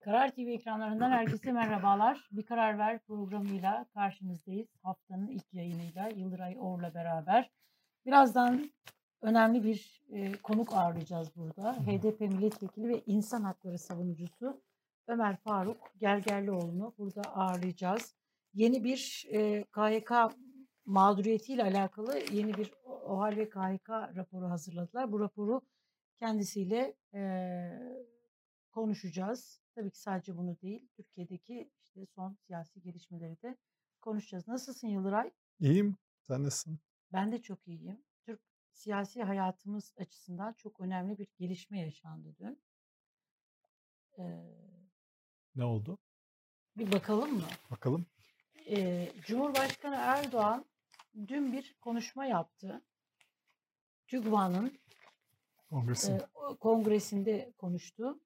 Karar TV ekranlarından herkese merhabalar. Bir Karar Ver programıyla karşınızdayız. Haftanın ilk yayınıyla Yıldıray Or'la beraber. Birazdan önemli bir e, konuk ağırlayacağız burada. HDP milletvekili ve insan hakları savunucusu Ömer Faruk Gergerlioğlu'nu burada ağırlayacağız. Yeni bir e, KYK mağduriyetiyle alakalı yeni bir OHAL ve KHK raporu hazırladılar. Bu raporu kendisiyle e, konuşacağız. Tabii ki sadece bunu değil, Türkiye'deki işte son siyasi gelişmeleri de konuşacağız. Nasılsın Yıldıray? İyiyim. Sen nasılsın? Ben de çok iyiyim. Türk siyasi hayatımız açısından çok önemli bir gelişme yaşandı dün. Ee, Ne oldu? bir bakalım mı? Bakalım. Ee, Cumhurbaşkanı Erdoğan dün bir konuşma yaptı. TÜGVA'nın Kongresin. e, kongresinde konuştu.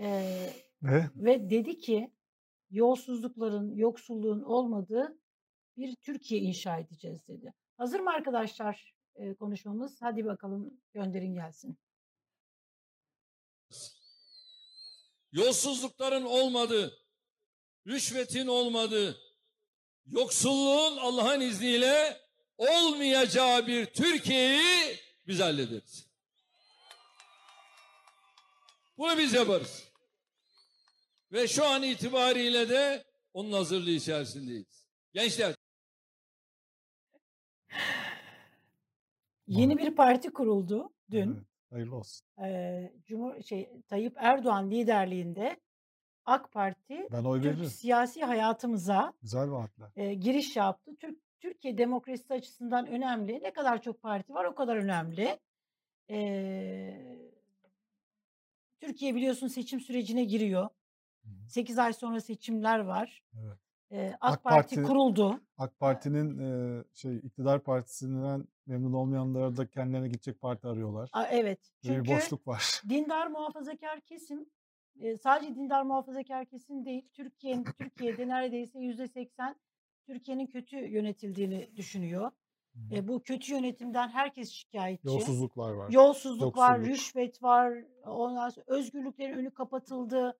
Ee, Ve ve dedi ki yolsuzlukların, yoksulluğun olmadığı bir Türkiye inşa edeceğiz dedi. Hazır mı arkadaşlar e, konuşmamız? Hadi bakalım gönderin gelsin. yolsuzlukların olmadığı, rüşvetin olmadığı, yoksulluğun Allah'ın izniyle olmayacağı bir Türkiye'yi biz hallederiz. Bunu biz yaparız. Ve şu an itibariyle de onun hazırlığı içerisindeyiz. Gençler Yeni bir parti kuruldu dün. evet, hayırlı olsun. Ee, Cumhur şey Tayyip Erdoğan liderliğinde AK Parti Ben oy Türk veririm. siyasi hayatımıza Güzel vaatler. e, giriş yaptı. Türk Türkiye demokrasisi açısından önemli. Ne kadar çok parti var o kadar önemli. Ee, Türkiye biliyorsun seçim sürecine giriyor. Hı hı. 8 ay sonra seçimler var. Evet. Ee, AK, AK Parti, Parti- kuruldu. AK Parti'nin e, şey iktidar partisinden memnun olmayanlara da kendilerine gidecek parti arıyorlar. Aa, evet. Böyle bir Çünkü boşluk var. dindar muhafazakar kesim e, sadece dindar muhafazakar kesim değil. Türkiye'nin Türkiye'de neredeyse yüzde seksen Türkiye'nin kötü yönetildiğini düşünüyor. E, bu kötü yönetimden herkes şikayetçi. Yolsuzluklar var. Yolsuzluk var, yoksulluk. rüşvet var, ondan sonra özgürlüklerin önü kapatıldı.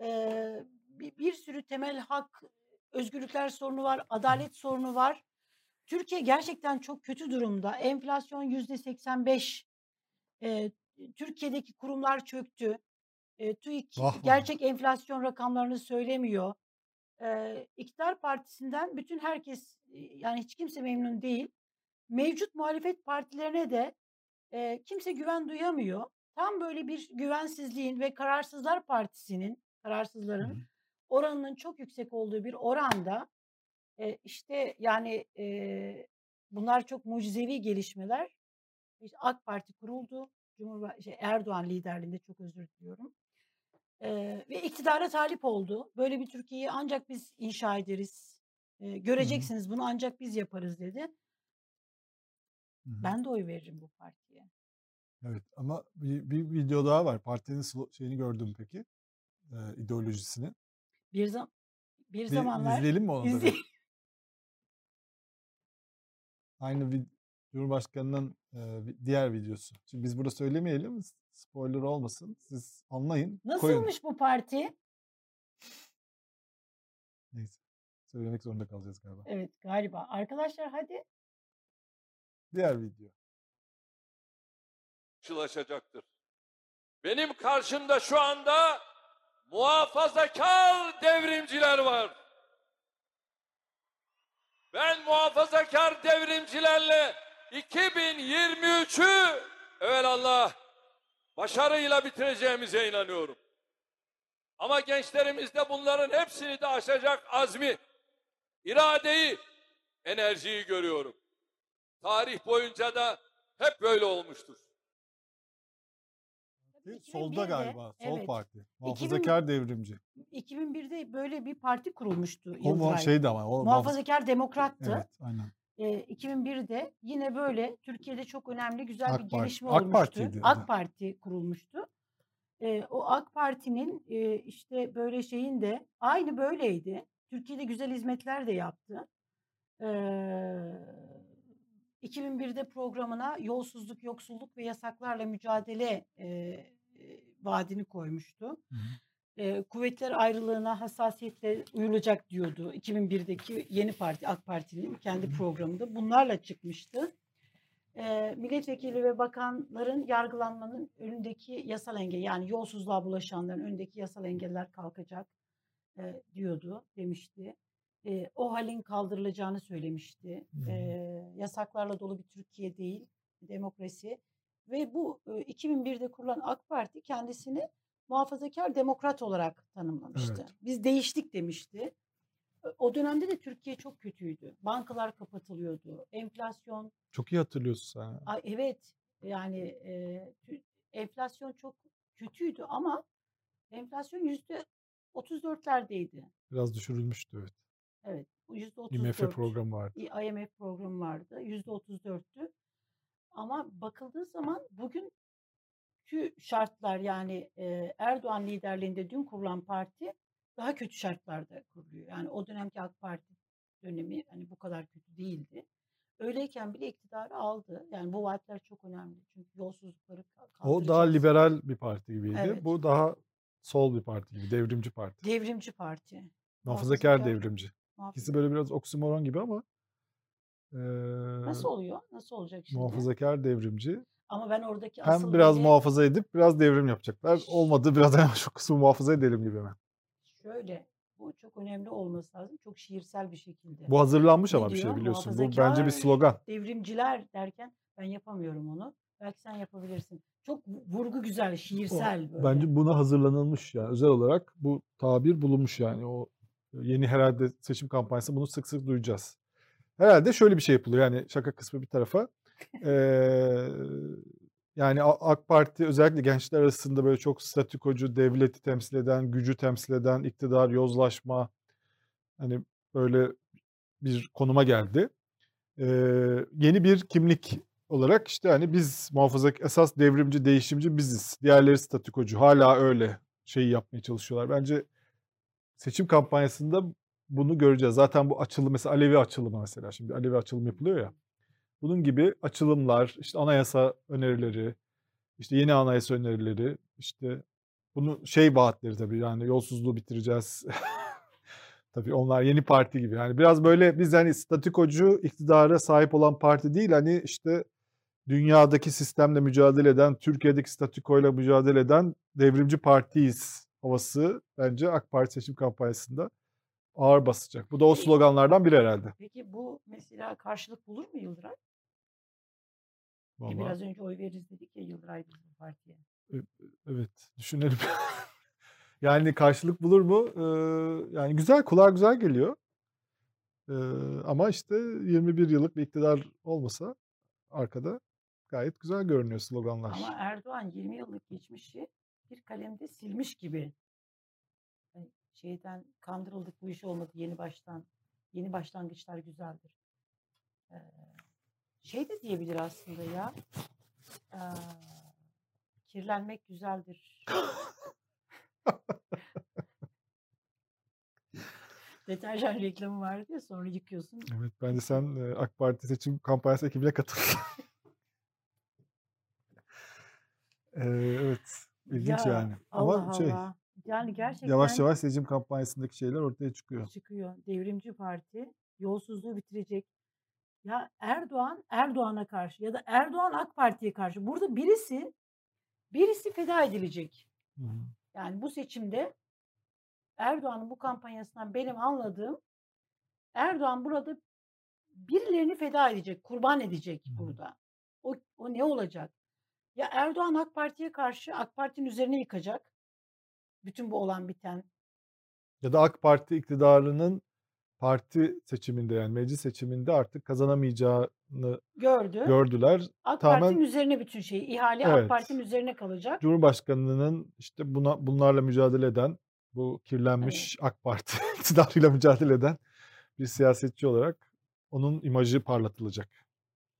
Ee, bir, bir sürü temel hak, özgürlükler sorunu var, adalet sorunu var. Türkiye gerçekten çok kötü durumda. Enflasyon yüzde 85. Ee, Türkiye'deki kurumlar çöktü. Ee, TÜİK Vah vah. gerçek enflasyon rakamlarını söylemiyor. Ee, İktidar Partisi'nden bütün herkes e, yani hiç kimse memnun değil. Mevcut muhalefet partilerine de e, kimse güven duyamıyor. Tam böyle bir güvensizliğin ve Kararsızlar Partisi'nin, kararsızların oranının çok yüksek olduğu bir oranda e, işte yani e, bunlar çok mucizevi gelişmeler. İşte AK Parti kuruldu. Cumhurbaşkanı şey, Erdoğan liderliğinde çok özür diliyorum. E, ve iktidara talip oldu. Böyle bir Türkiye'yi ancak biz inşa ederiz. E, göreceksiniz bunu ancak biz yaparız dedi. Hı hı. Ben de oy veririm bu partiye. Evet ama bir, bir video daha var. Partinin şeyini gördüm peki. E, ideolojisini. Bir zam bir Bir zamanlar izleyelim mi onu bir? Aynı vid- Cumhurbaşkanı'nın e, diğer videosu. Şimdi biz burada söylemeyelim. Spoiler olmasın. Siz anlayın. Koyun. Nasılmış bu parti? Neyse. Söylemek zorunda kalacağız galiba. Evet galiba. Arkadaşlar hadi. Diğer video. karşılaşacaktır. Benim karşımda şu anda muhafazakar devrimciler var. Ben muhafazakar devrimcilerle 2023'ü evelallah başarıyla bitireceğimize inanıyorum. Ama gençlerimizde bunların hepsini de aşacak azmi, iradeyi, enerjiyi görüyorum. Tarih boyunca da hep böyle olmuştur. Solda 2001'de, galiba. Sol evet. parti. Muhafazakar devrimci. 2001'de böyle bir parti kurulmuştu O Yıldıray. şeydi ama. O muhafaz- Muhafazakar demokrattı. Evet aynen. Ee, 2001'de yine böyle Türkiye'de çok önemli güzel AK bir Parti- gelişme AK olmuştu. Parti'ydi AK. Parti kurulmuştu. Ee, o AK Parti'nin e, işte böyle şeyin de aynı böyleydi. Türkiye'de güzel hizmetler de yaptı. Ee, 2001'de programına yolsuzluk, yoksulluk ve yasaklarla mücadele e, e, vaadini koymuştu. Hı e, kuvvetler ayrılığına hassasiyetle uyulacak diyordu. 2001'deki yeni parti AK Parti'nin kendi programında bunlarla çıkmıştı. E, milletvekili ve bakanların yargılanmanın önündeki yasal engel yani yolsuzluğa bulaşanların önündeki yasal engeller kalkacak e, diyordu demişti. E, o halin kaldırılacağını söylemişti. E, yasaklarla dolu bir Türkiye değil, demokrasi. Ve bu e, 2001'de kurulan AK Parti kendisini muhafazakar demokrat olarak tanımlamıştı. Evet. Biz değiştik demişti. O dönemde de Türkiye çok kötüydü. Bankalar kapatılıyordu. Enflasyon. Çok iyi hatırlıyorsun sen. Ay, evet yani e, enflasyon çok kötüydü ama enflasyon yüzde 34'lerdeydi. Biraz düşürülmüştü evet. Evet. Yüzde IMF 34. programı vardı. IMF programı vardı. Yüzde 34'tü. Ama bakıldığı zaman bugünkü şartlar yani e, Erdoğan liderliğinde dün kurulan parti daha kötü şartlarda kuruluyor. Yani o dönemki AK Parti dönemi hani bu kadar kötü değildi. Öyleyken bile iktidarı aldı. Yani bu vaatler çok önemli. Çünkü yolsuzlukları O daha kaldıracağız. liberal bir parti gibiydi. Evet. Bu daha sol bir parti gibi, devrimci parti. Devrimci parti. Muhafazakar muhafazakar- devrimci. Muhafaz- İkisi böyle biraz oksimoron gibi ama eee, Nasıl oluyor? Nasıl olacak şimdi? muhafazakar devrimci. Ama ben oradaki Hem asıl biraz veri- muhafaza edip biraz devrim yapacaklar. Olmadı biraz hemen şu kısmı muhafaza edelim gibi hemen. Şöyle, bu çok önemli olması lazım. Çok şiirsel bir şekilde. Bu hazırlanmış Ne ama bir şey diyor? biliyorsun. Bu bence bir slogan. Devrimciler derken ben yapamıyorum onu. Belki sen yapabilirsin. Çok vurgu güzel, şiirsel böyle. Bence buna hazırlanılmış yani özel olarak bu tabir bulunmuş yani o yeni herhalde seçim kampanyası bunu sık sık duyacağız. Herhalde şöyle bir şey yapılıyor yani şaka kısmı bir tarafa. Eee, yani AK Parti özellikle gençler arasında böyle çok statükocu, devleti temsil eden, gücü temsil eden, iktidar, yozlaşma hani böyle bir konuma geldi. Eee, yeni bir kimlik olarak işte hani biz muhafazak esas devrimci, değişimci biziz. Diğerleri statükocu. Hala öyle şeyi yapmaya çalışıyorlar. Bence seçim kampanyasında bunu göreceğiz. Zaten bu açılım mesela Alevi açılımı mesela şimdi Alevi açılım yapılıyor ya. Bunun gibi açılımlar, işte anayasa önerileri, işte yeni anayasa önerileri, işte bunu şey vaatleri tabii yani yolsuzluğu bitireceğiz. tabii onlar yeni parti gibi. Yani biraz böyle biz hani statükocu iktidara sahip olan parti değil hani işte dünyadaki sistemle mücadele eden, Türkiye'deki statükoyla mücadele eden devrimci partiyiz havası bence AK Parti seçim kampanyasında ağır basacak. Bu da o sloganlardan biri herhalde. Peki bu mesela karşılık bulur mu Yıldıray? Vallahi. Biraz önce oy veririz dedik ya Yıldıray bizim partiye. Evet, düşünelim. yani karşılık bulur mu? Ee, yani güzel, kulağa güzel geliyor. Ee, ama işte 21 yıllık bir iktidar olmasa arkada gayet güzel görünüyor sloganlar. Ama Erdoğan 20 yıllık geçmişi bir kalemde silmiş gibi. Şeyden kandırıldık bu iş olmadı yeni baştan. Yeni başlangıçlar güzeldir. Ee, şey de diyebilir aslında ya. Ee, kirlenmek güzeldir. Deterjan reklamı vardı ya sonra yıkıyorsun. Evet, bence sen e, AK Parti seçim kampanyası ekibine katıl. Ee, evet, ilginç Ya, yani. Allah Ama şey, Allah. Yani gerçekten yavaş yavaş seçim kampanyasındaki şeyler ortaya çıkıyor. çıkıyor. Devrimci Parti yolsuzluğu bitirecek. Ya Erdoğan Erdoğan'a karşı ya da Erdoğan AK Parti'ye karşı. Burada birisi birisi feda edilecek. Hı hı. Yani bu seçimde Erdoğan'ın bu kampanyasından benim anladığım Erdoğan burada birilerini feda edecek, kurban edecek Hı. burada. O, o ne olacak? Ya Erdoğan AK Parti'ye karşı AK Parti'nin üzerine yıkacak. Bütün bu olan biten. Ya da AK Parti iktidarının parti seçiminde yani meclis seçiminde artık kazanamayacağını Gördü. gördüler. AK Tamamen- Parti'nin üzerine bütün şey. ihale AK Evet. Parti'nin üzerine kalacak. Cumhurbaşkanının işte buna bunlarla mücadele eden bu kirlenmiş AK Parti iktidarıyla mücadele eden bir siyasetçi olarak onun imajı parlatılacak.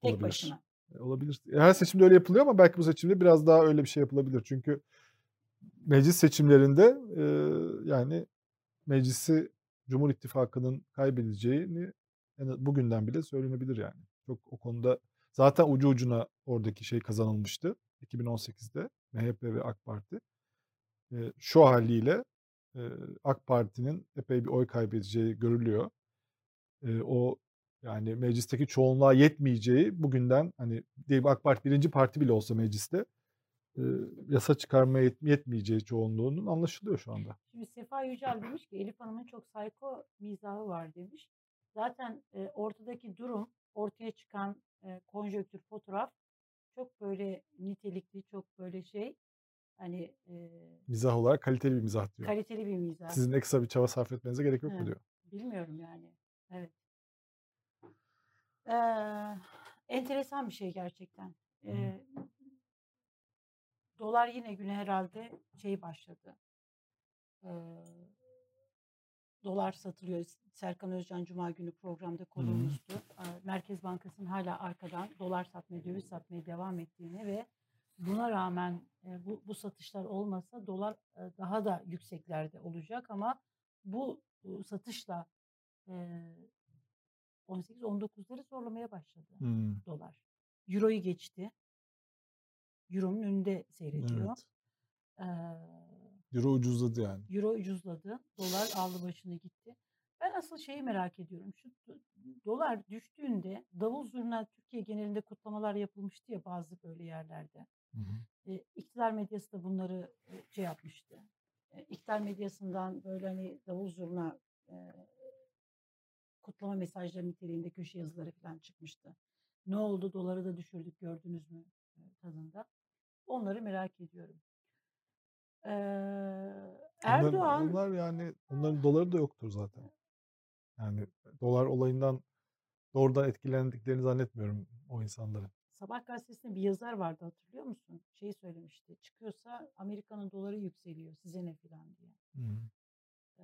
Tek olabilir. başına. E, Olabilir. Her seçimde öyle yapılıyor ama belki bu seçimde biraz daha öyle bir şey yapılabilir. Çünkü meclis seçimlerinde e, yani meclisi Cumhur İttifakı'nın kaybedeceğini yani bugünden bile söylenebilir yani. Çok o konuda zaten ucu ucuna oradaki şey kazanılmıştı 2018'de MHP ve AK Parti. E, şu haliyle e, AK Parti'nin epey bir oy kaybedeceği görülüyor. E, o yani meclisteki çoğunluğa yetmeyeceği bugünden hani diyelim AK Parti birinci parti bile olsa mecliste e, yasa çıkarmaya yet- yetmeyeceği çoğunluğunun anlaşılıyor şu anda. Şimdi Sefa Yücel demiş ki Elif Hanım'ın çok sayko mizahı var demiş. Zaten e, ortadaki durum, ortaya çıkan e, konjöktür fotoğraf çok böyle nitelikli, çok böyle şey hani e, Mizah olarak kaliteli bir mizah diyor. kaliteli bir mizah. Sizin ekstra bir çaba sarf etmenize gerek yok mu diyor. Bilmiyorum yani. Evet. Ee, enteresan bir şey gerçekten. Ee, dolar yine güne herhalde şey başladı. Ee, dolar satılıyor. Serkan Özcan Cuma günü programda konuğumuzdu. Merkez Bankası'nın hala arkadan dolar satmaya, döviz satmaya devam ettiğini ve buna rağmen e, bu, bu satışlar olmasa dolar e, daha da yükseklerde olacak ama bu e, satışla e, 18-19'ları zorlamaya başladı Hmm, dolar. Euro'yu geçti. Euro'nun önünde seyrediyor. evet. Ee, Euro ucuzladı yani. Euro ucuzladı. Dolar aldı başını gitti. Ben asıl şeyi merak ediyorum. Şu do- dolar düştüğünde davul zurna Türkiye genelinde kutlamalar yapılmıştı ya bazı böyle yerlerde. Hı hı. E, iktidar medyası da bunları e, şey yapmıştı. E, iktidar medyasından böyle hani davul zurna e, kutlama mesajları niteliğinde köşe yazıları falan çıkmıştı. Ne oldu doları da düşürdük gördünüz mü e, tadında. Onları merak ediyorum. Ee, Onlar- Erdoğan Onlar, yani onların doları da yoktur zaten. Yani dolar olayından doğrudan etkilendiklerini zannetmiyorum o insanların. Sabah gazetesinde bir yazar vardı hatırlıyor musun? Şeyi söylemişti. Çıkıyorsa Amerika'nın doları yükseliyor size ne filan diye. Hı. Ee,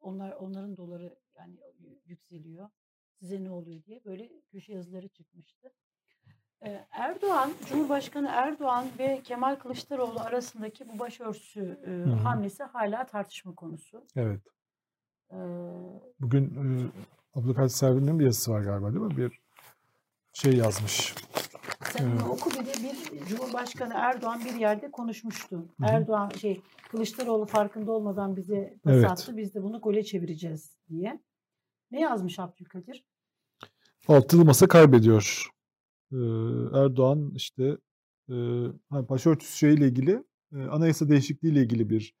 onlar onların doları yani yükseliyor. Size ne oluyor diye böyle köşe yazıları çıkmıştı. Ee, Erdoğan, Cumhurbaşkanı Erdoğan ve Kemal Kılıçdaroğlu arasındaki bu başörtüsü e, hı. hamlesi hala tartışma konusu. Evet. Ee, Bugün e, Abdülkadir Selvi'nin bir yazısı var galiba değil mi? Bir şey yazmış. sen onu oku bir de bir Cumhurbaşkanı Erdoğan bir yerde konuşmuştu. Hı. Erdoğan şey Kılıçdaroğlu farkında olmadan bize pas Evet. attı. Biz de bunu gole çevireceğiz diye. Ne yazmış Abdülkadir? Altılı masa kaybediyor. Erdoğan işte e, hani başörtüsü şeyiyle ilgili e, anayasa değişikliğiyle ilgili bir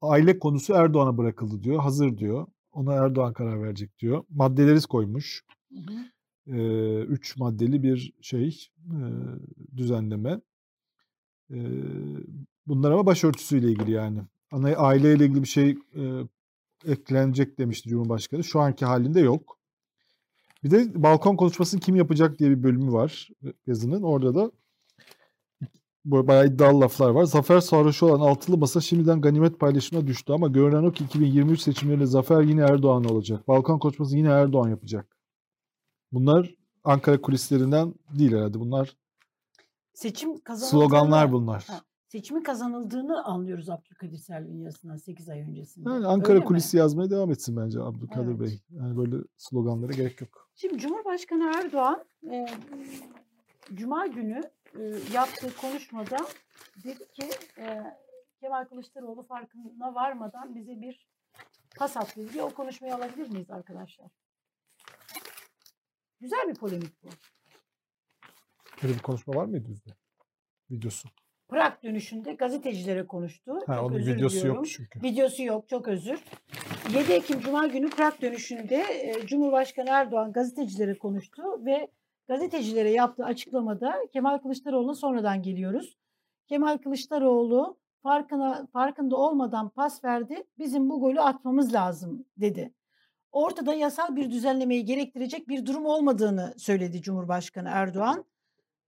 aile konusu Erdoğan'a bırakıldı diyor. Hazır diyor. Ona Erdoğan karar verecek diyor. Maddeleri koymuş. Hı hı. Üç maddeli bir şey e, düzenleme. Bunlar ama başörtüsüyle ilgili yani. Ana aileyle ilgili bir şey e, eklenecek demişti Cumhurbaşkanı. Şu anki halinde yok. Bir de balkon konuşmasını kim yapacak diye bir bölümü var yazının. Orada da böyle bayağı iddialı laflar var. Zafer sarhoşu olan altılı masa şimdiden ganimet paylaşımına düştü ama görünen o ki 2023 seçimlerinde zafer yine Erdoğan olacak. Balkon konuşması yine Erdoğan yapacak. Bunlar Ankara kulislerinden değil herhalde. Bunlar Seçim kazanıldığını, sloganlar bunlar. Ha, seçimin kazanıldığını anlıyoruz Abdülkadir Selvi'nin yazısından 8 ay öncesinde. Yani Ankara Öyle mi? kulisi yazmaya devam etsin bence Abdülkadir Evet. Bey. Yani böyle sloganlara gerek yok. Şimdi Cumhurbaşkanı Erdoğan e, Cuma günü e, yaptığı konuşmada dedi ki e, Kemal Kılıçdaroğlu farkına varmadan bize bir pas attı diye o konuşmayı alabilir miyiz arkadaşlar? Güzel bir polemik bu. Böyle bir konuşma var mıydı bizde? Videosu. Prag dönüşünde gazetecilere konuştu. Ha, Çok onun özür videosu diliyorum. yok çünkü. Videosu yok çok özür. 7 Ekim Cuma günü Prag dönüşünde e, Cumhurbaşkanı Erdoğan gazetecilere konuştu ve gazetecilere yaptığı açıklamada Kemal Kılıçdaroğlu'na sonradan geliyoruz. Kemal Kılıçdaroğlu farkına farkında olmadan pas verdi. Bizim bu golü atmamız lazım dedi. Ortada yasal bir düzenlemeyi gerektirecek bir durum olmadığını söyledi Cumhurbaşkanı Erdoğan.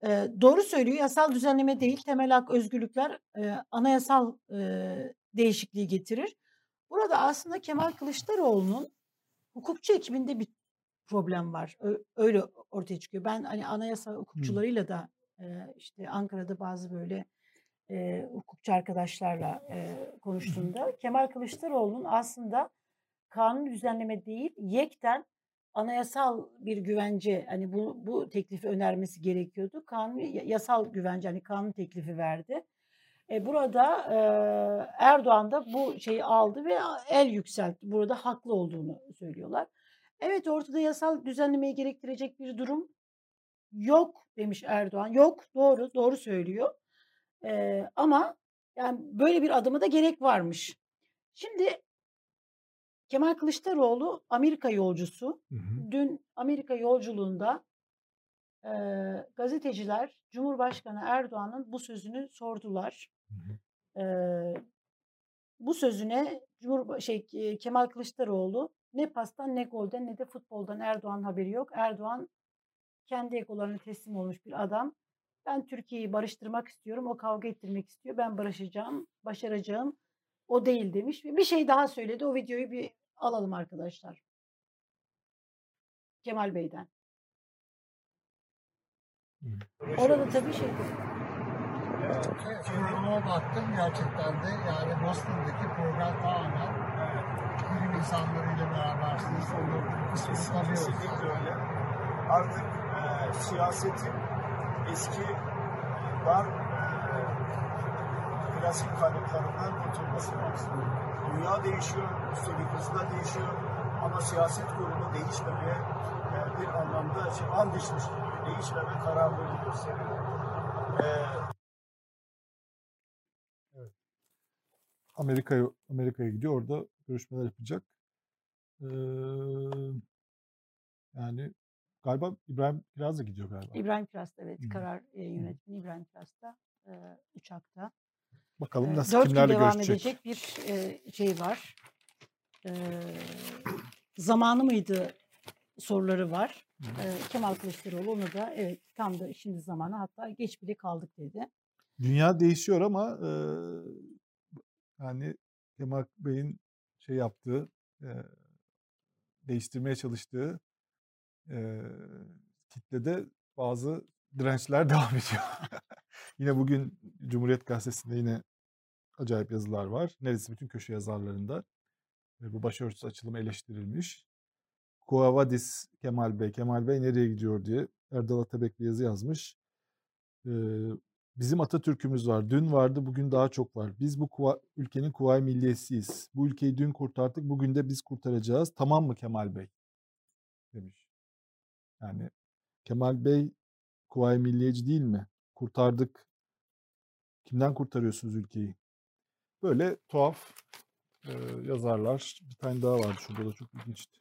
Ee, doğru söylüyor. Yasal düzenleme değil, temel hak, özgürlükler e, anayasal e, değişikliği getirir. Burada aslında Kemal Kılıçdaroğlu'nun hukukçu ekibinde bir problem var. Ö- öyle ortaya çıkıyor. Ben hani anayasa hukukçularıyla da e, işte Ankara'da bazı böyle e, hukukçu arkadaşlarla e, konuştuğumda Kemal Kılıçdaroğlu'nun aslında kanun düzenleme değil, yekten anayasal bir güvence hani bu bu teklifi önermesi gerekiyordu. Kanun ya- yasal güvence hani kanun teklifi verdi. E, burada e, Erdoğan da bu şeyi aldı ve el yükseltti. Burada haklı olduğunu söylüyorlar. Evet ortada yasal düzenlemeyi gerektirecek bir durum yok demiş Erdoğan. Yok doğru doğru söylüyor. E, ama yani böyle bir adıma da gerek varmış. Şimdi Kemal Kılıçdaroğlu Amerika yolcusu. Hı hı. Dün Amerika yolculuğunda e, gazeteciler Cumhurbaşkanı Erdoğan'ın bu sözünü sordular. Hı hı. E, bu sözüne Cumhur şey Kemal Kılıçdaroğlu ne pastan ne golden ne de futboldan Erdoğan haberi yok. Erdoğan kendi egolarına teslim olmuş bir adam. Ben Türkiye'yi barıştırmak istiyorum. O kavga ettirmek istiyor. Ben barışacağım, başaracağım. O değil demiş. Bir şey daha söyledi. O videoyu bir alalım arkadaşlar. Kemal Bey'den. Orada tabii şey Yorumuma baktım gerçekten de yani Boston'daki program tamamen bilim insanlarıyla berabersiniz. Onların kısmını tanıyoruz. Kesinlikle öyle. Artık e, siyasetin eski dar e, klasik kalıplarından kurtulması lazım. Dünya değişiyor, üstelik hızla değişiyor ama siyaset kurumu değişmemeye e, bir anlamda şey, an düşmüş gibi değişmeme kararlılığını gösteriyor. E, Amerika'ya Amerika'ya gidiyor. Orada görüşmeler yapacak. Ee, yani galiba İbrahim Kiraz da gidiyor galiba. İbrahim Kiraz da evet Hı. karar e, yönetmeni İbrahim Kiraz da e, uçakta. Bakalım nasıl dört gün kimlerle devam görüşecek. edecek bir e, şey var. E, zamanı mıydı soruları var. E, Kemal Kılıçdaroğlu onu da evet tam da şimdi zamanı hatta geç bile kaldık dedi. Dünya değişiyor ama e, yani Kemal Bey'in şey yaptığı, e, değiştirmeye çalıştığı e, kitlede bazı dirençler devam ediyor. Yine bugün Cumhuriyet Gazetesi'nde yine acayip yazılar var. Neredeyse bütün köşe yazarlarında. Bu başörtüsü açılımı eleştirilmiş. Kuavadis Kemal Bey, Kemal Bey nereye gidiyor diye Erdal Atabek yazı yazmış. Bizim Atatürk'ümüz var. Dün vardı, bugün daha çok var. Biz bu kuva- ülkenin kuvayi milliyesiyiz. Bu ülkeyi dün kurtardık, bugün de biz kurtaracağız. Tamam mı Kemal Bey? Demiş. Yani Kemal Bey kuvayi milliyeci değil mi? Kurtardık. Kimden kurtarıyorsunuz ülkeyi? Böyle tuhaf e, yazarlar. Bir tane daha vardı şurada da çok ilginçti.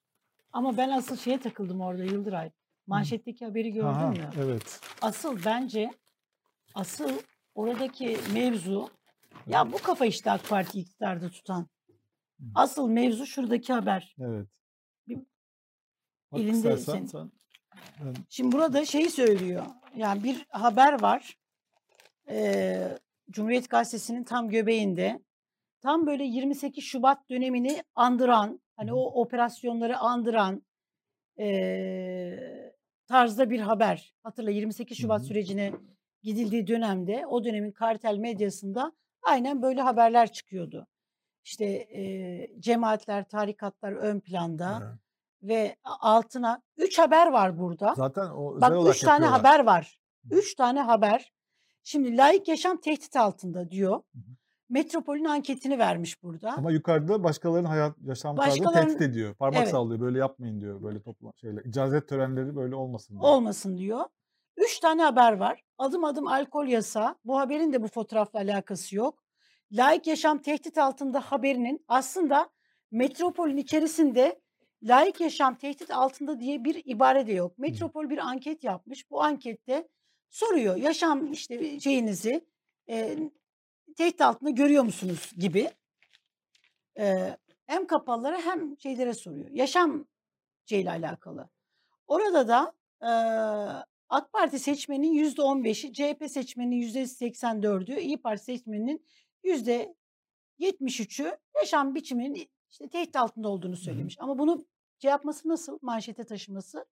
Ama ben asıl şeye takıldım orada Yıldıray. Manşetteki haberi gördün Aha, mü? Evet. Asıl bence asıl oradaki mevzu ya bu kafa işte AK Parti iktidarda tutan. Asıl mevzu şuradaki haber. Evet. Bir- Bak elinde sen. Ben- Şimdi burada şeyi söylüyor. Yani bir haber var. Ee, Cumhuriyet Gazetesi'nin tam göbeğinde. Tam böyle 28 Şubat dönemini andıran, hani o operasyonları andıran ee, tarzda bir haber. Hatırla 28 Şubat sürecine gidildiği dönemde o dönemin kartel medyasında aynen böyle haberler çıkıyordu. İşte ee, cemaatler, tarikatlar ön planda Evet. ve altına 3 haber var burada. Zaten o özel Bak üç tane yapıyorlar. haber var. Üç tane haber. Şimdi layık yaşam tehdit altında diyor. hı. Metropol'ün anketini vermiş burada. Ama yukarıda başkalarının hayat yaşam tarzını tehdit ediyor. Parmak Evet. sallıyor. Böyle yapmayın diyor. Böyle topla şeyler. İcazet törenleri böyle olmasın diyor. Olmasın diyor. Üç tane haber var. Adım adım alkol yasağı. Bu haberin de bu fotoğrafla alakası yok. Layık yaşam tehdit altında haberinin aslında metropolün içerisinde layık yaşam tehdit altında diye bir ibare de yok. Metropol bir anket yapmış. Bu ankette soruyor yaşam işte şeyinizi e, tehdit altında görüyor musunuz gibi. E, hem kapalılara hem şeylere soruyor. Yaşam şeyle alakalı. Orada da e, AK Parti seçmeninin yüzde on beşi, CHP seçmeninin yüzde seksen dördü, İyi Parti seçmeninin yüzde yetmiş üçü yaşam biçiminin işte tehdit altında olduğunu söylemiş. Ama bunu şey yapması nasıl? Manşete taşıması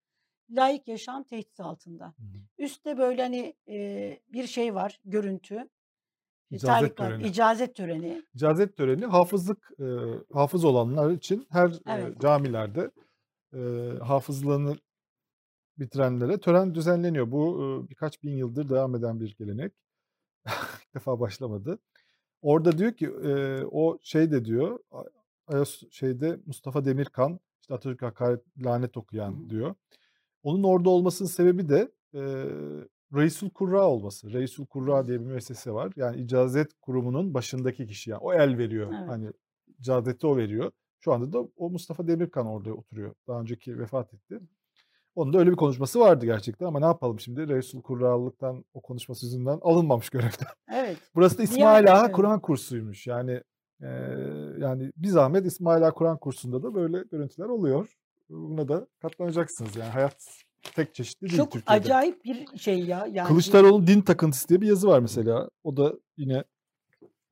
layık yaşam tehdit altında. Hı. Üstte böyle hani e, bir şey var, görüntü. E, İcazet töreni. icazet töreni. İcazet töreni hafızlık e, hafız olanlar için her e, Evet. camilerde e, hafızlığını bitirenlere tören düzenleniyor. Bu e, birkaç bin yıldır devam eden bir gelenek. İlk defa başlamadı. Orada diyor ki e, o şey de diyor şeyde Mustafa Demirkan işte Atatürk hakaret lanet okuyan diyor. Onun orada olmasının sebebi de e, Reisul Kurra olması. Reisul Kurra diye bir müessese var. Yani icazet kurumunun başındaki kişi yani o el veriyor. Evet. Hani icazeti o veriyor. Şu anda da o Mustafa Demirkan orada oturuyor. Daha önceki vefat etti. Onun da öyle bir konuşması vardı gerçekten ama ne yapalım şimdi Reisul Kurra'lıktan o konuşması yüzünden alınmamış görevden. Evet. Burası da İsmail Ağa. Kur'an kursuymuş. Yani e, yani bir zahmet İsmail Ağa Kur'an kursunda da böyle görüntüler oluyor. Buna da katlanacaksınız yani hayat tek çeşitli değil Çok Türkiye'de. acayip bir şey ya. Yani Kılıçdaroğlu din takıntısı diye bir yazı var mesela. O da yine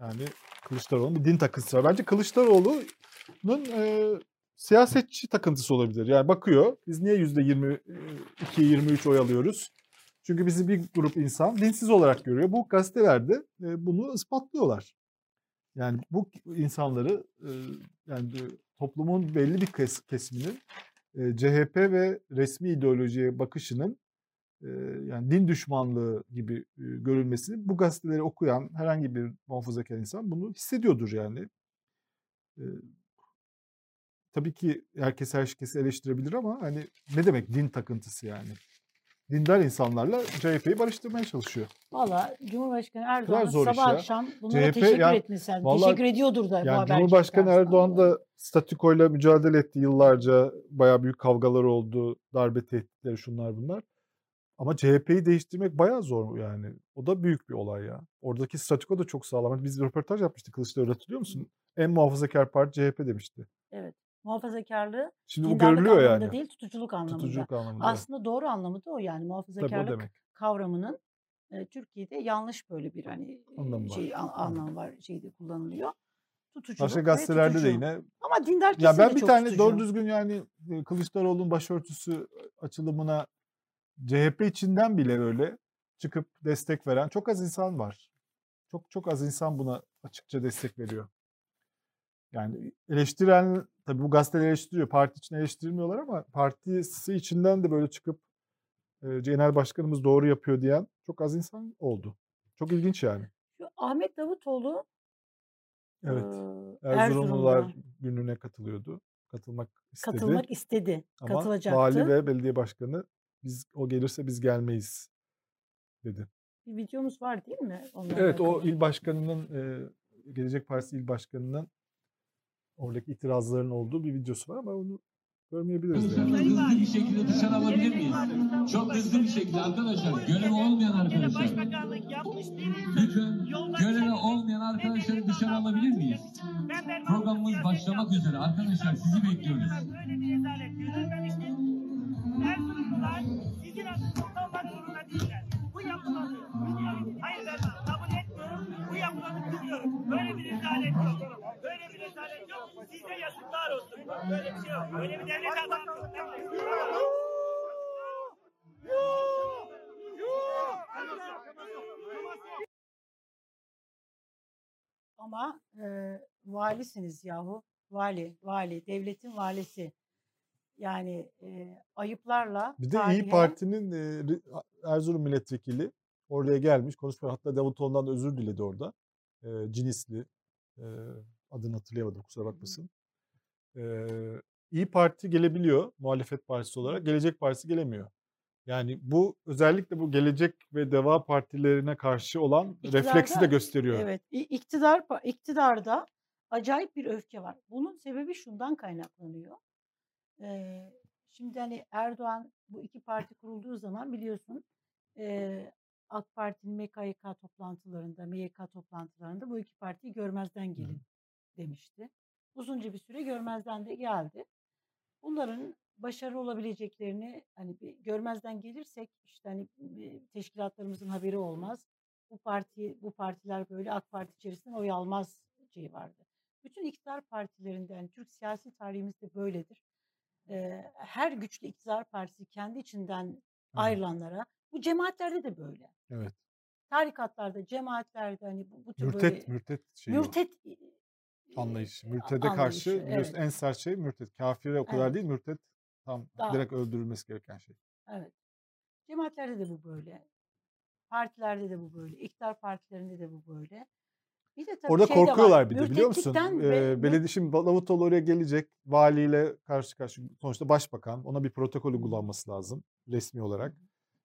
yani Kılıçdaroğlu'nun bir din takıntısı var. Bence Kılıçdaroğlu'nun e, siyasetçi takıntısı olabilir. Yani bakıyor biz niye yüzde 22 23 oy alıyoruz? Çünkü bizi bir grup insan dinsiz olarak görüyor. Bu gazetelerde e, bunu ispatlıyorlar. Yani bu insanları yani toplumun belli bir kes- kesiminin CHP ve resmi ideolojiye bakışının yani din düşmanlığı gibi görülmesini bu gazeteleri okuyan herhangi bir muhafazakar insan bunu hissediyordur yani. Tabii ki herkes herkesi eleştirebilir ama hani ne demek din takıntısı yani? Dindar insanlarla CHP'yi barıştırmaya çalışıyor. Valla Cumhurbaşkanı zor sabah ya. akşam bunlara CHP teşekkür yani etmesi lazım. vallahi- Teşekkür ediyordur da bu Yani habercilik Cumhurbaşkanı. Erdoğan da statükoyla mücadele etti yıllarca. Bayağı büyük kavgalar oldu. Darbe tehditleri şunlar bunlar. Ama CHP'yi değiştirmek bayağı zor yani. O da büyük bir olay ya. Oradaki statüko da çok sağlam. Hani Biz bir röportaj yapmıştık Kılıçdaroğlu hatırlıyor musun? En muhafazakar parti CHP demişti. Evet. Muhafazakarlığı Şimdi bu görülüyor yani. değil tutuculuk anlamında. Tutuculuk anlamında. Aslında doğru anlamı da o yani Tabii o muhafazakarlık demek. kavramının e, Türkiye'de yanlış böyle bir hani e, Anlamı var. şey an, anlam var şeyde kullanılıyor. Tutuculuk Başka gazetelerde de tutucu. yine. Ama dindar kesim Ya ben de bir tane tutucu. doğru düzgün yani Kılıçdaroğlu'nun başörtüsü açılımına CHP içinden bile böyle çıkıp destek veren çok az insan var. Çok çok az insan buna açıkça destek veriyor. Yani eleştiren tabii bu gazeteler eleştiriyor. Parti için eleştirmiyorlar ama partisi içinden de böyle çıkıp e, genel başkanımız doğru yapıyor diyen çok az insan oldu. Çok ilginç yani. Şu Ahmet Davutoğlu Evet. e, Erzurumlular Erzurum'da gününe katılıyordu. Katılmak istedi. katılmak istedi. Ama katılacaktı. vali ve belediye başkanı biz o gelirse biz gelmeyiz dedi. Bir videomuz var değil mi? Onunla Evet o il başkanının e, Gelecek Partisi il başkanının oradaki itirazların olduğu bir videosu var ama onu görmeyebiliriz yani. hızlı bir şekilde dışarı alabilir miyiz? Çok hızlı bir şekilde arkadaşlar. Görevi olmayan arkadaşlar. Lütfen görevi olmayan arkadaşları dışarı alabilir miyiz? Programımız başlamak üzere. Arkadaşlar sizi bekliyoruz. Böyle bir rezalet Böyle bir devlet adamı. Ama e, valisiniz yahu. Vali, vali, devletin valisi. Yani e, ayıplarla Bir de İyi tarihe- Parti'nin e, Erzurum milletvekili oraya gelmiş konuşma hatta Davutoğlu'ndan da özür diledi orada. E, Cinisli e, adını hatırlayamadım kusura bakmasın. E, İyi Parti gelebiliyor muhalefet partisi olarak. Gelecek Partisi gelemiyor. Yani bu özellikle bu Gelecek ve Deva partilerine karşı olan refleksi de İktidarda- gösteriyor. Evet, iktidar iktidarda acayip bir öfke var. Bunun sebebi şundan kaynaklanıyor. Ee, şimdi hani Erdoğan bu iki parti kurulduğu zaman biliyorsun e, AK Parti'nin MKYK toplantılarında, MYK toplantılarında bu iki partiyi görmezden gelin demişti. Uzunca bir süre görmezden de geldi. Bunların başarılı olabileceklerini hani bir görmezden gelirsek işte hani teşkilatlarımızın haberi olmaz. Bu parti bu partiler böyle AK Parti içerisinden oy almaz şeyi vardı. Bütün iktidar partilerinde yani Türk siyasi tarihimizde böyledir. Ee, her güçlü iktidar partisi kendi içinden ayrılanlara bu cemaatlerde de böyle. Evet. Tarikatlarda, cemaatlerde hani bu, bu tür Mürtet, böyle mürtet şeyi o. mürtet anlayışı. Mürtede karşı anlayışı, biliyorsun evet. en sert şey mürtet. Kafire o kadar Evet. değil mürtet tam Daha- direkt öldürülmesi gereken şey. Evet. Cemaatlerde de bu böyle. Partilerde de bu böyle. İktidar partilerinde de bu böyle. Bir de tabii Orada şey de korkuyorlar bir de biliyor musun? ve- Ee, belediye şimdi Davutoğlu oraya gelecek. Valiyle şimdi Davutoğlu oraya gelecek. Valiyle karşı karşı sonuçta başbakan. Ona bir protokol uygulanması lazım resmi olarak.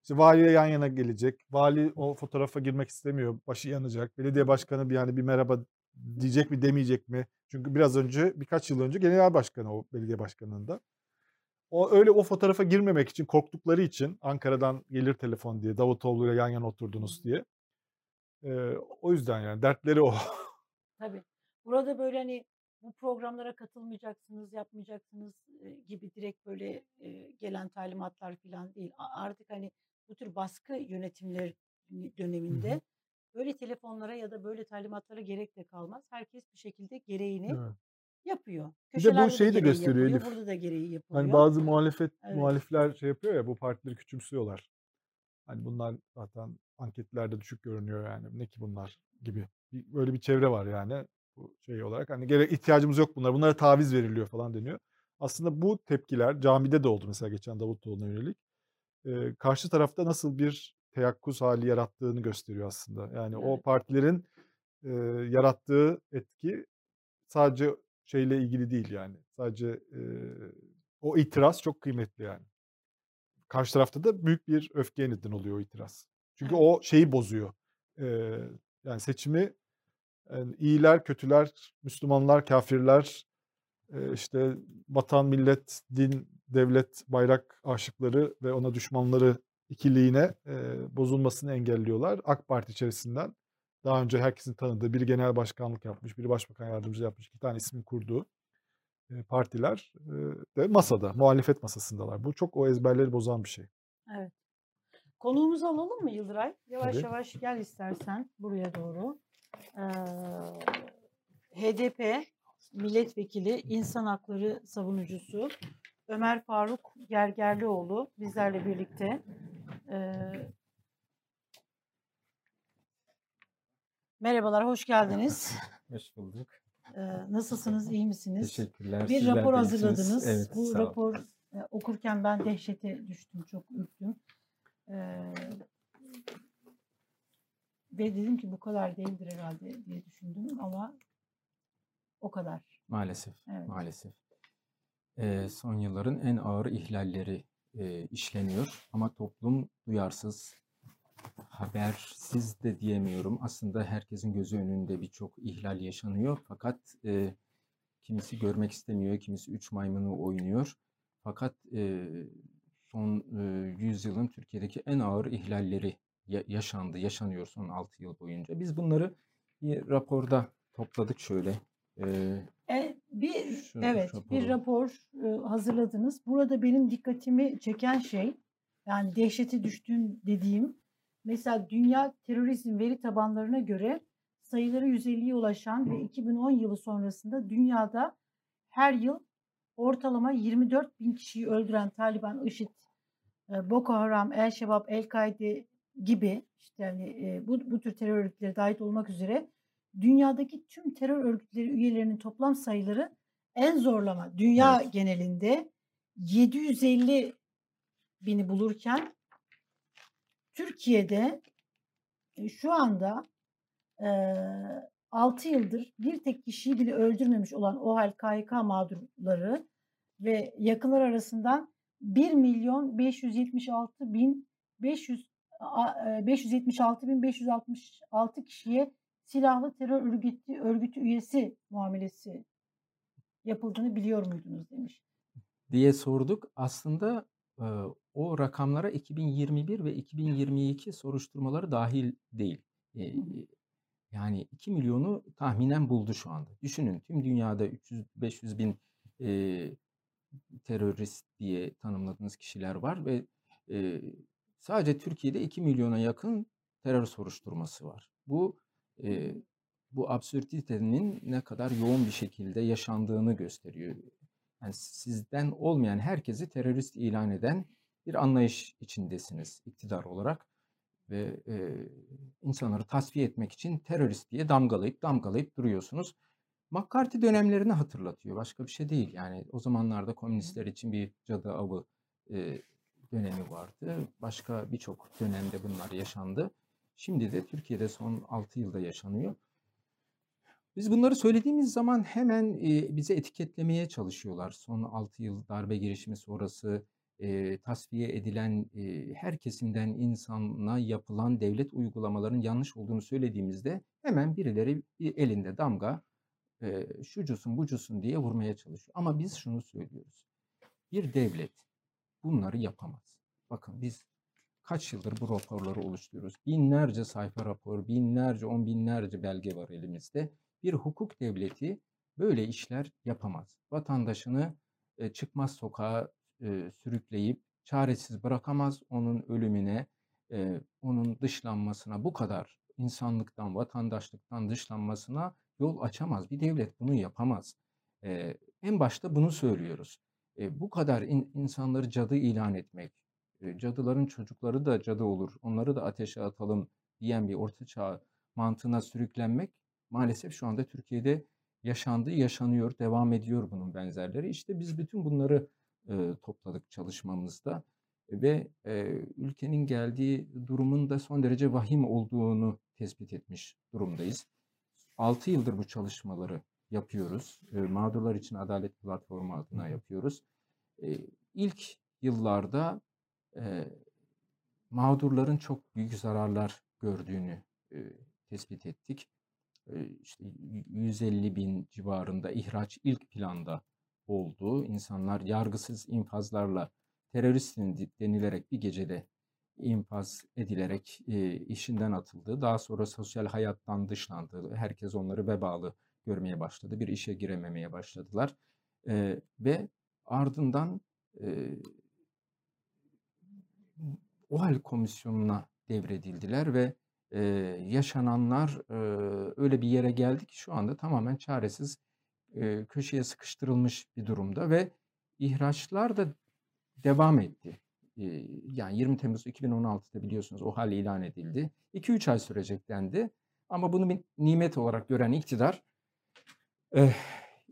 İşte valiyle yan yana gelecek. Vali o fotoğrafa girmek istemiyor. Başı yanacak. Belediye başkanı bir yani bir merhaba diyecek mi demeyecek mi? Çünkü biraz önce birkaç yıl önce genel başkanı o belediye başkanında. O öyle o fotoğrafa girmemek için korktukları için Ankara'dan gelir telefon diye Davutoğlu'yla yan yana oturdunuz diye. Ee, o yüzden yani dertleri o. Tabii. Burada böyle hani bu programlara katılmayacaksınız, yapmayacaksınız gibi direkt böyle gelen talimatlar falan değil. Artık hani bu tür baskı yönetimler döneminde böyle telefonlara ya da böyle talimatlara gerek de kalmaz. Herkes bir şekilde gereğini Evet. yapıyor. Bir de bu Köşelerde şeyi de gereği gösteriyor yapılıyor, Elif. Burada da gereği yapılıyor. Hani bazı muhalefet Evet. muhalifler şey yapıyor ya bu partileri küçümsüyorlar. Hani bunlar zaten anketlerde düşük görünüyor yani. Ne ki bunlar gibi. Bir, böyle bir çevre var yani bu şey olarak. Hani gerek ihtiyacımız yok bunlara. Bunlara taviz veriliyor falan deniyor. Aslında bu tepkiler camide de oldu mesela geçen Davutoğlu'na yönelik. Ee, karşı tarafta nasıl bir teyakkuz hali yarattığını gösteriyor aslında. Yani o Evet. partilerin e, yarattığı etki sadece şeyle ilgili değil yani. Sadece e, o itiraz çok kıymetli yani. Karşı tarafta da büyük bir öfkeye neden oluyor o itiraz. Çünkü Evet. o şeyi bozuyor. E, yani seçimi yani iyiler, kötüler, Müslümanlar, kafirler, e, işte vatan, millet, din, devlet, bayrak aşıkları ve ona düşmanları ikiliğine e, bozulmasını engelliyorlar. AK Parti içerisinden daha önce herkesin tanıdığı biri genel başkanlık yapmış, biri başbakan yardımcısı yapmış, iki tane ismin kurduğu e, partiler e, de masada, muhalefet masasındalar. Bu çok o ezberleri bozan bir şey. Evet. Konuğumuzu alalım mı Yıldıray? Yavaş Tabii. yavaş gel istersen buraya doğru. Ee, HDP milletvekili insan hakları savunucusu Ömer Faruk Gergerlioğlu bizlerle birlikte. Ee, merhabalar, hoş geldiniz. Hoş bulduk. Ee, nasılsınız, iyi misiniz? Teşekkürler. Bir rapor iyisiniz. hazırladınız. Evet, Bu rapor e, okurken ben dehşete düştüm, çok ürktüm. Ee, ve dedim ki bu kadar değildir herhalde diye düşündüm ama o kadar. Maalesef, Evet. maalesef. Son yılların en ağır ihlalleri işleniyor ama toplum duyarsız, habersiz de diyemiyorum. Aslında herkesin gözü önünde birçok ihlal yaşanıyor fakat kimisi görmek istemiyor, kimisi üç maymunu oynuyor. Fakat son e, yüzyılın Türkiye'deki en ağır ihlalleri ya- yaşandı, yaşanıyor son 6 yıl boyunca. Biz bunları bir raporda topladık şöyle. E, E, bir Şu evet bir raporu. rapor e, hazırladınız. Burada benim dikkatimi çeken şey yani dehşete düştüğüm dediğim mesela dünya terörizm veri tabanlarına göre sayıları 150'ye ulaşan ve 2010 yılı sonrasında dünyada her yıl ortalama 24 bin kişiyi öldüren Taliban, IŞİD, e, Boko Haram, El Şebab, El Kaide gibi işte yani e, bu, bu tür terör örgütleri dahil olmak üzere dünyadaki tüm terör örgütleri üyelerinin toplam sayıları en zorlama dünya Evet. genelinde 750 bini bulurken Türkiye'de e, şu anda e, 6 yıldır bir tek kişiyi bile öldürmemiş olan OHAL KHK mağdurları ve yakınlar arasından 1 milyon 576 bin 500 a- e, 576 bin 566 kişiye silahlı terör örgütü, örgütü üyesi muamelesi yapıldığını biliyor muydunuz demiş. diye sorduk. Aslında e, o rakamlara 2021 ve 2022 soruşturmaları dahil değil. E, yani 2 milyonu tahminen buldu şu anda. Düşünün tüm dünyada 300-500 bin e, terörist diye tanımladığınız kişiler var ve e, sadece Türkiye'de 2 milyona yakın terör soruşturması var. Bu e, bu absürtitenin ne kadar yoğun bir şekilde yaşandığını gösteriyor. Yani sizden olmayan herkesi terörist ilan eden bir anlayış içindesiniz iktidar olarak ve e, insanları tasfiye etmek için terörist diye damgalayıp damgalayıp duruyorsunuz. McCarthy dönemlerini hatırlatıyor. Başka bir şey değil. Yani o zamanlarda komünistler için bir cadı avı e, dönemi vardı. Başka birçok dönemde bunlar yaşandı. Şimdi de Türkiye'de son 6 yılda yaşanıyor. Biz bunları söylediğimiz zaman hemen e, bize etiketlemeye çalışıyorlar. Son 6 yıl darbe girişimi sonrası e, tasfiye edilen e, her kesimden insana yapılan devlet uygulamaların yanlış olduğunu söylediğimizde hemen birileri bir elinde damga e, şucusun bucusun diye vurmaya çalışıyor. Ama biz şunu söylüyoruz. Bir devlet bunları yapamaz. Bakın biz kaç yıldır bu raporları oluşturuyoruz. Binlerce sayfa rapor, binlerce, on binlerce belge var elimizde. Bir hukuk devleti böyle işler yapamaz. Vatandaşını e, çıkmaz sokağa e, sürükleyip çaresiz bırakamaz. Onun ölümüne, e, onun dışlanmasına bu kadar insanlıktan, vatandaşlıktan dışlanmasına yol açamaz. Bir devlet bunu yapamaz. E, en başta bunu söylüyoruz. Bu kadar in- insanları cadı ilan etmek, cadıların çocukları da cadı olur, onları da ateşe atalım diyen bir ortaçağ mantığına sürüklenmek maalesef şu anda Türkiye'de yaşandı, yaşanıyor, devam ediyor bunun benzerleri. İşte biz bütün bunları e, topladık çalışmamızda ve e, ülkenin geldiği durumun da son derece vahim olduğunu tespit etmiş durumdayız. 6 yıldır bu çalışmaları yapıyoruz. E, Mağdurlar için Adalet Platformu adına yapıyoruz. E, ilk yıllarda e, mağdurların çok büyük zararlar gördüğünü tespit ettik. E, işte 150 bin civarında ihraç ilk planda oldu. İnsanlar yargısız infazlarla teröristin denilerek bir gecede infaz edilerek işinden atıldı. Daha sonra sosyal hayattan dışlandı. Herkes onları vebalı görmeye başladı. Bir işe girememeye başladılar. Ve ardından OHAL komisyonuna devredildiler ve e, yaşananlar e, öyle bir yere geldi ki şu anda tamamen çaresiz e, köşeye sıkıştırılmış bir durumda ve ihraçlar da devam etti. E, yani 20 Temmuz 2016'da biliyorsunuz OHAL ilan edildi. 2-3 ay sürecek dendi. Ama bunu bir nimet olarak gören iktidar eh,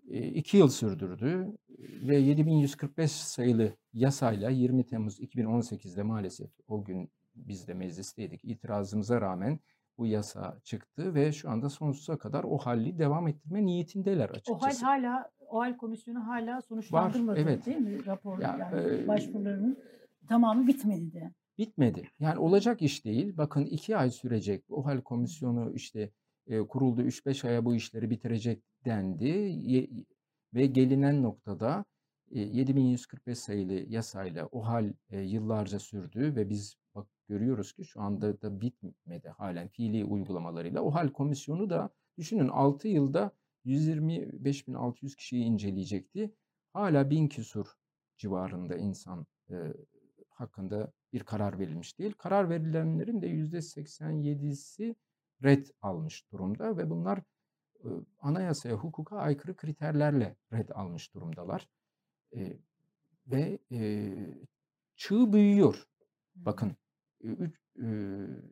e, iki yıl sürdürdü ve 7145 sayılı yasayla 20 Temmuz 2018'de maalesef o gün biz de meclisteydik itirazımıza rağmen bu yasa çıktı ve şu anda sonsuza kadar o halli devam ettirme niyetindeler O hal açıkçası. hala o hal komisyonu hala sonuçlandırmadı evet. değil mi rapor Ya, yani e, başvurularının tamamı bitmedi de. Bitmedi. Yani olacak iş değil. Bakın iki ay sürecek. O hal komisyonu işte e, kuruldu 3-5 aya bu işleri bitirecek dendi. Ye- ve gelinen noktada e, 7145 sayılı yasayla o hal e, yıllarca sürdü ve biz bak görüyoruz ki şu anda da bitmedi halen fiili uygulamalarıyla. O hal komisyonu da düşünün 6 yılda 125.600 kişiyi inceleyecekti. Hala 1000 küsur civarında insan e, hakkında bir karar verilmiş değil. Karar verilenlerin de %87'si red almış durumda ve bunlar anayasaya, hukuka aykırı kriterlerle red almış durumdalar. E, ve e, çığ büyüyor. Bakın üç- e,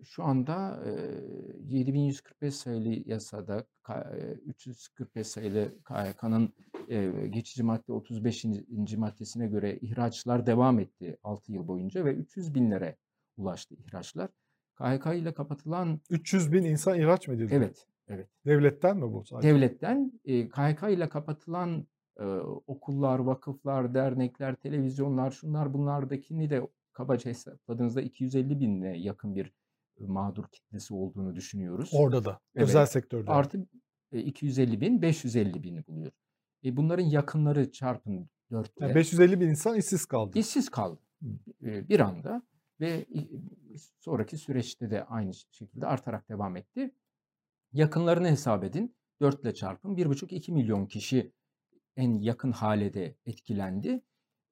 şu anda e, 7145 sayılı yasada K- e, 345 sayılı KHK'nın e, geçici madde 35. maddesine göre ihraçlar devam etti 6 yıl boyunca ve 300 binlere ulaştı ihraçlar. KHK ile kapatılan 300 bin insan ihraç mı edildi? evet evet Devletten mi bu sadece? devletten e, KHK ile kapatılan e, okullar, vakıflar, dernekler, televizyonlar, şunlar bunlardakini de kabaca hesapladığınızda 250 bine yakın bir mağdur kitlesi olduğunu düşünüyoruz. Orada da. Evet. Özel sektörde. Artı e, 250 bin, 550 bini buluyor. E, bunların yakınları çarpın 4 Yani 550 bin insan işsiz kaldı. işsiz kaldı bir anda ve sonraki süreçte de aynı şekilde artarak devam etti. Yakınlarını hesap edin. 4 ile çarpın. 1,5-2 milyon kişi en yakın halede etkilendi.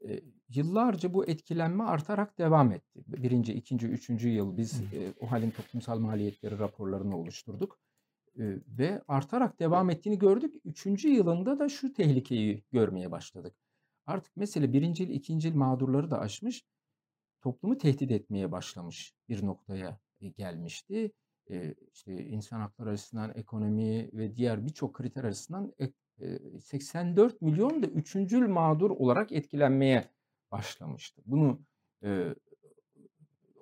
E, yıllarca bu etkilenme artarak devam etti. Birinci, ikinci, üçüncü yıl biz e, o halin toplumsal maliyetleri raporlarını oluşturduk. E, ve artarak devam ettiğini gördük. Üçüncü yılında da şu tehlikeyi görmeye başladık. Artık mesele birinci yıl, ikinci yıl mağdurları da aşmış. Toplumu tehdit etmeye başlamış bir noktaya e, gelmişti. E, işte insan hakları açısından, ekonomi ve diğer birçok kriter açısından ek- e, 84 milyon da üçüncül mağdur olarak etkilenmeye başlamıştı. Bunu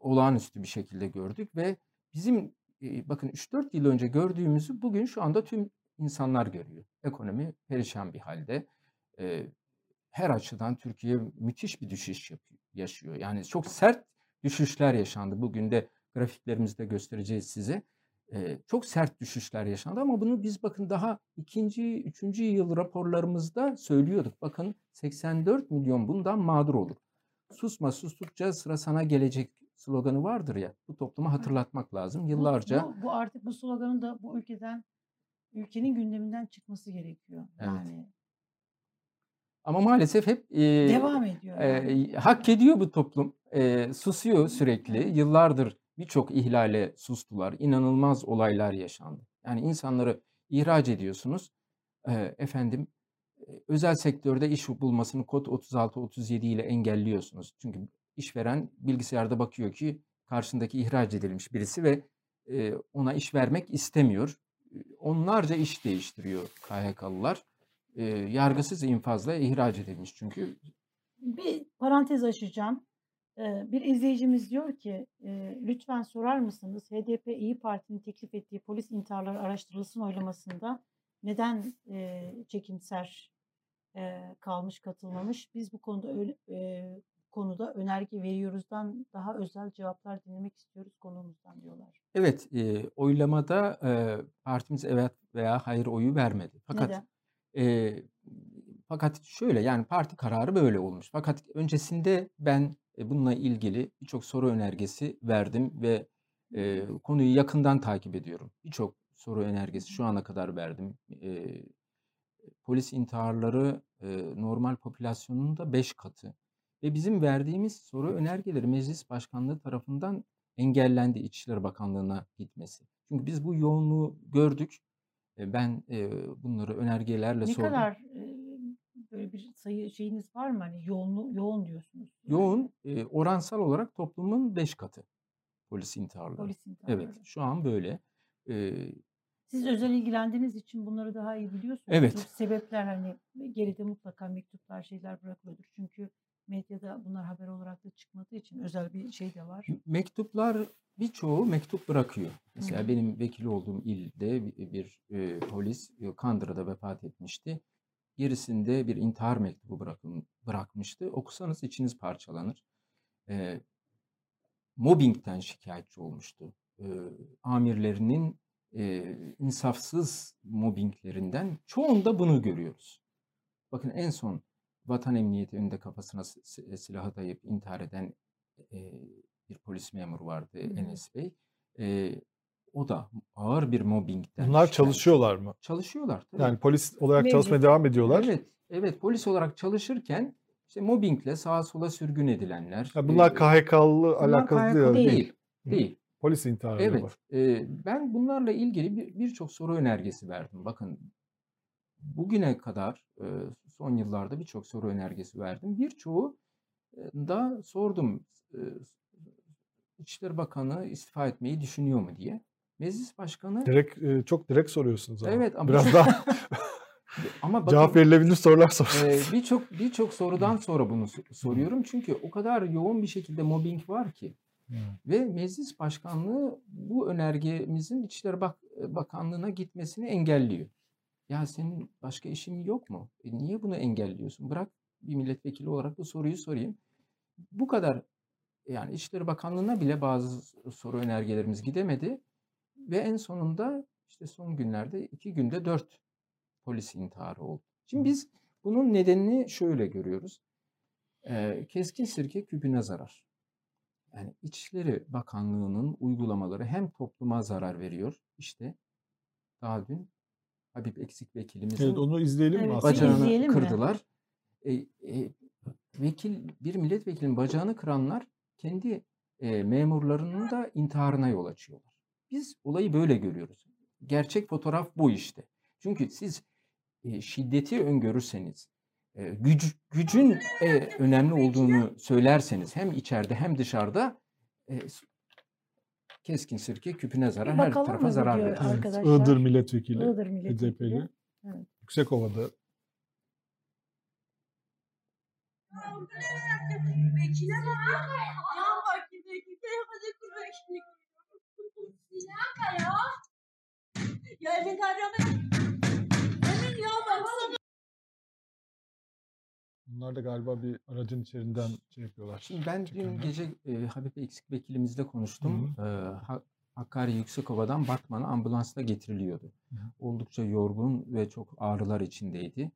olağanüstü bir şekilde gördük ve bizim bakın 3-4 yıl önce gördüğümüzü bugün şu anda tüm insanlar görüyor. Ekonomi perişan bir halde. Her açıdan Türkiye müthiş bir düşüş yapıyor, yaşıyor. Yani çok sert düşüşler yaşandı. Bugün de grafiklerimizde göstereceğiz size. Ee, çok sert düşüşler yaşandı ama bunu biz bakın daha ikinci, üçüncü yıl raporlarımızda söylüyorduk. Bakın 84 milyon bundan mağdur olur. Susma sustukça sıra sana gelecek sloganı vardır ya. Bu topluma hatırlatmak lazım. Bu- Yıllarca Bu, bu artık bu sloganın da bu ülkeden ülkenin gündeminden çıkması gerekiyor. Evet. Yani ama maalesef hep e, devam ediyor. e, hak ediyor bu toplum. E, susuyor sürekli. Yıllardır birçok ihlale sustular. İnanılmaz olaylar yaşandı. Yani insanları ihraç ediyorsunuz. E, efendim özel sektörde iş bulmasını kod 36-37 ile engelliyorsunuz. Çünkü işveren bilgisayarda bakıyor ki karşındaki ihraç edilmiş birisi ve ona iş vermek istemiyor. Onlarca iş değiştiriyor KHK'lılar. E, yargısız infazla ihraç edilmiş çünkü. Bir parantez açacağım. Ee, Bir izleyicimiz diyor ki e, lütfen sorar mısınız HDP İyi Parti'nin teklif ettiği polis intiharları araştırılsın oylamasında neden e, çekimser e, kalmış katılmamış? Biz bu konuda öyle, konuda önerge veriyoruzdan daha özel cevaplar dinlemek istiyoruz konumuzdan diyorlar. Evet, e, oylamada e, partimiz evet veya hayır oyu vermedi. Fakat Neden? E, fakat şöyle yani parti kararı böyle olmuş. Fakat öncesinde ben e, bununla ilgili birçok soru önergesi verdim ve e, konuyu yakından takip ediyorum. Birçok soru önergesi şu ana kadar verdim. E, polis intiharları e, normal popülasyonun da 5 katı. Ve bizim verdiğimiz soru önergeleri meclis başkanlığı tarafından engellendi İçişleri Bakanlığı'na gitmesi. Çünkü biz bu yoğunluğu gördük. Ben bunları önergelerle Ne sordum. kadar e, böyle bir sayı şeyiniz var mı? Hani yoğun, yoğun diyorsunuz. Yoğun oransal olarak toplumun 5 katı polis intiharları. Polis intiharları. Evet, şu an böyle. Siz özel ilgilendiğiniz için bunları daha iyi biliyorsunuz. Evet. Bu sebepler hani geride mutlaka mektuplar şeyler bırakılıyordur. Çünkü medyada bunlar haber olarak da çıkmadığı için özel bir şey de var. Mektuplar birçoğu mektup bırakıyor. Mesela hı. benim vekil olduğum ilde bir, bir, e, polis e, Kandıra'da vefat etmişti. Gerisinde bir intihar mektubu bırakın, bırakmıştı. Okusanız içiniz parçalanır. E, mobbingten şikayetçi olmuştu. E, amirlerinin e, insafsız mobbinglerinden çoğunda bunu görüyoruz. Bakın en son vatan emniyeti önünde kafasına si- silahı dayayıp intihar eden e, bir polis memuru vardı hı. Enes Bey. E, o da ağır bir mobbingden Bunlar şikayetçi. çalışıyorlar mı? Çalışıyorlar tabii. Yani polis olarak Mevcut. çalışmaya devam ediyorlar. Evet, evet polis olarak çalışırken işte mobbingle sağa sola sürgün edilenler. Ha, bunlar e, KHK'lı alakalı KHK değil. değil. Hı. Değil. Polis intiharı Evet, var. e, ben bunlarla ilgili bir- birçok soru önergesi verdim. Bakın bugüne kadar son yıllarda birçok soru önergesi verdim. Birçoğu da sordum İçişleri Bakanı istifa etmeyi düşünüyor mu diye. Meclis Başkanı Direkt çok direkt soruyorsunuz ama. evet ama Biraz daha ama bakın, cevap verilebilir sorular soruyorsunuz. birçok birçok sorudan sonra bunu so- soruyorum çünkü o kadar yoğun bir şekilde mobbing var ki ve meclis başkanlığı bu önergemizin İçişleri Bak- Bakanlığı'na gitmesini engelliyor. Ya senin başka işin yok mu? E niye bunu engelliyorsun? Bırak bir milletvekili olarak bu soruyu sorayım. Bu kadar yani İçişleri Bakanlığı'na bile bazı soru önergelerimiz gidemedi ve en sonunda işte son günlerde iki günde dört polis intiharı oldu. Şimdi biz bunun nedenini şöyle görüyoruz. Ee, keskin sirke küpüne zarar. Yani İçişleri Bakanlığı'nın uygulamaları hem topluma zarar veriyor. İşte daha dün Habib Eksik vekilimizin Evet onu izleyelim mi Evet, bacağını izleyelim mi? kırdılar. E, e, vekil bir milletvekilinin bacağını kıranlar kendi e, memurlarının da intiharına yol açıyorlar. Biz olayı böyle görüyoruz. Gerçek fotoğraf bu işte. Çünkü siz e, şiddeti öngörürseniz, e, güc, gücün e, önemli olduğunu söylerseniz hem içeride hem dışarıda e, keskin sirke küpüne zarar, her tarafa zarar verir. Evet, arkadaşlar? Iğdır milletvekili. Iğdır milletvekili. HDP'li. Evet. Yüksekova'da Vekile bak. Ya vekile arama. de galiba bir aracın içerinden şey yapıyorlar. Şimdi ben dün çekenler. gece e, Habib Eksik vekilimizle konuştum. Hı E, Ha- Hakkari Yüksekova'dan Batman'a ambulansla getiriliyordu. Hı hı. Oldukça yorgun ve çok ağrılar içindeydi.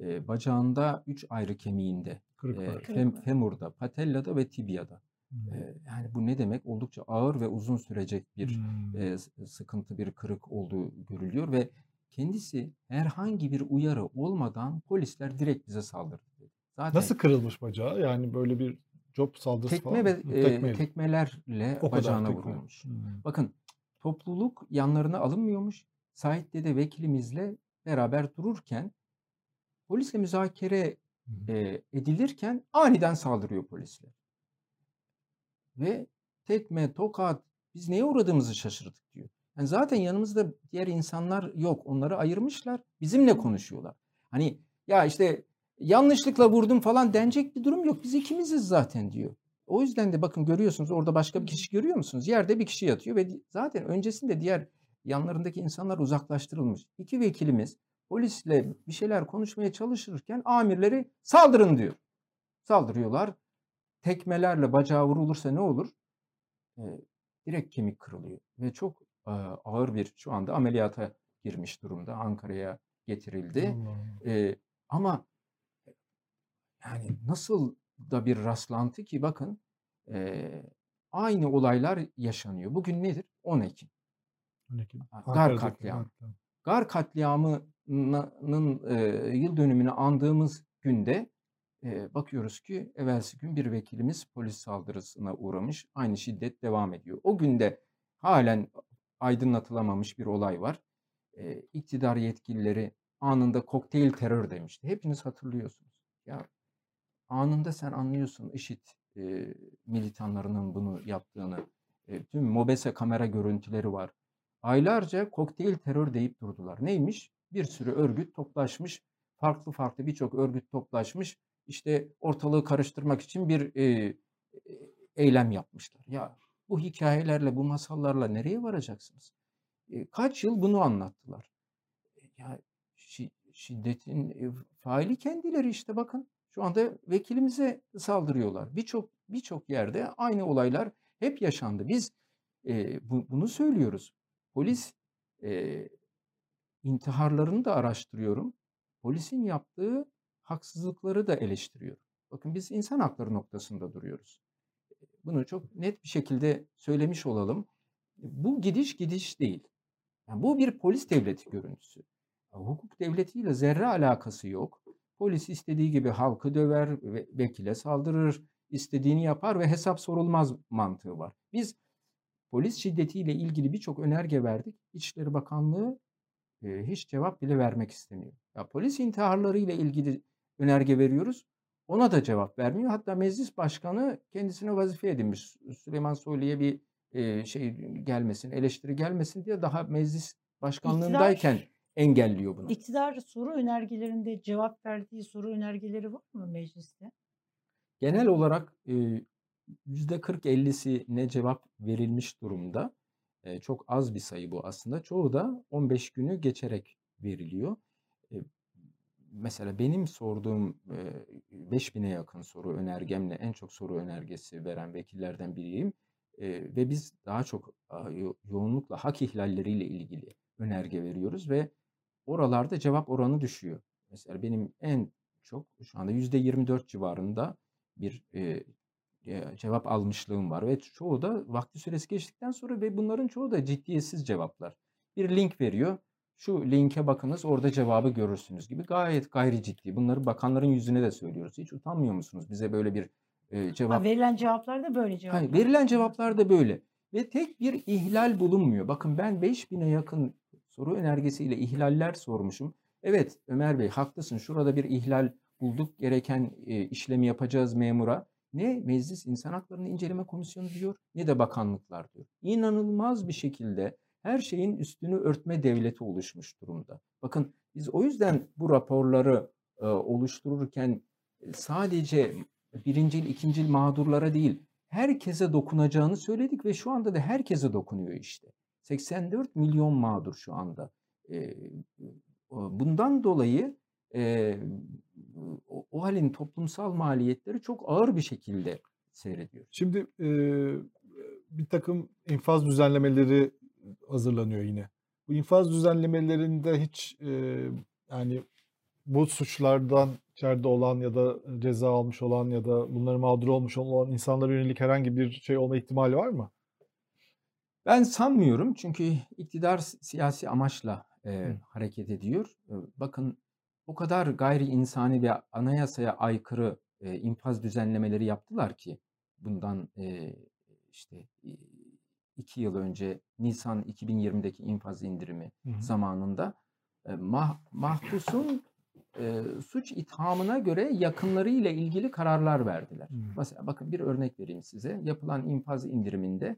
E, bacağında üç ayrı kemiğinde, Kırık e, fem- femurda, patellada ve tibiada. Hmm. E, yani bu ne demek? Oldukça ağır ve uzun sürecek bir Hmm. e, sıkıntı, bir kırık olduğu görülüyor ve kendisi herhangi bir uyarı olmadan polisler direkt bize saldırdı. Zaten Nasıl kırılmış bacağı? Yani böyle bir job saldırısı tekme falan ve e, Tekmeyle. tekmelerle O bacağına tekme. vurulmuş. Hmm. Bakın topluluk yanlarına alınmıyormuş. Sait Dede vekilimizle beraber dururken polisle müzakere e, edilirken aniden saldırıyor polisler. Ve tekme, tokat biz neye uğradığımızı şaşırdık diyor. Yani zaten yanımızda diğer insanlar yok. Onları ayırmışlar. Bizimle konuşuyorlar. Hani ya işte yanlışlıkla vurdum falan denecek bir durum yok. Biz ikimiziz zaten diyor. O yüzden de bakın görüyorsunuz orada başka bir kişi görüyor musunuz? Yerde bir kişi yatıyor ve zaten öncesinde diğer yanlarındaki insanlar uzaklaştırılmış. İki vekilimiz polisle bir şeyler konuşmaya çalışırken amirleri saldırın diyor. Saldırıyorlar. Tekmelerle bacağı vurulursa ne olur? Ee, direkt kemik kırılıyor ve çok e, ağır bir şu anda ameliyata girmiş durumda. Ankara'ya getirildi. Ee, ama yani nasıl da bir rastlantı ki bakın e, aynı olaylar yaşanıyor. Bugün nedir? 10 Ekim. 12. Gar Ankara'daki katliamı. katliam. Gar katliamının e, yıl dönümünü andığımız günde e, bakıyoruz ki evvelsi gün bir vekilimiz polis saldırısına uğramış. Aynı şiddet devam ediyor. O günde halen aydınlatılamamış bir olay var. E, iktidar yetkilileri anında kokteyl terör demişti. Hepiniz hatırlıyorsunuz. Ya anında sen anlıyorsun IŞİD e, militanlarının bunu yaptığını. E, tüm MOBESE kamera görüntüleri var. Aylarca kokteyl terör deyip durdular. Neymiş? Bir sürü örgüt toplaşmış. Farklı farklı birçok örgüt toplaşmış. İşte ortalığı karıştırmak için bir e, e, eylem yapmışlar. Ya bu hikayelerle, bu masallarla nereye varacaksınız? E, kaç yıl bunu anlattılar. E, Ya şi- şiddetin e, faili kendileri işte bakın. Şu anda vekilimize saldırıyorlar. Birçok birçok yerde aynı olaylar hep yaşandı. Biz e, bu- bunu söylüyoruz. Polis e, intiharlarını da araştırıyorum. Polisin yaptığı haksızlıkları da eleştiriyorum. Bakın biz insan hakları noktasında duruyoruz. Bunu çok net bir şekilde söylemiş olalım. Bu gidiş gidiş değil. Yani bu bir polis devleti görüntüsü. Hukuk devletiyle zerre alakası yok. Polis istediği gibi halkı döver, ve vekile saldırır, istediğini yapar ve hesap sorulmaz mantığı var. Biz polis şiddetiyle ilgili birçok önerge verdik. İçişleri Bakanlığı e, hiç cevap bile vermek istemiyor. Ya polis intiharlarıyla ilgili önerge veriyoruz. Ona da cevap vermiyor. Hatta meclis başkanı kendisine vazife edinmiş. Süleyman Soylu'ya bir e, şey gelmesin, eleştiri gelmesin diye daha meclis başkanlığındayken İktidar- engelliyor bunu. İktidar soru önergelerinde cevap verdiği soru önergeleri var mı mecliste? Genel olarak e, %40-50'si ne cevap verilmiş durumda. E, çok az bir sayı bu aslında. Çoğu da 15 günü geçerek veriliyor. E, mesela benim sorduğum e, 5000'e yakın soru önergemle en çok soru önergesi veren vekillerden biriyim. E, ve biz daha çok yoğunlukla hak ihlalleriyle ilgili önerge veriyoruz ve oralarda cevap oranı düşüyor. Mesela benim en çok şu anda %24 civarında bir e, cevap almışlığım var ve çoğu da vakti süresi geçtikten sonra ve bunların çoğu da ciddiyetsiz cevaplar. Bir link veriyor. Şu linke bakınız orada cevabı görürsünüz gibi gayet gayri ciddi. Bunları bakanların yüzüne de söylüyoruz. Hiç utanmıyor musunuz bize böyle bir e, Ha, cevap verilen cevaplar da böyle cevaplar. Hayır, verilen cevaplar da böyle. Ve tek bir ihlal bulunmuyor. Bakın ben 5000'e yakın soru önergesiyle ihlaller sormuşum. Evet Ömer Bey haklısın. Şurada bir ihlal bulduk. Gereken e, işlemi yapacağız memura. Ne Meclis İnsan Haklarını İnceleme Komisyonu diyor ne de bakanlıklar diyor. İnanılmaz bir şekilde her şeyin üstünü örtme devleti oluşmuş durumda. Bakın biz o yüzden bu raporları e, oluştururken e, sadece birincil, ikincil mağdurlara değil herkese dokunacağını söyledik ve şu anda da herkese dokunuyor işte. 84 milyon mağdur şu anda. Bundan dolayı o, halin toplumsal maliyetleri çok ağır bir şekilde seyrediyor. Şimdi bir takım infaz düzenlemeleri hazırlanıyor yine. Bu infaz düzenlemelerinde hiç yani bu suçlardan içeride olan ya da ceza almış olan ya da bunları mağdur olmuş olan insanlara yönelik herhangi bir şey olma ihtimali var mı? Ben sanmıyorum çünkü iktidar si- siyasi amaçla e, Hı. hareket ediyor. E, bakın o kadar gayri insani ve anayasaya aykırı e, infaz düzenlemeleri yaptılar ki bundan e, işte iki yıl önce Nisan 2020'deki infaz indirimi Hı hı. zamanında e, mah, mahpusun e, suç ithamına göre yakınları ile ilgili kararlar verdiler. Hı. Mesela bakın bir örnek vereyim size. Yapılan infaz indiriminde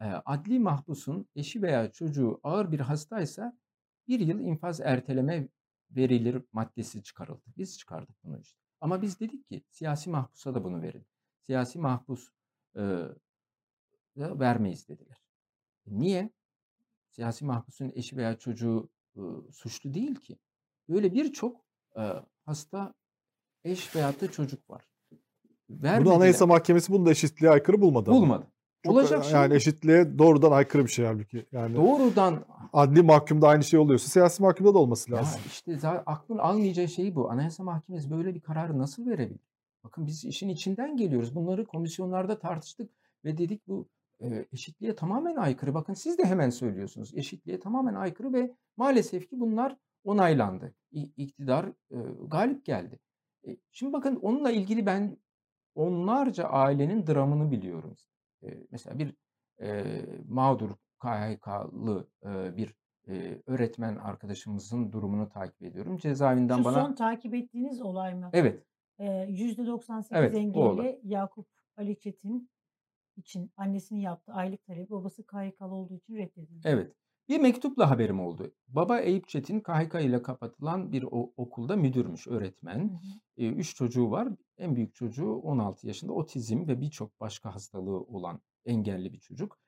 adli mahpusun eşi veya çocuğu ağır bir hastaysa bir yıl infaz erteleme verilir maddesi çıkarıldı. Biz çıkardık bunu işte. Ama biz dedik ki siyasi mahpusa da bunu verin. Siyasi mahpus e, da vermeyiz dediler. Niye? Siyasi mahpusun eşi veya çocuğu e, suçlu değil ki. Böyle birçok e, hasta eş veyahut da çocuk var. Bunu Vermediler. Anayasa Mahkemesi bunu da eşitliğe aykırı bulmadı. ama. Çok, Olacak şey yani değil. eşitliğe doğrudan aykırı bir şey halbuki. Yani Doğrudan adli mahkumda aynı şey oluyorsa siyasi mahkumda da olması Ya lazım. işte zaten aklın almayacağı şey bu. Anayasa Mahkemesi böyle bir kararı nasıl verebilir? Bakın biz işin içinden geliyoruz. Bunları komisyonlarda tartıştık ve dedik bu e, eşitliğe tamamen aykırı. Bakın siz de hemen söylüyorsunuz. Eşitliğe tamamen aykırı ve maalesef ki bunlar onaylandı. İktidar e, galip geldi. E, şimdi bakın onunla ilgili ben onlarca ailenin dramını biliyorum. E, mesela bir e, mağdur KHK'lı e, bir e, öğretmen arkadaşımızın durumunu takip ediyorum. Cezaevinden Şu bana son takip ettiğiniz olay mı? evet Ee, %98 Evet, engelli Yakup Ali Çetin için annesinin yaptığı aylık talebi babası KYK'lı olduğu için reddedildi. evet bir mektupla haberim oldu. Baba Eyüp Çetin KHK ile kapatılan bir okulda müdürmüş, Hı öğretmen. hı. E, üç çocuğu var. En büyük çocuğu 16 yaşında otizm ve birçok başka hastalığı olan engelli bir çocuk.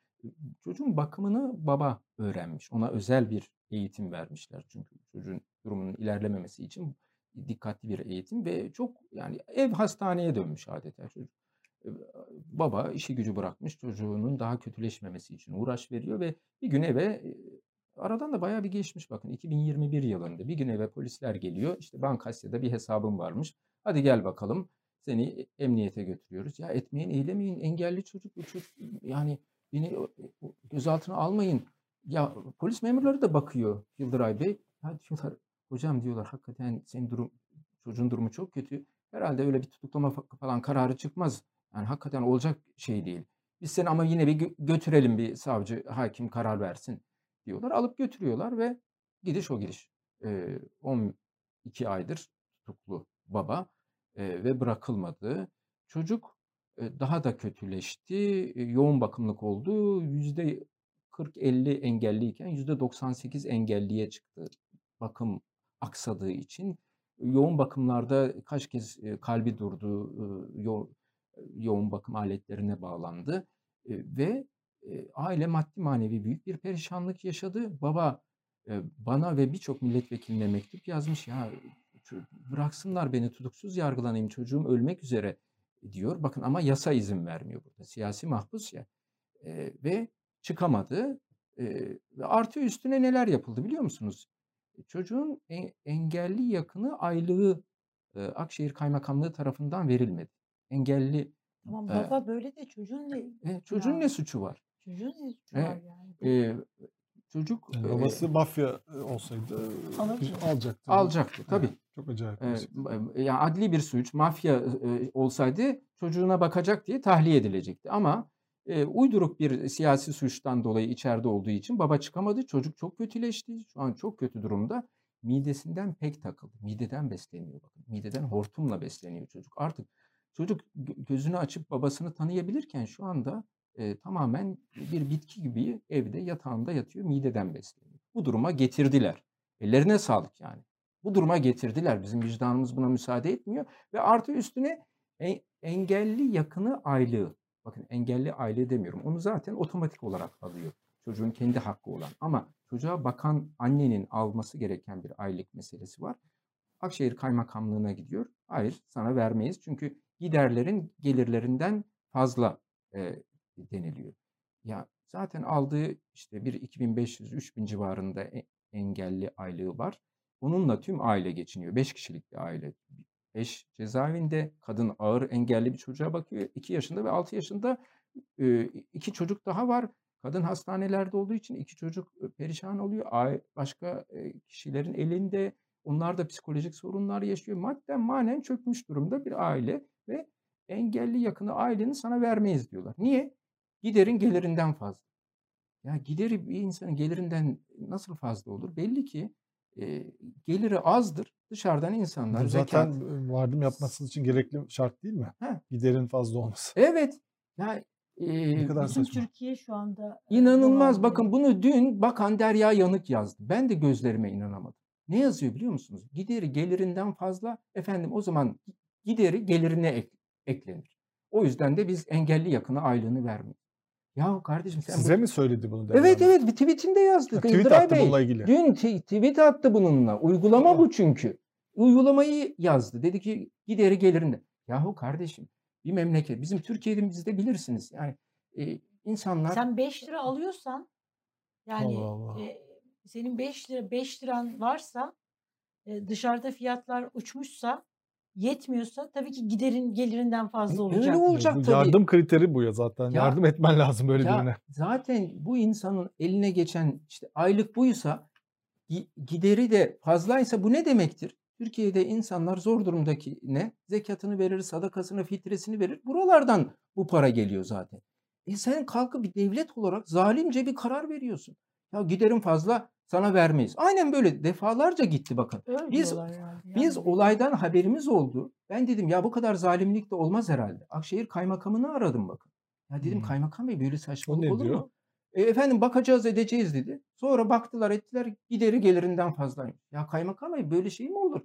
Çocuğun bakımını baba öğrenmiş. Ona özel bir eğitim vermişler. Çünkü çocuğun durumunun ilerlememesi için dikkatli bir eğitim ve çok yani ev hastaneye dönmüş adeta çocuk. E, Baba işi gücü bırakmış çocuğunun daha kötüleşmemesi için uğraş veriyor ve bir gün eve e, aradan da bayağı bir geçmiş. Bakın 2021 yılında bir gün eve polisler geliyor. İşte Bankasya'da bir hesabım varmış. Hadi gel bakalım seni e- emniyete götürüyoruz. Ya etmeyin eylemeyin engelli çocuk bu çocuk. Yani beni o- gözaltına almayın. Ya polis memurları da bakıyor Yıldıray Bey. Ya diyorlar hocam diyorlar hakikaten senin durum çocuğun durumu çok kötü. Herhalde öyle bir tutuklama fa- falan kararı çıkmaz yani hakikaten olacak şey değil biz seni ama yine bir gö- götürelim bir savcı hakim karar versin diyorlar. Alıp götürüyorlar ve gidiş o gidiş. Ee, 12 aydır tutuklu baba e, ve bırakılmadı. Çocuk e, daha da kötüleşti. e, yoğun bakımlık oldu. Yüzde 40-50 engelliyken yüzde 98 engelliye çıktı. Bakım aksadığı için. Yoğun bakımlarda kaç kez e, kalbi durdu. Yo- yoğun bakım aletlerine bağlandı. Ve aile maddi manevi büyük bir perişanlık yaşadı. Baba bana ve birçok milletvekiline mektup yazmış ya bıraksınlar beni tutuksuz yargılanayım çocuğum ölmek üzere diyor. Bakın ama yasa izin vermiyor burada. Siyasi mahpus ya. Ve çıkamadı. E, artı üstüne neler yapıldı biliyor musunuz? Çocuğun e- engelli yakını aylığı Akşehir Kaymakamlığı tarafından verilmedi. Engelli Tamam e, baba böyle de çocuğun ne e, çocuğun Ya. ne suçu var? çocuğun ne suçu E, var yani? E, çocuk Yani e, babası mafya e, olsaydı Alırdı. bir- alacaktı. alacaktı tabii. Evet, Çok acayip. E, e, yani adli bir suç, mafya e, olsaydı çocuğuna bakacak diye tahliye edilecekti. Ama e, uyduruk bir siyasi suçtan dolayı içeride olduğu için baba çıkamadı. Çocuk çok kötüleşti. Şu an çok kötü durumda. Midesinden pek takıldı. Mideden besleniyor bakın. Mideden hortumla besleniyor çocuk. Artık çocuk gö- gözünü açıp babasını tanıyabilirken şu anda e, tamamen bir bitki gibi evde yatağında yatıyor. Mideden besleniyor. Bu duruma getirdiler. Ellerine sağlık yani. Bu duruma getirdiler. Bizim vicdanımız buna müsaade etmiyor. Ve artı üstüne e- engelli yakını aylığı. Bakın engelli aile demiyorum. Onu zaten otomatik olarak alıyor. Çocuğun kendi hakkı olan. Ama çocuğa bakan annenin alması gereken bir aylık meselesi var. Akşehir Kaymakamlığı'na gidiyor. Hayır sana vermeyiz çünkü giderlerin gelirlerinden fazla e, deniliyor. Ya zaten aldığı işte bir 2500-3000 civarında e- engelli aylığı var. Onunla tüm aile geçiniyor. 5 kişilik bir aile. Eş cezaevinde, kadın ağır engelli bir çocuğa bakıyor. 2 yaşında ve 6 yaşında iki çocuk daha var. Kadın hastanelerde olduğu için iki çocuk perişan oluyor. Başka kişilerin elinde. Onlar da psikolojik sorunlar yaşıyor. Madden manen çökmüş durumda bir aile ve engelli yakını ailenin sana vermeyiz diyorlar. Niye? Giderin gelirinden fazla. Ya gideri bir insanın gelirinden nasıl fazla olur? Belli ki e, geliri azdır. Dışarıdan insanlar Bu zaten zekat. vardım yapması için gerekli şart değil mi? Ha. Giderin fazla olması. Evet. Ya Ne e, kadar Bizim saçma. Türkiye şu anda İnanılmaz. bu Bakın bunu dün Bakan Derya Yanık yazdı. Ben de gözlerime inanamadım. Ne yazıyor biliyor musunuz? Gideri gelirinden fazla efendim o zaman gideri gelirine ek- eklenir. O yüzden de biz engelli yakına aylığını vermiyoruz. Yahu kardeşim sen bu- Size mi söyledi bunu? Evet Hanım? evet bir tweetinde yazdı. Ha, tweet attı Bey. bununla ilgili. Dün t- tweet attı bununla. Uygulama Aa. bu çünkü. Uygulamayı yazdı. Dedi ki gideri gelirinde. Yahu kardeşim bir memleket. Bizim Türkiye'de bizde bilirsiniz. Yani e, insanlar Sen 5 lira alıyorsan yani Allah Allah. e, senin 5 lira 5 liran varsa e, dışarıda fiyatlar uçmuşsa yetmiyorsa tabii ki giderin gelirinden fazla Öyle olacak. olacak Bu tabii. yardım kriteri bu ya zaten. Ya- yardım etmen lazım böyle Ya birine. zaten bu insanın eline geçen işte aylık buysa gi- gideri de fazlaysa bu ne demektir? Türkiye'de insanlar zor durumdaki ne? Zekatını verir, sadakasını, fitresini verir. Buralardan bu para geliyor zaten. E sen kalkıp bir devlet olarak zalimce bir karar veriyorsun. Ya giderim fazla sana vermeyiz. Aynen böyle defalarca gitti bakın. Öyle Biz herhalde. biz yani. olaydan haberimiz oldu. Ben dedim ya bu kadar zalimlik de olmaz herhalde. Akşehir kaymakamını aradım bakın. Ya dedim Hmm. kaymakam bey böyle saçmalık olur diyor? mu? E, efendim bakacağız edeceğiz dedi. Sonra baktılar ettiler gideri gelirinden fazlaymış. Ya kaymakam bey böyle şey mi olur?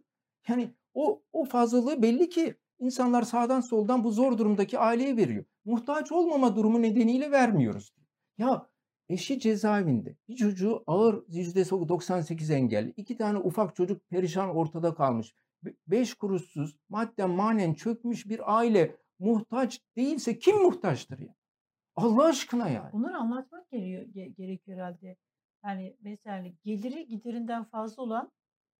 Yani o o fazlalığı belli ki insanlar sağdan soldan bu zor durumdaki aileye veriyor. Muhtaç olmama durumu nedeniyle vermiyoruz. Ya eşi cezaevinde. Bir çocuğu ağır %98 engelli. iki tane ufak çocuk perişan ortada kalmış. Be- Beş kuruşsuz madden manen çökmüş bir aile muhtaç değilse kim muhtaçtır ya? Allah aşkına yani. Bunları anlatmak gerekiyor, ge- gerekiyor herhalde. Yani mesela geliri giderinden fazla olan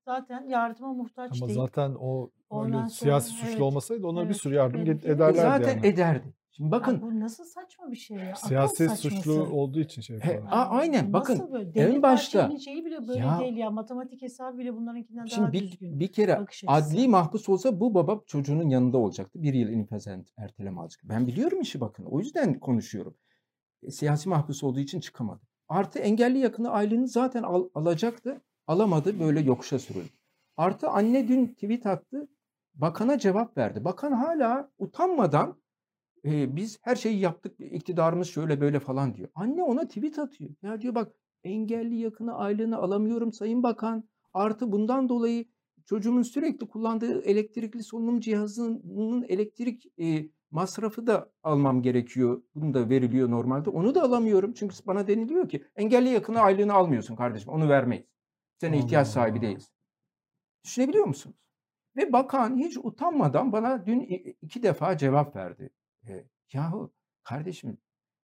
zaten yardıma muhtaç Ama değil. zaten o öyle Ondan sonra siyasi suçlu evet, olmasaydı onlara bir evet, sürü yardım belli get- ki. E ederlerdi zaten yani. ederdi. Şimdi Ya bakın bu nasıl saçma bir şey ya? Siyaset suçlu olduğu için şey he, yapıyorlar. a- aynen Bu bakın Nasıl böyle? en Devlet başta Bahçeli'nin şeyi bile böyle Ya- değil ya. Matematik hesabı bile bunlarınkinden daha Şimdi bir, düzgün. bir kere adli mahpus olsa bu baba çocuğunun yanında olacaktı. Bir yıl infaz ert- erteleme alacak. Ben biliyorum işi bakın. O yüzden konuşuyorum. E, siyasi mahpus olduğu için çıkamadı. Artı engelli yakını aylığını zaten al- alacaktı. Alamadı böyle yokuşa sürüldü. Artı anne dün tweet attı. Bakana cevap verdi. Bakan hala utanmadan e, biz her şeyi yaptık. iktidarımız şöyle böyle falan diyor. Anne ona tweet atıyor. Ya diyor bak engelli yakını aylığını alamıyorum Sayın Bakan. Artı bundan dolayı çocuğumun sürekli kullandığı elektrikli solunum cihazının elektrik e, masrafı da almam gerekiyor. Bunu da veriliyor normalde. Onu da alamıyorum. Çünkü bana deniliyor ki engelli yakını aylığını almıyorsun kardeşim. Onu vermeyiz. Sen ihtiyaç sahibi değilsin. Düşünebiliyor musunuz? Ve bakan hiç utanmadan bana dün iki defa cevap verdi. E, yahu kardeşim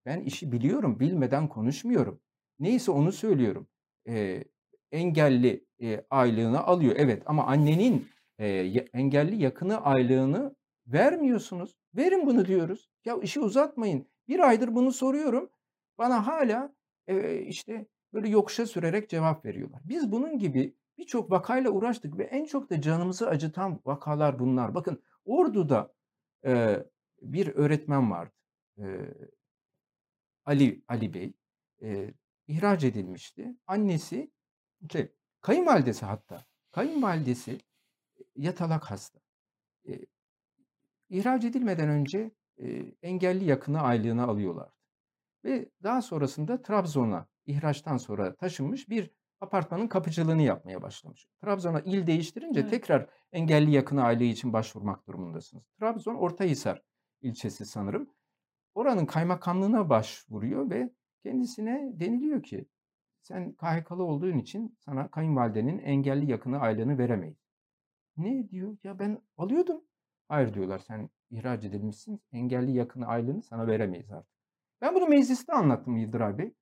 ben işi biliyorum, bilmeden konuşmuyorum. Neyse onu söylüyorum. E, engelli e, aylığını alıyor evet ama annenin e, engelli yakını aylığını vermiyorsunuz. Verin bunu diyoruz. Ya işi uzatmayın. Bir aydır bunu soruyorum. Bana hala e, işte böyle yokuşa sürerek cevap veriyorlar. Biz bunun gibi birçok vakayla uğraştık ve en çok da canımızı acıtan vakalar bunlar. Bakın Ordu'da e, bir öğretmen vardı. E, Ali Ali Bey e, ihraç edilmişti. Annesi şey, kayınvalidesi hatta kayınvalidesi yatalak hasta. E, ihraç edilmeden önce e, engelli yakını aylığını alıyorlardı. Ve daha sonrasında Trabzon'a ihraçtan sonra taşınmış bir apartmanın kapıcılığını yapmaya başlamış. Trabzon'a il değiştirince Evet. tekrar engelli yakını aylığı için başvurmak durumundasınız. Trabzon Ortahisar ilçesi sanırım. Oranın kaymakamlığına başvuruyor ve kendisine deniliyor ki sen KHK'lı olduğun için sana kayınvalidenin engelli yakını aylığını veremeyiz. Ne diyor? Ya ben alıyordum. Hayır diyorlar sen ihraç edilmişsin. Engelli yakını aylığını sana veremeyiz artık. Ben bunu mecliste anlattım Yıldıray Bey.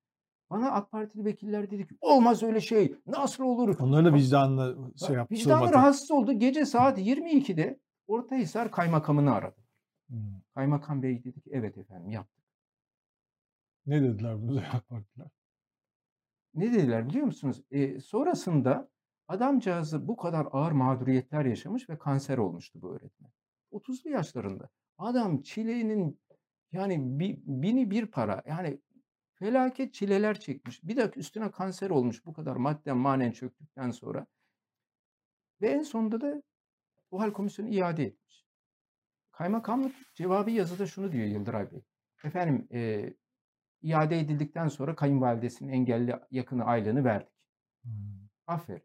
Bana AK Partili vekiller dedi ki olmaz öyle şey. Nasıl olur? Onların da vicdanla şey yaptı. Vicdanı sığmadı. rahatsız oldu. Gece saat 22'de Ortahisar kaymakamını aradı. Hmm. Kaymakam Bey dedi ki evet efendim yaptık. Ne dediler bunu AK Partiler? Ne dediler biliyor musunuz? E, sonrasında adamcağızı bu kadar ağır mağduriyetler yaşamış ve kanser olmuştu bu öğretmen. 30'lu yaşlarında. Adam çilenin yani bi- bini bir para yani felaket çileler çekmiş. Bir de üstüne kanser olmuş bu kadar madden manen çöktükten sonra. Ve en sonunda da bu hal komisyonu iade etmiş. Kaymakamlık cevabı yazıda şunu diyor Yıldıray Bey. Efendim e, iade edildikten sonra kayınvalidesinin engelli yakını aylığını verdik. Hmm. Aferin.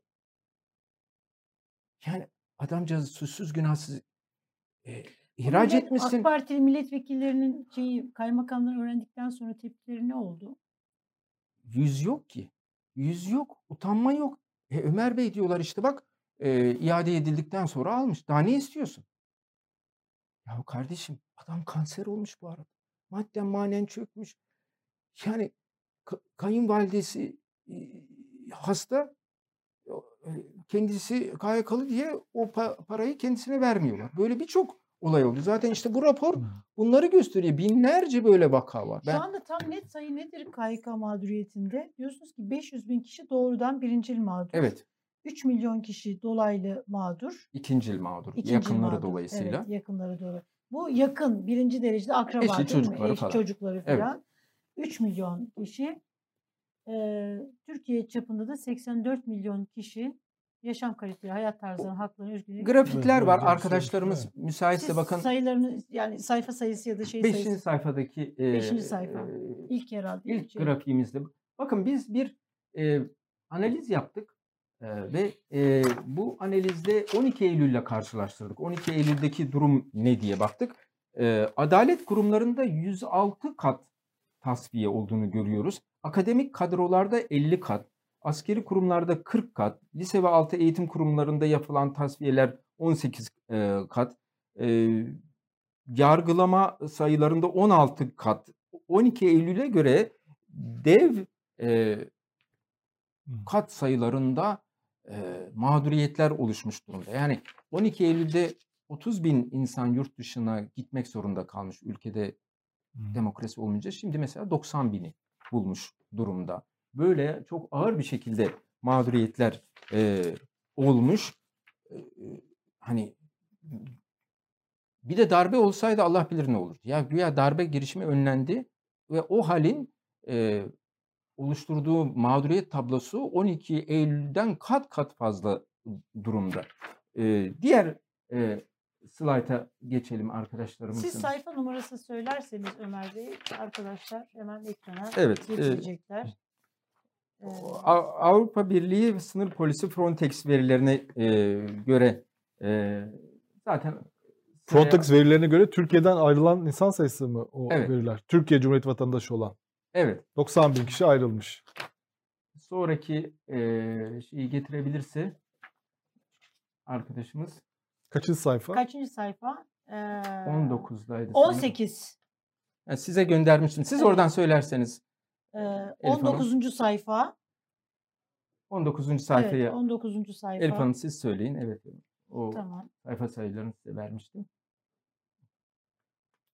Yani adamcağız suçsuz günahsız e, ihraç Millet- etmişsin. AK Partili milletvekillerinin şeyi kaymakamdan öğrendikten sonra tepkileri ne oldu? Yüz yok ki. Yüz yok. Utanma yok. E, Ömer Bey diyorlar işte bak e, iade edildikten sonra almış. Daha ne istiyorsun? Ya kardeşim adam kanser olmuş bu arada. Madden manen çökmüş. Yani ka- kayınvalidesi hasta e, kendisi KYK'lı diye o pa- parayı kendisine vermiyorlar. Böyle birçok olay oldu. Zaten işte bu rapor bunları gösteriyor. Binlerce böyle vaka var. Şu Ben anda tam net sayı nedir KYK mağduriyetinde? Diyorsunuz ki 500 bin kişi doğrudan birincil mağdur. evet 3 milyon kişi dolaylı mağdur. ikincil mağdur. ikincil yakınları mağdur. dolayısıyla. Evet, yakınları dolayı. Bu yakın birinci derecede akraba Eşi, değil mi? çocukları Eş, falan. çocukları Evet. falan. 3 milyon kişi. Ee, Türkiye çapında da 84 milyon kişi yaşam kaliteli, hayat tarzı, haklarını, özgürlüğü. Grafikler Evet, var. evet, Arkadaşlarımız evet. müsaitse Siz bakın. sayılarını yani sayfa sayısı ya da şey 5. sayısı sayfadaki e, Beşinci sayfa. e, ilk herhalde. ilk şey. grafiğimizde. Bakın biz bir e, analiz yaptık e, ve e, bu analizde 12 Eylül'le karşılaştırdık. 12 Eylül'deki durum ne diye baktık. E, adalet kurumlarında 106 kat tasfiye olduğunu görüyoruz. Akademik kadrolarda 50 kat, askeri kurumlarda 40 kat, lise ve altı eğitim kurumlarında yapılan tasfiyeler 18 e, kat, e, yargılama sayılarında 16 kat. 12 Eylül'e göre dev e, kat sayılarında e, mağduriyetler oluşmuş durumda. Yani 12 Eylül'de 30 bin insan yurt dışına gitmek zorunda kalmış ülkede Hmm. demokrasi olmayınca şimdi mesela 90 bini bulmuş durumda. Böyle çok ağır bir şekilde mağduriyetler e, olmuş. E, hani bir de darbe olsaydı Allah bilir ne olurdu. Ya güya darbe girişimi önlendi ve o halin e, oluşturduğu mağduriyet tablosu 12 Eylül'den kat kat fazla durumda. E, diğer e, slayta geçelim arkadaşlarımızın. Siz sayfa numarası söylerseniz Ömer Bey arkadaşlar hemen ekrana Evet, e, getirecekler. Ee, A- Avrupa Birliği Sınır Polisi Frontex verilerine e, göre e, zaten Frontex verilerine göre Türkiye'den ayrılan insan sayısı mı o Evet. veriler? Türkiye Cumhuriyeti vatandaşı olan. Evet 90 bin kişi ayrılmış. sonraki e, şeyi getirebilirse arkadaşımız Kaçıncı sayfa? kaçıncı sayfa? Ee, 19'daydı. sanırım. 18. Ha, size göndermiştim. Siz Evet. oradan söylerseniz Ee, Hanım. 19. sayfa. 19. sayfayı Evet, 19. sayfa. Elif Hanım siz söyleyin. Evet. O Tamam. sayfa sayılarını size vermiştim.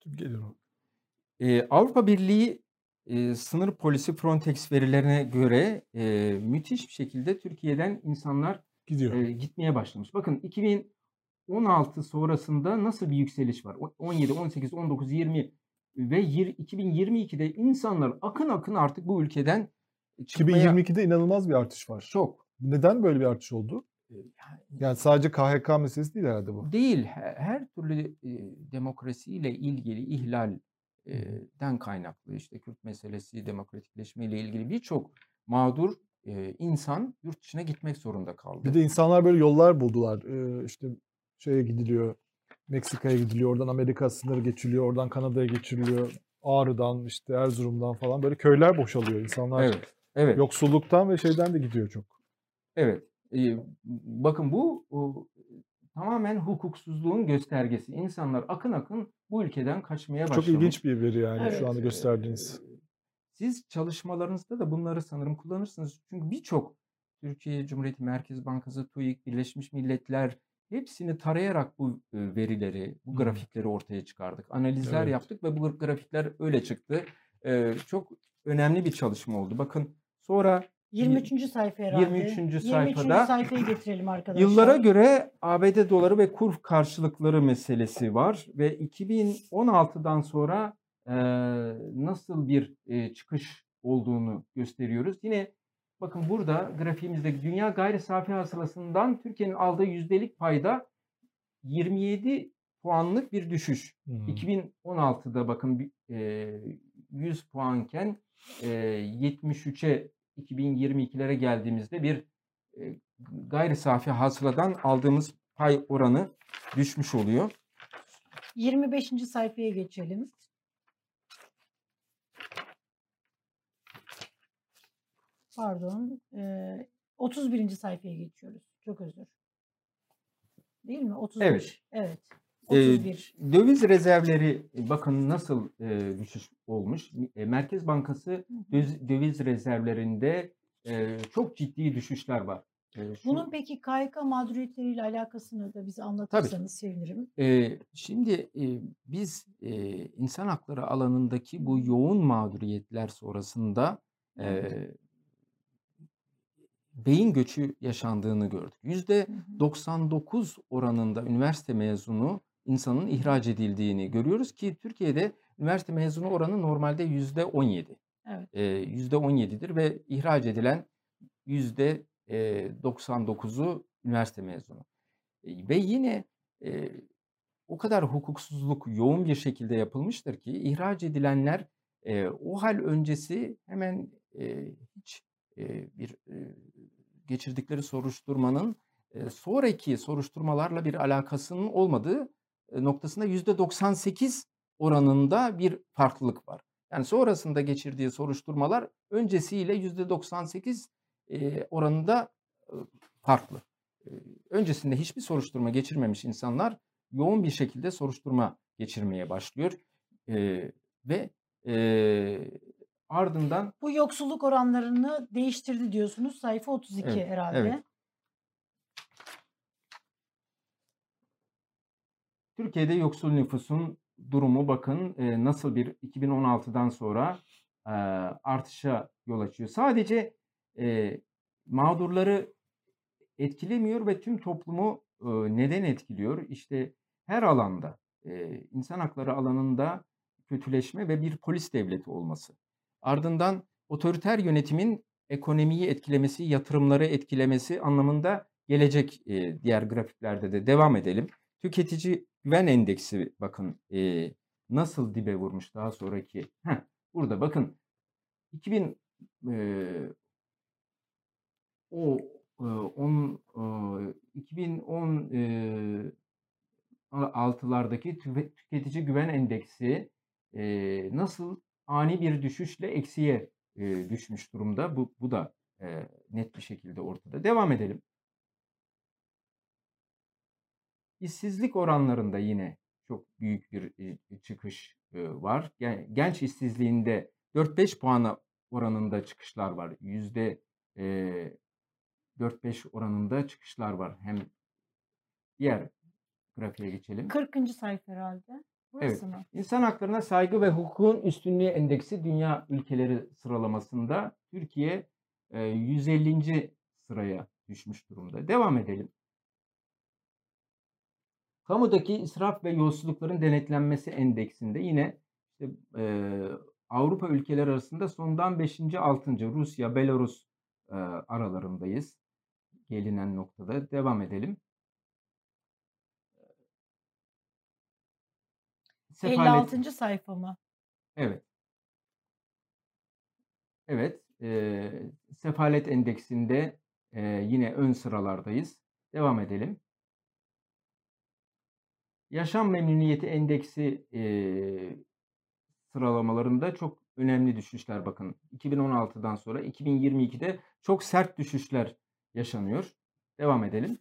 Geliyorum. Ee, Avrupa Birliği e, sınır polisi Frontex verilerine göre e, müthiş bir şekilde Türkiye'den insanlar Gidiyor. e, gitmeye başlamış. Bakın 2016 sonrasında nasıl bir yükseliş var? O- 17, 18, 19, 20 ve yir- 2022'de insanlar akın akın artık bu ülkeden çıkmaya 2022'de inanılmaz bir artış var. çok Neden böyle bir artış oldu? yani sadece KHK meselesi değil herhalde bu. değil her, her türlü e, demokrasiyle ilgili ihlalden kaynaklı işte Kürt meselesi, demokratikleşme ile ilgili birçok mağdur insan yurt dışına gitmek zorunda kaldı. Bir de insanlar böyle yollar buldular. İşte şeye gidiliyor. Meksika'ya gidiliyor. Oradan Amerika sınırı geçiliyor. Oradan Kanada'ya geçiriliyor. Ağrı'dan işte Erzurum'dan falan böyle köyler boşalıyor. İnsanlar evet, evet. yoksulluktan ve şeyden de gidiyor çok. Evet. Bakın bu tamamen hukuksuzluğun göstergesi. İnsanlar akın akın bu ülkeden kaçmaya başlamış. Çok ilginç bir veri yani Evet. şu anda gösterdiğiniz. Siz çalışmalarınızda da bunları sanırım kullanırsınız. Çünkü birçok Türkiye Cumhuriyeti Merkez Bankası, TÜİK, Birleşmiş Milletler hepsini tarayarak bu verileri, bu grafikleri ortaya çıkardık. Analizler Evet. yaptık ve bu grafikler öyle çıktı. Çok önemli bir çalışma oldu. Bakın sonra 23. sayfa herhalde. 23. 23. sayfada sayfayı getirelim arkadaşlar. Yıllara göre ABD doları ve kur karşılıkları meselesi var ve 2016'dan sonra e, nasıl bir e, çıkış olduğunu gösteriyoruz. Yine bakın burada grafiğimizde dünya gayri safi hasılasından Türkiye'nin aldığı yüzdelik payda 27 puanlık bir düşüş. Hmm. 2016'da bakın e, 100 puanken e, 73'e 2022'lere geldiğimizde bir e, gayri safi hasıladan aldığımız pay oranı düşmüş oluyor. 25. sayfaya geçelim. Pardon. eee, 31. sayfaya geçiyoruz. Çok özür. Değil mi? 31. Evet. Evet. 31. Döviz rezervleri e, bakın nasıl e, düşüş olmuş. E, Merkez Bankası döviz, döviz rezervlerinde e, çok ciddi düşüşler var. E, şu- Bunun peki KYK mağduriyetleriyle alakasını da bize anlatırsanız sevinirim. Ee, şimdi e, biz e, insan hakları alanındaki bu yoğun mağduriyetler sonrasında e, beyin göçü yaşandığını gördük. Yüzde Hı hı. 99 oranında üniversite mezunu insanın ihraç edildiğini görüyoruz ki Türkiye'de üniversite mezunu oranı normalde yüzde 17. Evet. Yüzde 17'dir ve ihraç edilen yüzde e, 99'u üniversite mezunu. Ve yine e, o kadar hukuksuzluk yoğun bir şekilde yapılmıştır ki ihraç edilenler e, o hal öncesi hemen e, hiç e, bir e, geçirdikleri soruşturmanın e, sonraki soruşturmalarla bir alakasının olmadığı noktasında yüzde 98 oranında bir farklılık var. Yani sonrasında geçirdiği soruşturmalar öncesiyle yüzde 98 e, oranında e, farklı. E, Öncesinde hiçbir soruşturma geçirmemiş insanlar yoğun bir şekilde soruşturma geçirmeye başlıyor E, ve e, ardından Bu yoksulluk oranlarını değiştirdi diyorsunuz. Sayfa 32 Evet, herhalde. evet. Türkiye'de yoksul nüfusun durumu bakın e, nasıl bir 2016'dan sonra e, artışa yol açıyor. Sadece e, mağdurları etkilemiyor ve tüm toplumu e, neden etkiliyor? İşte her alanda e, insan hakları alanında kötüleşme ve bir polis devleti olması. Ardından otoriter yönetimin ekonomiyi etkilemesi, yatırımları etkilemesi anlamında gelecek e, diğer grafiklerde de devam edelim. Tüketici güven endeksi bakın e, nasıl dibe vurmuş daha sonraki. Heh, burada bakın 2000 e, o e, on, e, 2010 e, altılardaki tüfe- tüketici güven endeksi e, nasıl ani bir düşüşle eksiye e, düşmüş durumda. Bu, bu da e, net bir şekilde ortada. Devam edelim. İşsizlik oranlarında yine çok büyük bir çıkış var. Gen- Genç işsizliğinde 4-5 puana oranında çıkışlar var. Yüzde e, 4-5 oranında çıkışlar var. Hem diğer grafiğe geçelim. 40. sayfa herhalde. Burası mı? İnsan haklarına saygı ve hukukun üstünlüğü endeksi dünya ülkeleri sıralamasında Türkiye e, 150. sıraya düşmüş durumda. Devam edelim. Kamudaki israf ve yolsuzlukların denetlenmesi endeksinde yine işte, e, Avrupa ülkeleri arasında sondan 5. 6. Rusya, Belarus e, aralarındayız. Gelinen noktada devam edelim. Sefalet 56. sayfa mı? Evet. Evet. eee, sefalet endeksinde eee, yine ön sıralardayız. Devam edelim. Yaşam memnuniyeti endeksi eee, sıralamalarında çok önemli düşüşler bakın. 2016'dan sonra 2022'de çok sert düşüşler yaşanıyor. Devam edelim.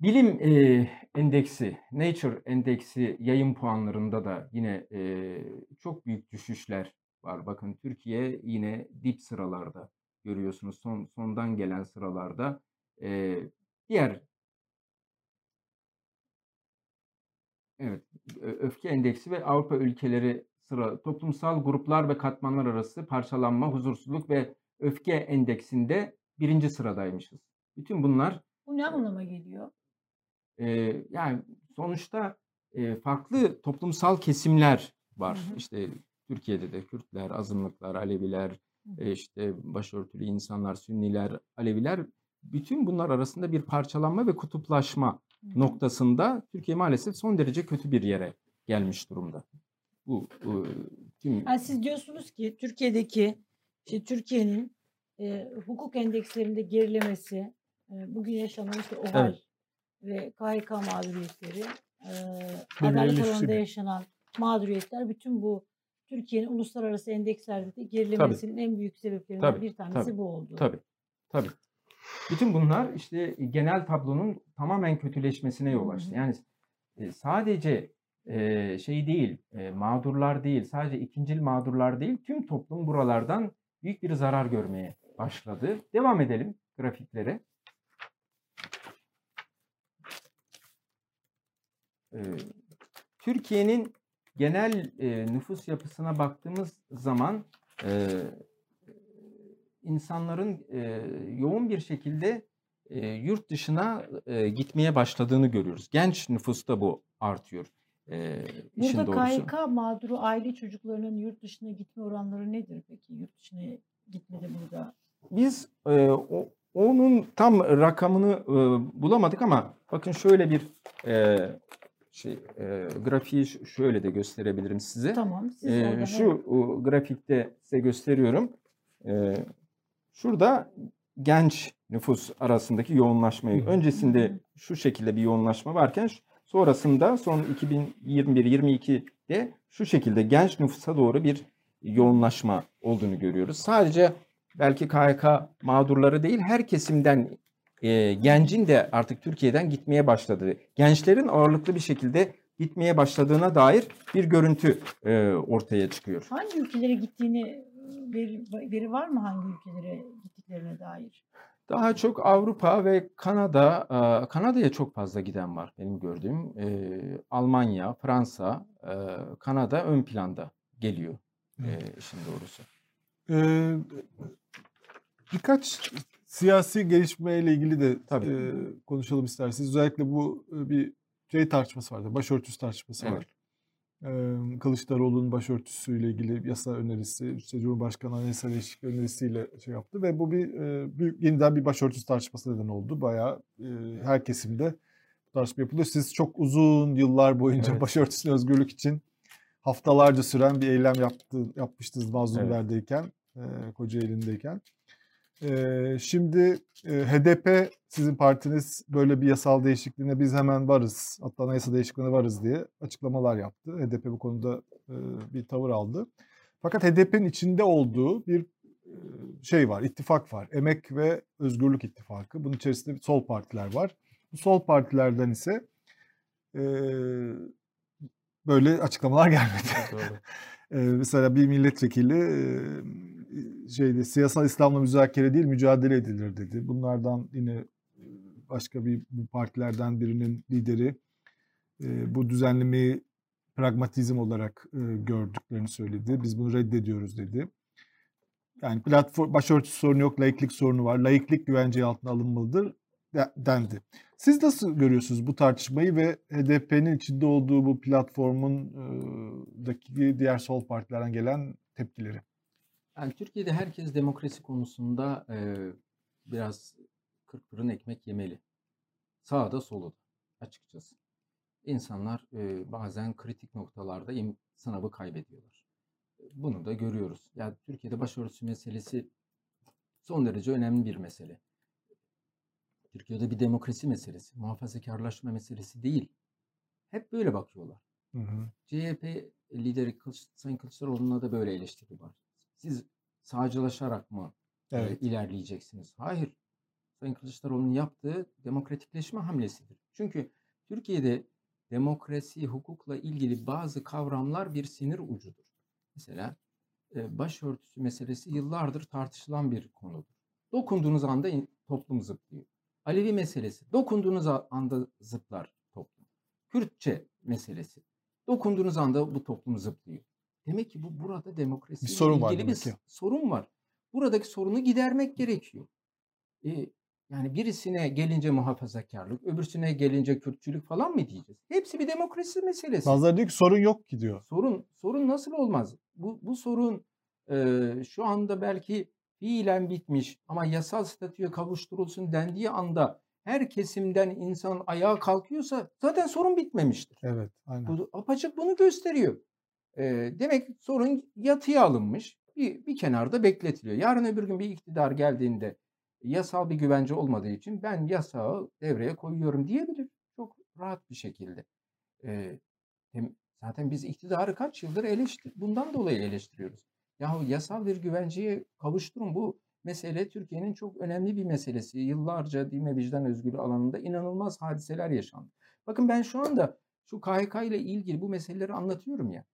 Bilim e, endeksi, Nature endeksi yayın puanlarında da yine e, çok büyük düşüşler var. Bakın Türkiye yine dip sıralarda görüyorsunuz. Son sondan gelen sıralarda. E, diğer Evet, öfke endeksi ve Avrupa ülkeleri sıra toplumsal gruplar ve katmanlar arası parçalanma, huzursuzluk ve öfke endeksinde birinci sıradaymışız. Bütün bunlar Bu ne anlama geliyor? e, yani sonuçta e, farklı toplumsal kesimler var. Hı hı. İşte Türkiye'de de Kürtler, azınlıklar, Aleviler, Hı e, işte başörtülü insanlar, Sünniler, Aleviler bütün bunlar arasında bir parçalanma ve kutuplaşma Hı hı. Noktasında Türkiye maalesef son derece kötü bir yere gelmiş durumda. Bu e, tüm Yani siz diyorsunuz ki Türkiye'deki işte Türkiye'nin e, hukuk endekslerinde gerilemesi, e, bugün yaşanan işte OHAL Evet. ve KHK mağduriyetleri, e, adalet alanında yaşanan mağduriyetler bütün bu Türkiye'nin uluslararası endekslerde de gerilemesinin en büyük sebeplerinden Tabii, bir tanesi tabii, bu oldu. Tabii. Tabii. Bütün bunlar işte genel tablonun tamamen kötüleşmesine yol açtı. Yani e, sadece e, şey değil, e, mağdurlar değil, sadece ikincil mağdurlar değil, tüm toplum buralardan büyük bir zarar görmeye başladı. Devam edelim grafiklere. Türkiye'nin genel nüfus yapısına baktığımız zaman insanların e, yoğun bir şekilde e, yurt dışına e, gitmeye başladığını görüyoruz. Genç nüfusta bu artıyor. E, işin Burada doğrusu. KHK mağduru aile çocuklarının yurt dışına gitme oranları nedir peki? Yurt dışına gitmede burada. Biz e, o, onun tam rakamını e, bulamadık ama bakın şöyle bir e, şey e, grafiği şöyle de gösterebilirim size. Tamam. Siz oradan, şu o, grafikte size gösteriyorum. Ee, şurada genç nüfus arasındaki yoğunlaşmayı. Öncesinde şu şekilde bir yoğunlaşma varken sonrasında son 2021-22'de şu şekilde genç nüfusa doğru bir yoğunlaşma olduğunu görüyoruz. Sadece belki KHK mağdurları değil her kesimden e, gencin de artık Türkiye'den gitmeye başladığı, gençlerin ağırlıklı bir şekilde gitmeye başladığına dair bir görüntü e, ortaya çıkıyor. Hangi ülkelere gittiğini veri, veri var mı hangi ülkelere gittiklerine dair? Daha çok Avrupa ve Kanada, e, Kanada'ya çok fazla giden var benim gördüğüm. E, Almanya, Fransa, e, Kanada ön planda geliyor e, işin doğrusu. Ee, birkaç siyasi gelişmeyle ilgili de Tabii. e, konuşalım isterseniz. Özellikle bu bir şey tartışması vardı. Başörtüsü tartışması Evet. var. Kılıçdaroğlu'nun başörtüsüyle ilgili yasa önerisi, işte Cumhurbaşkanı anayasa değişikliği önerisiyle şey yaptı ve bu bir büyük yeniden bir başörtüsü tartışması neden oldu. Bayağı her kesimde bu tartışma yapılıyor. Siz çok uzun yıllar boyunca Evet. başörtüsüne özgürlük için haftalarca süren bir eylem yaptı, yapmıştınız Mazlumler'deyken, e, Kocaeli'ndeyken. Şimdi e, HDP sizin partiniz böyle bir yasal değişikliğine biz hemen varız, hatta anayasa değişikliğine varız diye açıklamalar yaptı. HDP bu konuda e, bir tavır aldı. Fakat HDP'nin içinde olduğu bir e, şey var, ittifak var. Emek ve Özgürlük İttifakı. Bunun içerisinde sol partiler var. Bu sol partilerden ise e, böyle açıklamalar gelmedi. Ee, mesela bir milletvekili e, şeyde siyasal İslam'la müzakere değil mücadele edilir dedi. Bunlardan yine e, başka bir bu partilerden birinin lideri e, bu düzenlemeyi pragmatizm olarak e, gördüklerini söyledi. Biz bunu reddediyoruz dedi. Yani platform başörtüsü sorunu yok, laiklik sorunu var. Laiklik güvenceye altına alınmalıdır de- dendi. Siz nasıl görüyorsunuz bu tartışmayı ve HDP'nin içinde olduğu bu platformun e, daki diğer sol partilerden gelen tepkileri? Yani Türkiye'de herkes demokrasi konusunda e, biraz kırk fırın ekmek yemeli. Sağda solu açıkçası. İnsanlar e, bazen kritik noktalarda sınavı kaybediyorlar. Bunu da görüyoruz. Yani Türkiye'de başörtüsü meselesi son derece önemli bir mesele. Türkiye'de bir demokrasi meselesi, muhafazakarlaşma meselesi değil. Hep böyle bakıyorlar. Hı hı. CHP lideri Kılıç, Sayın Kılıçdaroğlu'na da böyle eleştiri var. Siz sağcılaşarak mı e, Evet. ilerleyeceksiniz? Hayır. Sayın Kılıçdaroğlu'nun yaptığı demokratikleşme hamlesidir. Çünkü Türkiye'de demokrasi, hukukla ilgili bazı kavramlar bir sinir ucudur. Mesela e, başörtüsü meselesi yıllardır tartışılan bir konudur. Dokunduğunuz anda in- toplum zıplıyor. Alevi meselesi dokunduğunuz anda zıplar toplum. Kürtçe meselesi dokunduğunuz anda bu toplum zıplıyor. Demek ki bu burada demokrasiyle sorun var ilgili bir ki. sorun var. Buradaki sorunu gidermek gerekiyor. E, yani birisine gelince muhafazakarlık, öbürsüne gelince Kürtçülük falan mı diyeceğiz? Hepsi bir demokrasi meselesi. Bazıları diyor ki sorun yok ki diyor. Sorun sorun nasıl olmaz? Bu bu sorun e, şu anda belki fiilen bitmiş ama yasal statüye kavuşturulsun dendiği anda her kesimden insan ayağa kalkıyorsa zaten sorun bitmemiştir. Evet, aynen. Bu apaçık bunu gösteriyor. E, demek sorun yatıya alınmış, bir, bir kenarda bekletiliyor. Yarın öbür gün bir iktidar geldiğinde yasal bir güvence olmadığı için ben yasağı devreye koyuyorum diyebilir. Çok rahat bir şekilde. E, hem zaten biz iktidarı kaç yıldır eleştir bundan dolayı eleştiriyoruz. Yahu yasal bir güvenceye kavuşturun. Bu mesele Türkiye'nin çok önemli bir meselesi. Yıllarca din ve vicdan özgürlüğü alanında inanılmaz hadiseler yaşandı. Bakın ben şu anda şu KHK ile ilgili bu meseleleri anlatıyorum ya.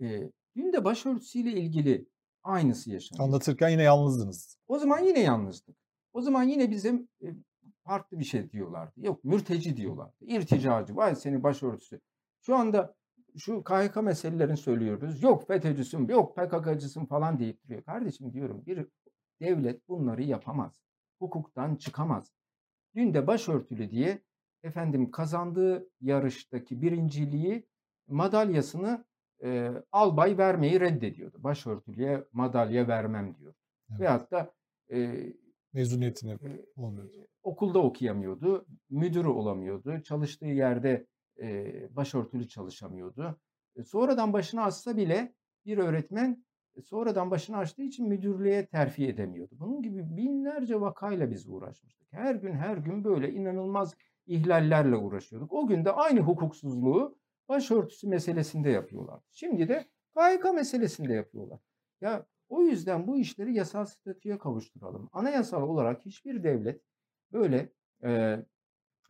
E, dün de başörtüsüyle ilgili aynısı yaşandı. Anlatırken yine yalnızdınız. O zaman yine yalnızdık. O zaman yine bizim e, farklı bir şey diyorlardı. Yok mürteci diyorlardı. İrticacı. Vay seni başörtüsü. Şu anda şu KHK meselelerini söylüyoruz. Yok FETÖ'cüsün, yok PKK'cısın falan deyip duruyor. Kardeşim diyorum bir devlet bunları yapamaz. Hukuktan çıkamaz. Dün de başörtülü diye efendim kazandığı yarıştaki birinciliği madalyasını e, albay vermeyi reddediyordu. Başörtülüye madalya vermem diyor. Evet. Veyahut da e, Mezuniyetine e, olmuyor. okulda okuyamıyordu, müdürü olamıyordu, çalıştığı yerde e, başörtülü çalışamıyordu. E, sonradan başını açsa bile bir öğretmen e, sonradan başını açtığı için müdürlüğe terfi edemiyordu. Bunun gibi binlerce vakayla biz uğraşmıştık. Her gün her gün böyle inanılmaz ihlallerle uğraşıyorduk. O gün de aynı hukuksuzluğu başörtüsü meselesinde yapıyorlar. Şimdi de KHK meselesinde yapıyorlar. Ya o yüzden bu işleri yasal statüye kavuşturalım. Anayasal olarak hiçbir devlet böyle e,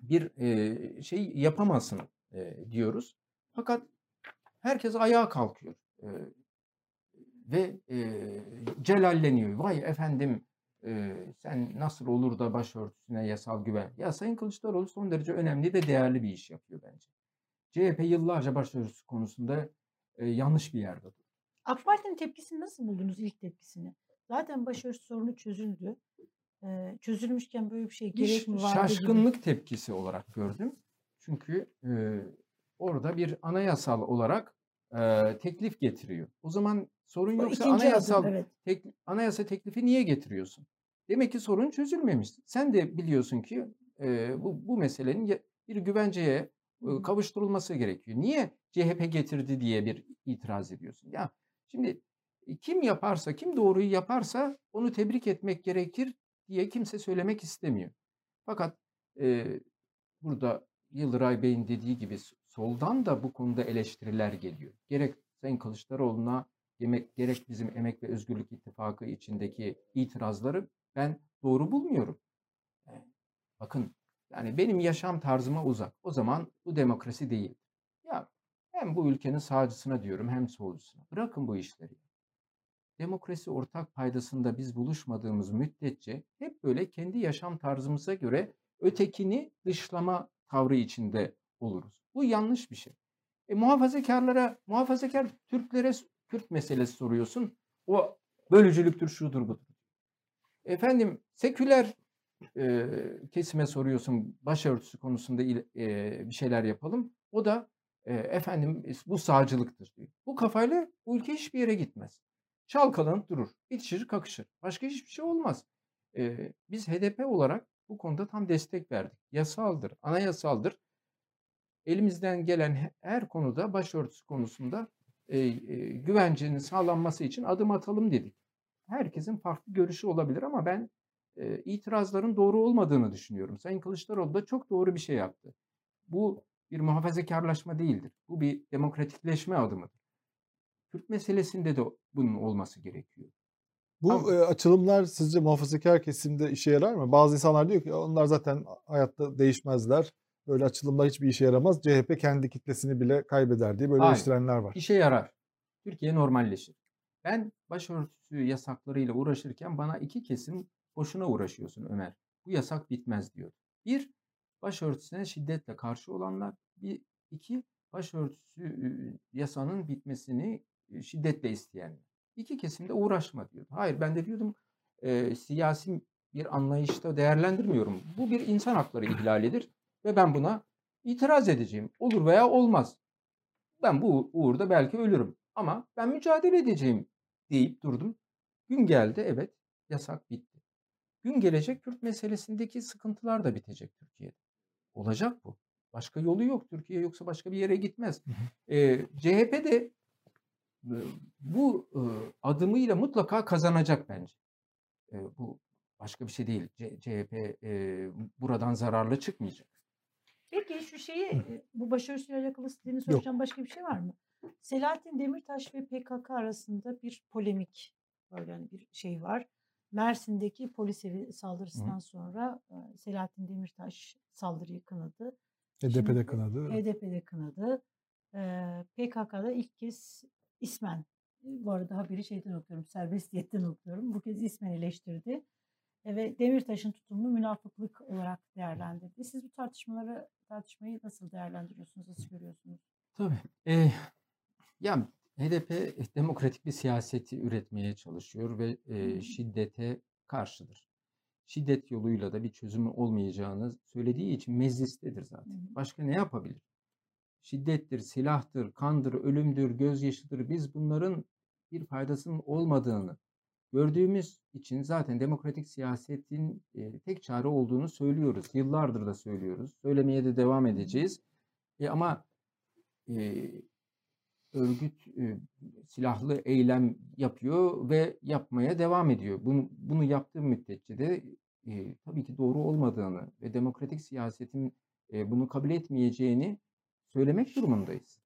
bir e, şey yapamasın e, diyoruz. Fakat herkes ayağa kalkıyor e, ve e, celalleniyor. Vay efendim e, sen nasıl olur da başörtüsüne yasal güven. Ya Sayın Kılıçdaroğlu son derece önemli ve değerli bir iş yapıyor bence. CHP yıllarca başörtüsü konusunda e, yanlış bir yerde durdu. AK Parti'nin tepkisini nasıl buldunuz ilk tepkisini? Zaten başörtüsü sorunu çözüldü. Ee, çözülmüşken böyle bir şey gerek mi vardı gibi. şaşkınlık tepkisi olarak gördüm. Çünkü e, orada bir anayasal olarak e, teklif getiriyor. O zaman sorun O yoksa anayasal adım, evet. tek, anayasa teklifi niye getiriyorsun? Demek ki sorun çözülmemiş. Sen de biliyorsun ki e, bu, bu meselenin bir güvenceye e. kavuşturulması gerekiyor. Niye CHP getirdi diye bir itiraz ediyorsun? Ya şimdi e, kim yaparsa, kim doğruyu yaparsa onu tebrik etmek gerekir diye kimse söylemek istemiyor. Fakat e, burada Yıldıray Bey'in dediği gibi soldan da bu konuda eleştiriler geliyor. Gerek Sayın Kılıçdaroğlu'na yemek, gerek bizim Emek ve Özgürlük İttifakı içindeki itirazları ben doğru bulmuyorum. Bakın yani benim yaşam tarzıma uzak. O zaman bu demokrasi değil. Ya hem bu ülkenin sağcısına diyorum hem solcusuna. Bırakın bu işleri. Demokrasi ortak paydasında biz buluşmadığımız müddetçe hep böyle kendi yaşam tarzımıza göre ötekini dışlama tavrı içinde oluruz. Bu yanlış bir şey. E, muhafazakarlara, muhafazakar Türklere Kürt meselesi soruyorsun. O bölücülüktür, şudur budur. Efendim seküler e, kesime soruyorsun başörtüsü konusunda il- e, bir şeyler yapalım. O da e, efendim bu sağcılıktır diyor. Bu kafayla bu ülke hiçbir yere gitmez. Çalkalanıp durur. İtişir kakışır. Başka hiçbir şey olmaz. E, biz HDP olarak bu konuda tam destek verdik. Yasaldır, anayasaldır. Elimizden gelen he- her konuda başörtüsü konusunda e, e, güvencenin sağlanması için adım atalım dedik. Herkesin farklı görüşü olabilir ama ben e, itirazların doğru olmadığını düşünüyorum. Sayın Kılıçdaroğlu da çok doğru bir şey yaptı. Bu bir muhafazakarlaşma değildir. Bu bir demokratikleşme adımıdır. Kürt meselesinde de bunun olması gerekiyor. Bu Ama- e, açılımlar sizce muhafazakar kesimde işe yarar mı? Bazı insanlar diyor ki onlar zaten hayatta değişmezler. böyle açılımlar hiçbir işe yaramaz. CHP kendi kitlesini bile kaybeder diye böyle Hayır. eleştirenler var. İşe yarar. Türkiye normalleşir. Ben başörtüsü yasaklarıyla uğraşırken bana iki kesim boşuna uğraşıyorsun Ömer. Bu yasak bitmez diyor. Bir, başörtüsüne şiddetle karşı olanlar. Bir, iki, başörtüsü yasanın bitmesini şiddetle isteyenler. İki kesimde uğraşma diyor. Hayır ben de diyordum e, siyasi bir anlayışta değerlendirmiyorum. Bu bir insan hakları ihlalidir ve ben buna itiraz edeceğim. Olur veya olmaz. Ben bu uğurda belki ölürüm ama ben mücadele edeceğim deyip durdum. Gün geldi evet yasak bitti. Gün gelecek Kürt meselesindeki sıkıntılar da bitecek Türkiye'de. Olacak bu. Başka yolu yok. Türkiye yoksa başka bir yere gitmez. Ee, CHP de e, bu e, adımıyla mutlaka kazanacak bence. E, bu başka bir şey değil. C- CHP e, buradan zararlı çıkmayacak. Peki şu şeyi e, bu başörtüsüyle alakalı senin soracağım başka bir şey var mı? Selahattin Demirtaş ve PKK arasında bir polemik böyle hani bir şey var. Mersin'deki polis evi saldırısından sonra e, Selahattin Demirtaş saldırıyı kınadı. HDP'de Şimdi kınadı. HDP'de kınadı. Ee, PKK'da ilk kez ismen e, bu arada haberi şeyden okuyorum, serbestiyetten okuyorum. Bu kez ismen eleştirdi. E, ve Demirtaş'ın tutumunu münafıklık olarak değerlendirdi. Siz bu tartışmaları tartışmayı nasıl değerlendiriyorsunuz, nasıl görüyorsunuz? Tabii. Eee, ya HDP demokratik bir siyaseti üretmeye çalışıyor ve eee, şiddete karşıdır. Şiddet yoluyla da bir çözümü olmayacağını söylediği için meclistedir zaten. Başka ne yapabilir? Şiddettir, silahtır, kandır, ölümdür, gözyaşıdır. Biz bunların bir faydasının olmadığını gördüğümüz için zaten demokratik siyasetin eee, tek çare olduğunu söylüyoruz. Yıllardır da söylüyoruz. Söylemeye de devam edeceğiz. E, ama eee, örgüt e, silahlı eylem yapıyor ve yapmaya devam ediyor. Bunu, bunu yaptığı müddetçe de e, tabii ki doğru olmadığını ve demokratik siyasetin e, bunu kabul etmeyeceğini söylemek durumundayız.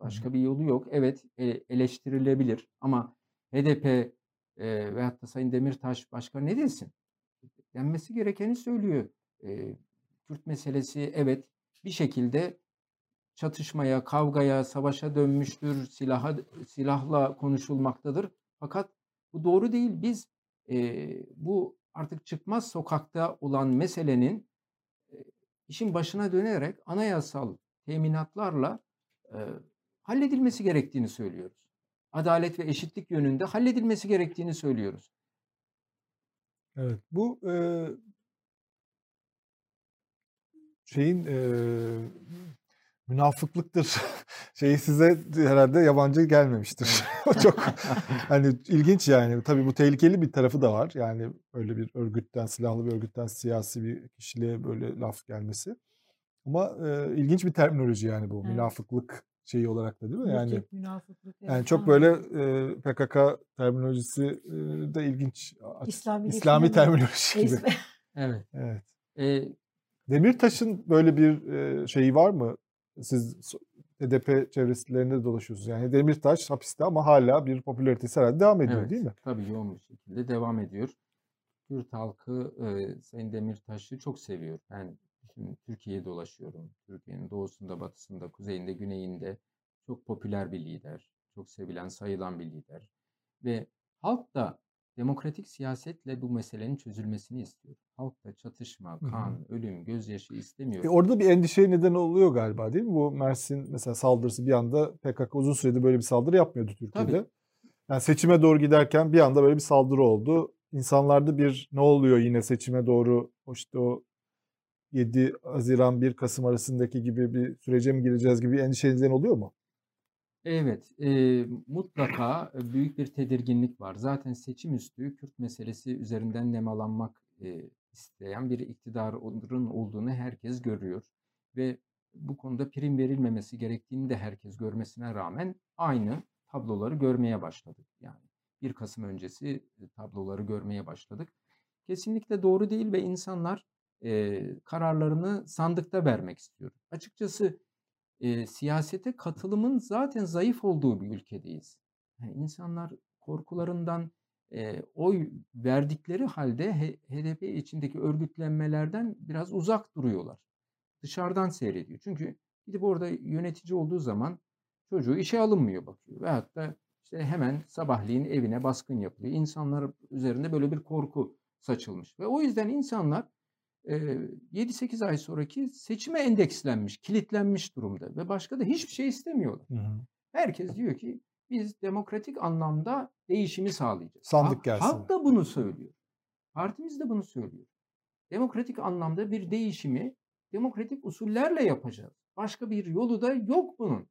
Başka bir yolu yok. Evet e, eleştirilebilir ama HDP e, veyahut da Sayın Demirtaş başka ne desin? Denmesi gerekeni söylüyor. E, Kürt meselesi evet bir şekilde çatışmaya, kavgaya, savaşa dönmüştür, silaha, silahla konuşulmaktadır. Fakat bu doğru değil. Biz e, bu artık çıkmaz sokakta olan meselenin e, işin başına dönerek anayasal teminatlarla e, halledilmesi gerektiğini söylüyoruz. Adalet ve eşitlik yönünde halledilmesi gerektiğini söylüyoruz. Evet. Bu e, şeyin e, münafıklıktır şeyi size herhalde yabancı gelmemiştir. Çok hani ilginç yani. Tabii bu tehlikeli bir tarafı da var. Yani öyle bir örgütten, silahlı bir örgütten siyasi bir kişiliğe böyle laf gelmesi. Ama e, ilginç bir terminoloji yani bu. Evet. Münafıklık şeyi olarak da değil mi? Yani münafıklık. yani çok böyle e, PKK terminolojisi e, de ilginç. İslami İslami terminoloji gibi. Evet. Evet. E, Demirtaş'ın böyle bir e, şeyi var mı? Siz HDP çevrelerinde dolaşıyorsunuz. Yani Demirtaş hapiste ama hala bir popülaritesi herhalde devam ediyor Evet, değil mi? Tabii yoğun bir şekilde devam ediyor. Kürt halkı e, Sayın Demirtaş'ı çok seviyor. Ben şimdi Türkiye'ye dolaşıyorum. Türkiye'nin doğusunda, batısında, kuzeyinde, güneyinde çok popüler bir lider. Çok sevilen, sayılan bir lider. Ve halk da demokratik siyasetle bu meselenin çözülmesini istiyor. Halk da çatışma, kan, ölüm, gözyaşı istemiyor. E orada bir endişeye neden oluyor galiba değil mi? Bu Mersin mesela saldırısı bir anda PKK uzun süredir böyle bir saldırı yapmıyordu Türkiye'de. Tabii. Yani seçime doğru giderken bir anda böyle bir saldırı oldu. İnsanlarda bir ne oluyor yine seçime doğru o işte o 7 Haziran 1 Kasım arasındaki gibi bir sürece mi gireceğiz gibi bir endişe neden oluyor mu? Evet, eee, mutlaka e, büyük bir tedirginlik var. Zaten seçim üstü Kürt meselesi üzerinden nemalanmak eee, isteyen bir iktidarın olduğunu herkes görüyor. Ve bu konuda prim verilmemesi gerektiğini de herkes görmesine rağmen aynı tabloları görmeye başladık. Yani 1 Kasım öncesi e, tabloları görmeye başladık. Kesinlikle doğru değil ve insanlar eee, kararlarını sandıkta vermek istiyor. Açıkçası e, siyasete katılımın zaten zayıf olduğu bir ülkedeyiz. Yani insanlar korkularından e, oy verdikleri halde HDP içindeki örgütlenmelerden biraz uzak duruyorlar. dışarıdan seyrediyor. Çünkü gidip orada yönetici olduğu zaman çocuğu işe alınmıyor bakıyor. Veyahut da işte hemen sabahleyin evine baskın yapılıyor. İnsanlar üzerinde böyle bir korku saçılmış. Ve o yüzden insanlar 7-8 ay sonraki seçime endekslenmiş, kilitlenmiş durumda. Ve başka da hiçbir şey istemiyorlar. Hı hı. Herkes diyor ki biz demokratik anlamda değişimi sağlayacağız. Sandık gelsin. Halk da bunu söylüyor. Partimiz de bunu söylüyor. Demokratik anlamda bir değişimi demokratik usullerle yapacağız. Başka bir yolu da yok bunun.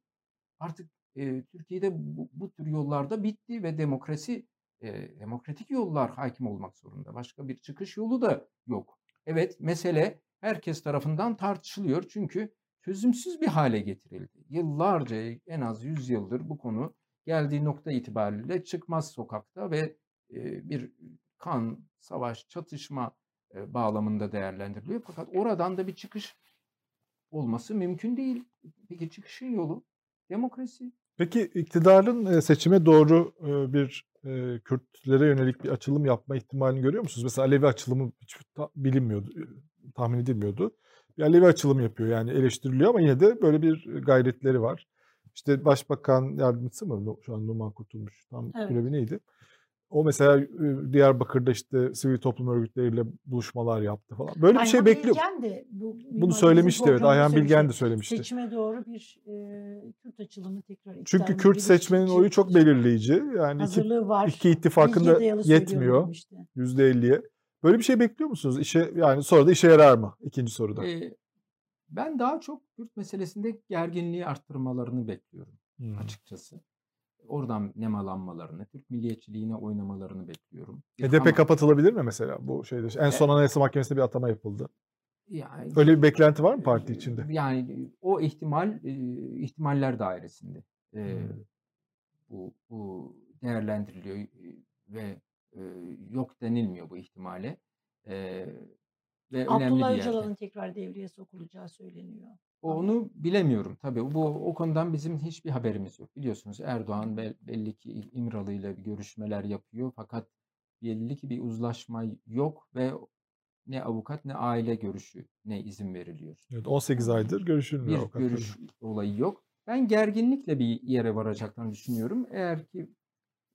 Artık e, Türkiye'de bu, bu tür yollarda bitti ve demokrasi e, demokratik yollar hakim olmak zorunda. Başka bir çıkış yolu da yok. Evet mesele herkes tarafından tartışılıyor çünkü çözümsüz bir hale getirildi. Yıllarca en az 100 yıldır bu konu geldiği nokta itibariyle çıkmaz sokakta ve e, bir kan, savaş, çatışma e, bağlamında değerlendiriliyor. Fakat oradan da bir çıkış olması mümkün değil. Peki çıkışın yolu demokrasi. Peki iktidarın e, seçime doğru bir e, Kürtlere yönelik bir açılım yapma ihtimalini görüyor musunuz? Mesela Alevi açılımı hiç ta- bilinmiyordu, tahmin edilmiyordu. Bir Alevi açılım yapıyor yani eleştiriliyor ama yine de böyle bir gayretleri var. İşte Başbakan yardımcısı mı şu an Numan Kurtulmuş tam Evet. görevi neydi? O mesela Diyarbakır'da işte sivil toplum örgütleriyle buluşmalar yaptı falan. Böyle bir şey Ayhan bekliyor. Bilgen de bu Bunu söylemişti evet. Ayhan Bilgen de söylemişti. Seçime doğru bir e, Kürt açılımı tekrar Çünkü Kürt seçmenin oyu çok belirleyici. Yani iki, var. iki ittifakın Bilgiye da dayalı söylüyorum yetmiyor. demişti. %50'ye. Böyle bir şey bekliyor musunuz? İşe yani sonra da işe yarar mı? İkinci soruda. E, ben daha çok Kürt meselesinde gerginliği arttırmalarını bekliyorum Hmm. açıkçası. Oradan nemalanmalarını, Türk milliyetçiliğine oynamalarını bekliyorum. HDP ama- kapatılabilir mi mesela bu şeyde? En son E- Anayasa Mahkemesi'nde bir atama yapıldı. yani, Öyle bir beklenti var mı parti içinde? Yani o ihtimal e, ihtimaller dairesinde. E, Hmm. bu, bu değerlendiriliyor e, ve e, yok denilmiyor bu ihtimale. E, ve önemli Abdullah. Öcalan'ın tekrar devreye sokulacağı söyleniyor. Onu bilemiyorum tabii. Bu o konudan bizim hiçbir haberimiz yok. Biliyorsunuz Erdoğan bel- belli ki İmralı ile görüşmeler yapıyor fakat belli ki bir uzlaşma yok ve ne avukat ne aile görüşü ne izin veriliyor. Evet, 18 aydır görüşülmüyor Bir görüş olayı yok. Ben gerginlikle bir yere varacaklarını düşünüyorum. Eğer ki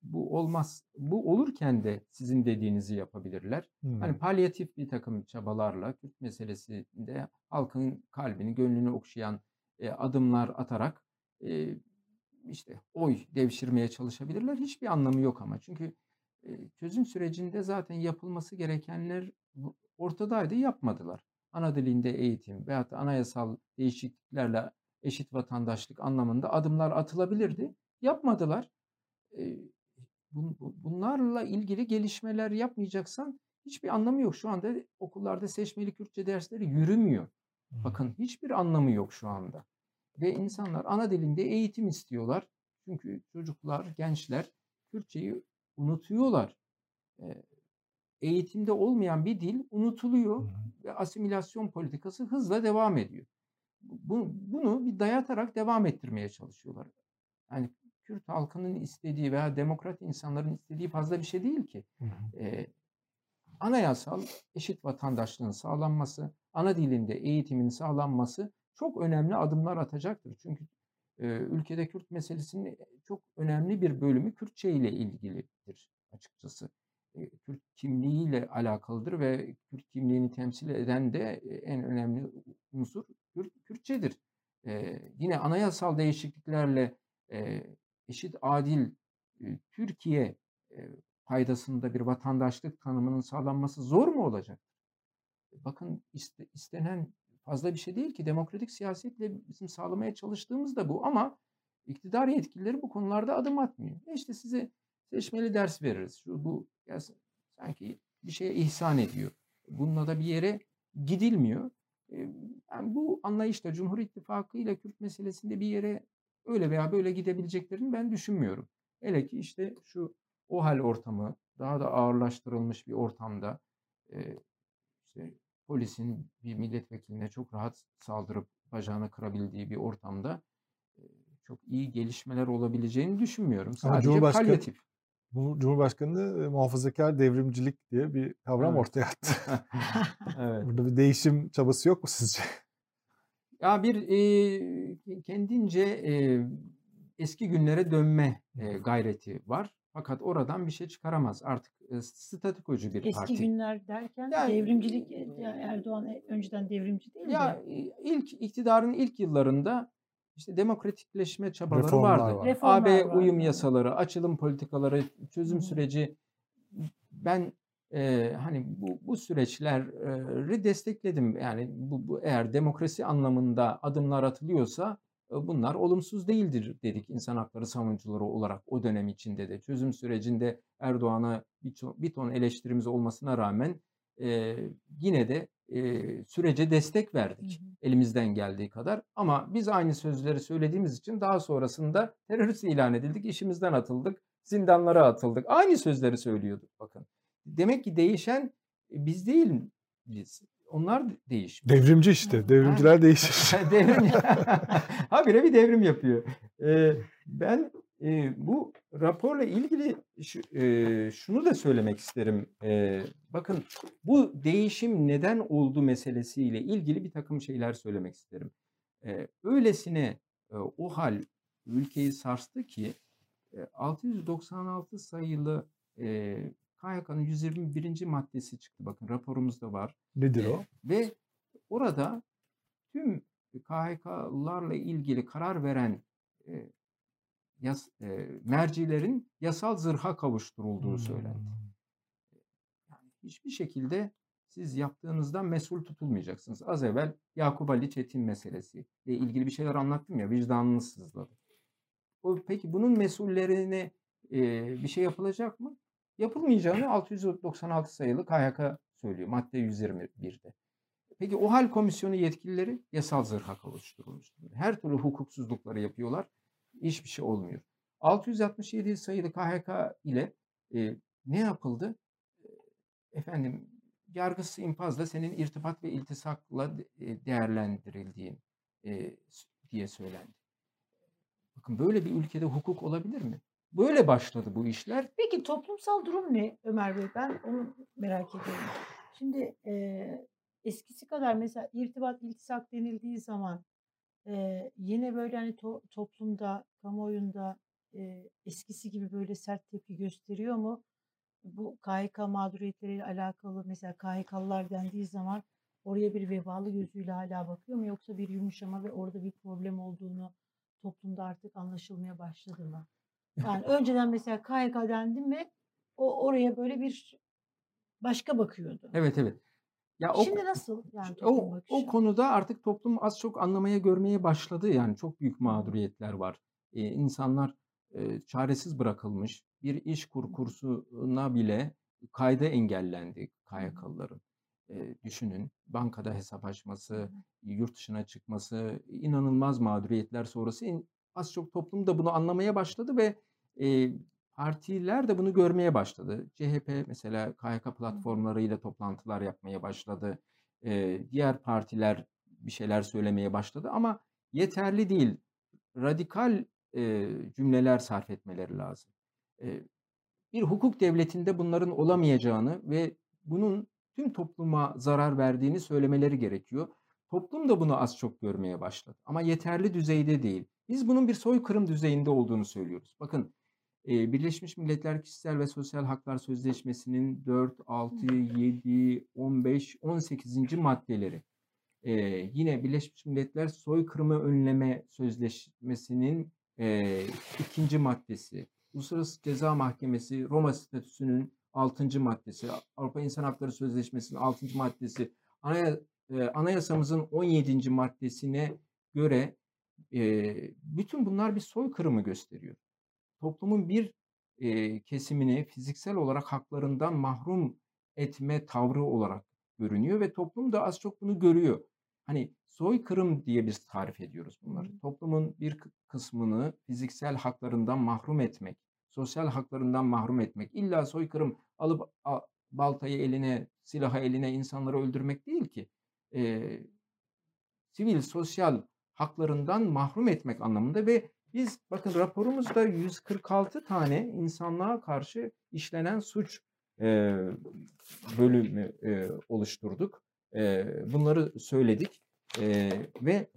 bu olmaz, bu olurken de sizin dediğinizi yapabilirler. Hmm. Hani palyatif bir takım çabalarla Kürt meselesinde halkın kalbini, gönlünü okşayan e, adımlar atarak e, işte oy devşirmeye çalışabilirler. Hiçbir anlamı yok ama. Çünkü e, çözüm sürecinde zaten yapılması gerekenler ortadaydı, yapmadılar. Ana dilinde eğitim veyahut da anayasal değişikliklerle eşit vatandaşlık anlamında adımlar atılabilirdi. Yapmadılar. E, bunlarla ilgili gelişmeler yapmayacaksan hiçbir anlamı yok. Şu anda okullarda seçmeli Kürtçe dersleri yürümüyor. Bakın hiçbir anlamı yok şu anda. Ve insanlar ana dilinde eğitim istiyorlar. Çünkü çocuklar, gençler Kürtçeyi unutuyorlar. Eğitimde olmayan bir dil unutuluyor ve asimilasyon politikası hızla devam ediyor. Bu, bunu bir dayatarak devam ettirmeye çalışıyorlar. Yani Kürt halkının istediği veya demokrat insanların istediği fazla bir şey değil ki. Ee, anayasal eşit vatandaşlığın sağlanması, ana dilinde eğitimin sağlanması çok önemli adımlar atacaktır. Çünkü e, ülkede Kürt meselesinin çok önemli bir bölümü Kürtçe ile ilgilidir açıkçası. E, Kürt kimliğiyle alakalıdır ve Kürt kimliğini temsil eden de e, en önemli unsur Kürt, Kürtçedir. E, yine anayasal değişikliklerle e, eşit adil e, Türkiye e, paydasında bir vatandaşlık tanımının sağlanması zor mu olacak? Bakın iste- istenen fazla bir şey değil ki demokratik siyasetle bizim sağlamaya çalıştığımız da bu ama iktidar yetkilileri bu konularda adım atmıyor. E işte size seçmeli ders veririz. Şu bu ya sanki bir şeye ihsan ediyor. Bununla da bir yere gidilmiyor. E, Yani bu anlayışla Cumhur İttifakı ile Kürt meselesinde bir yere öyle veya böyle gidebileceklerini ben düşünmüyorum. Hele ki işte şu o hal ortamı daha da ağırlaştırılmış bir ortamda e, işte polisin bir milletvekiline çok rahat saldırıp bacağını kırabildiği bir ortamda e, çok iyi gelişmeler olabileceğini düşünmüyorum. Ama Sadece Cumhurbaşkanı- palyatif. Bu Cumhurbaşkanı e, muhafazakar devrimcilik diye bir kavram Evet. ortaya attı. evet. Burada bir değişim çabası yok mu sizce? Ya bir e, kendince e, eski günlere dönme e, gayreti var. Fakat oradan bir şey çıkaramaz. Artık e, statikocu bir Eski parti. günler derken Yani- devrimcilik e, ya Erdoğan e- önceden devrimci değil Ya mi? e, ilk iktidarın ilk yıllarında işte demokratikleşme çabaları Reformlar vardı. var. Reformlar AB var, uyum yasaları, açılım politikaları, çözüm hı. süreci ben e, hani bu, bu süreçleri destekledim. Yani bu, bu eğer demokrasi anlamında adımlar atılıyorsa e, bunlar olumsuz değildir dedik insan hakları savunucuları olarak o dönem içinde de. Çözüm sürecinde Erdoğan'a bir, ton- bir ton eleştirimiz olmasına rağmen e, yine de e, sürece destek verdik Hı hı. elimizden geldiği kadar. Ama biz aynı sözleri söylediğimiz için daha sonrasında terörist ilan edildik, işimizden atıldık, zindanlara atıldık. Aynı sözleri söylüyorduk bakın. Demek ki değişen e, biz değiliz. Onlar de- değişmiş. Devrimci işte. Devrimciler değişir. devrim. Habire bir devrim yapıyor. Ee, ben e, bu raporla ilgili şu- e, şunu da söylemek isterim. Ee, bakın bu değişim neden oldu meselesiyle ilgili bir takım şeyler söylemek isterim. Ee, öylesine e, o hal ülkeyi sarstı ki e, 696 sayılı e, KYK'nın 121. maddesi çıktı. Bakın raporumuzda var. Nedir o? Ve orada tüm KHK'larla ilgili karar veren e, yas, e, mercilerin yasal zırha kavuşturulduğu söylendi. Hmm. Yani hiçbir şekilde siz yaptığınızdan mesul tutulmayacaksınız. Az evvel Yakup Ali Çetin meselesi ile ilgili bir şeyler anlattım ya vicdanınız sızladı. O, peki bunun mesullerine e, bir şey yapılacak mı? Yapılmayacağını 696 sayılı KHK söylüyor madde 121'de. Peki o hal komisyonu yetkilileri yasal zırha kavuşturulmuş. Her türlü hukuksuzlukları yapıyorlar. Hiçbir şey olmuyor. 667 sayılı KHK ile e, ne yapıldı? E, Efendim yargısı infazla senin irtibat ve iltisakla e, değerlendirildiğin e, diye söylendi. Bakın böyle bir ülkede hukuk olabilir mi? Böyle başladı bu işler. Peki toplumsal durum ne Ömer Bey? Ben onu merak ediyorum. Şimdi e, eskisi kadar mesela irtibat, iltisak denildiği zaman e, yine böyle hani to- toplumda, kamuoyunda e, eskisi gibi böyle sert tepki gösteriyor mu? Bu KHK mağduriyetleriyle alakalı mesela KHK'lılar dendiği zaman oraya bir vebalı gözüyle hala bakıyor mu? Yoksa bir yumuşama ve orada bir problem olduğunu toplumda artık anlaşılmaya başladı mı? Yani önceden mesela KHK dendi mi o oraya böyle bir başka bakıyordu. Evet evet. Ya o, Şimdi nasıl yani o, bakışı? o konuda artık toplum az çok anlamaya görmeye başladı. Yani çok büyük mağduriyetler var. Ee, insanlar e, çaresiz bırakılmış. Bir iş kur kursuna bile kayda engellendi KYK'lıların. E, düşünün bankada hesap açması, yurt dışına çıkması, inanılmaz mağduriyetler sonrası in- az çok toplum da bunu anlamaya başladı ve e, partiler de bunu görmeye başladı. CHP mesela KYK platformlarıyla toplantılar yapmaya başladı. E, diğer partiler bir şeyler söylemeye başladı ama yeterli değil. Radikal e, cümleler sarf etmeleri lazım. E, bir hukuk devletinde bunların olamayacağını ve bunun tüm topluma zarar verdiğini söylemeleri gerekiyor. Toplum da bunu az çok görmeye başladı ama yeterli düzeyde değil. Biz bunun bir soykırım düzeyinde olduğunu söylüyoruz. Bakın e, Birleşmiş Milletler Kişisel ve Sosyal Haklar Sözleşmesi'nin 4, 6, 7, 15, 18. maddeleri. E, yine Birleşmiş Milletler Soykırımı Önleme Sözleşmesi'nin e, ikinci maddesi. Uluslararası Ceza Mahkemesi Roma Statüsü'nün 6. maddesi, Avrupa İnsan Hakları Sözleşmesi'nin 6. maddesi, Anaya- e, anayasamızın 17. maddesine göre e, bütün bunlar bir soykırımı gösteriyor. Toplumun bir e, kesimini fiziksel olarak haklarından mahrum etme tavrı olarak görünüyor ve toplum da az çok bunu görüyor. Hani soykırım diye biz tarif ediyoruz bunları. Toplumun bir kı- kısmını fiziksel haklarından mahrum etmek, sosyal haklarından mahrum etmek. İlla soykırım alıp a- baltayı eline, silahı eline insanları öldürmek değil ki. Ee, sivil, sosyal haklarından mahrum etmek anlamında ve biz bakın raporumuzda 146 tane insanlığa karşı işlenen suç e, bölümü e, oluşturduk. E, bunları söyledik E, ve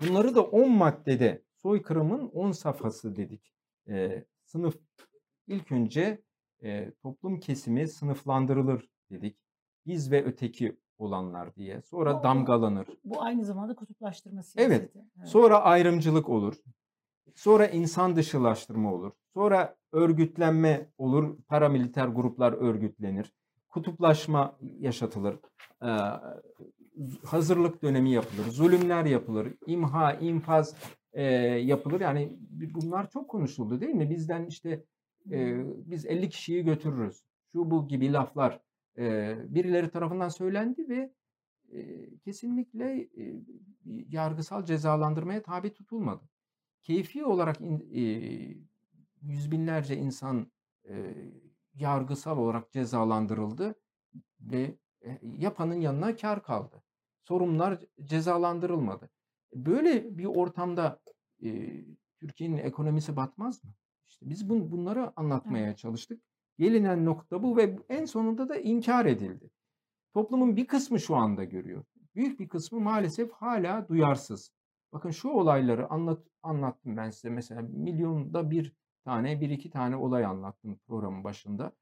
Bunları da 10 maddede soykırımın 10 safhası dedik. Ee, sınıf ilk önce e, toplum kesimi sınıflandırılır dedik. Biz ve öteki olanlar diye. Sonra Bu- damgalanır. Bu aynı zamanda kutuplaştırma Evet. siyaseti. Evet. Sonra ayrımcılık olur. Sonra insan dışılaştırma olur. Sonra örgütlenme olur. Paramiliter gruplar örgütlenir. Kutuplaşma yaşatılır. Ee, hazırlık dönemi yapılır. Zulümler yapılır. imha, infaz e, yapılır. Yani bunlar çok konuşuldu değil mi? Bizden işte e, biz 50 kişiyi götürürüz. Şu bu gibi laflar e, birileri tarafından söylendi ve e, kesinlikle e, yargısal cezalandırmaya tabi tutulmadı. Keyfi olarak in- e, yüz binlerce insan e, yargısal olarak cezalandırıldı ve e, yapanın yanına kar kaldı. Sorumlular cezalandırılmadı. Böyle bir ortamda e, Türkiye'nin ekonomisi batmaz mı? İşte biz bun, bunları anlatmaya çalıştık. Gelinen nokta bu ve en sonunda da inkar edildi. Toplumun bir kısmı şu anda görüyor. Büyük bir kısmı maalesef hala duyarsız. Bakın şu olayları anlat, anlattım ben size. Mesela milyonda bir tane, bir iki tane olay anlattım programın başında.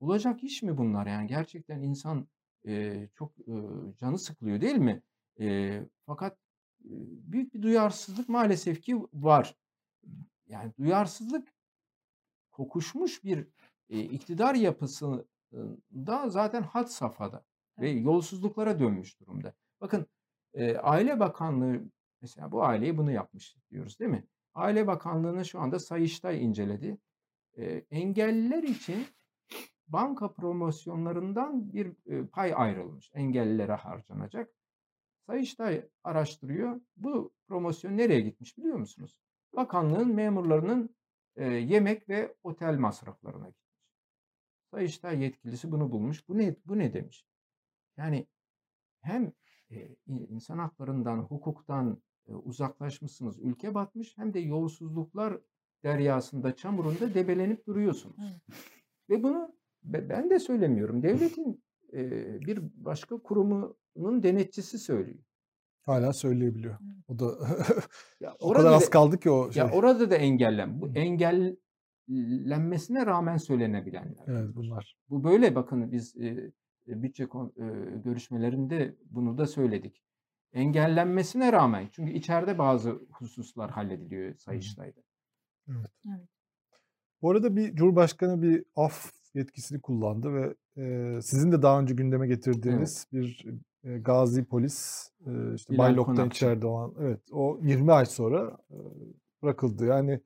Olacak iş mi bunlar yani? Gerçekten insan e, çok e, canı sıkılıyor değil mi? E, fakat e, büyük bir duyarsızlık maalesef ki var. Yani duyarsızlık kokuşmuş bir e, iktidar yapısında zaten had safhada ve yolsuzluklara dönmüş durumda. Bakın e, Aile Bakanlığı mesela bu aileyi bunu yapmış diyoruz değil mi? Aile Bakanlığı'nı şu anda Sayıştay inceledi. E, engelliler için banka promosyonlarından bir e, pay ayrılmış. Engellilere harcanacak. Sayıştay araştırıyor. Bu promosyon nereye gitmiş biliyor musunuz? Bakanlığın memurlarının e, yemek ve otel masraflarına gitmiş. Sayıştay yetkilisi bunu bulmuş. Bu ne bu ne demiş? Yani hem e, insan haklarından, hukuktan e, uzaklaşmışsınız, ülke batmış hem de yolsuzluklar deryasında, çamurunda debelenip duruyorsunuz. Evet. Ve bunu be- ben de söylemiyorum. Devletin e, bir başka kurumunun denetçisi söylüyor. Hala söyleyebiliyor. O da Ya o orada kadar az kaldı ki o şey. Ya orada da engellen. Bu engellenmesine rağmen söylenebilenler. Evet bunlar. Bu böyle bakın biz e, e, bütçe kon- e, görüşmelerinde bunu da söyledik. Engellenmesine rağmen çünkü içeride bazı hususlar hallediliyor Sayıştay'da. Evet. Evet. Bu arada bir Cumhurbaşkanı bir af yetkisini kullandı ve e, sizin de daha önce gündeme getirdiğiniz bir e, gazi polis e, işte Bilal Baylok'tan Konakçı. içeride olan evet o 20 ay sonra e, bırakıldı. Yani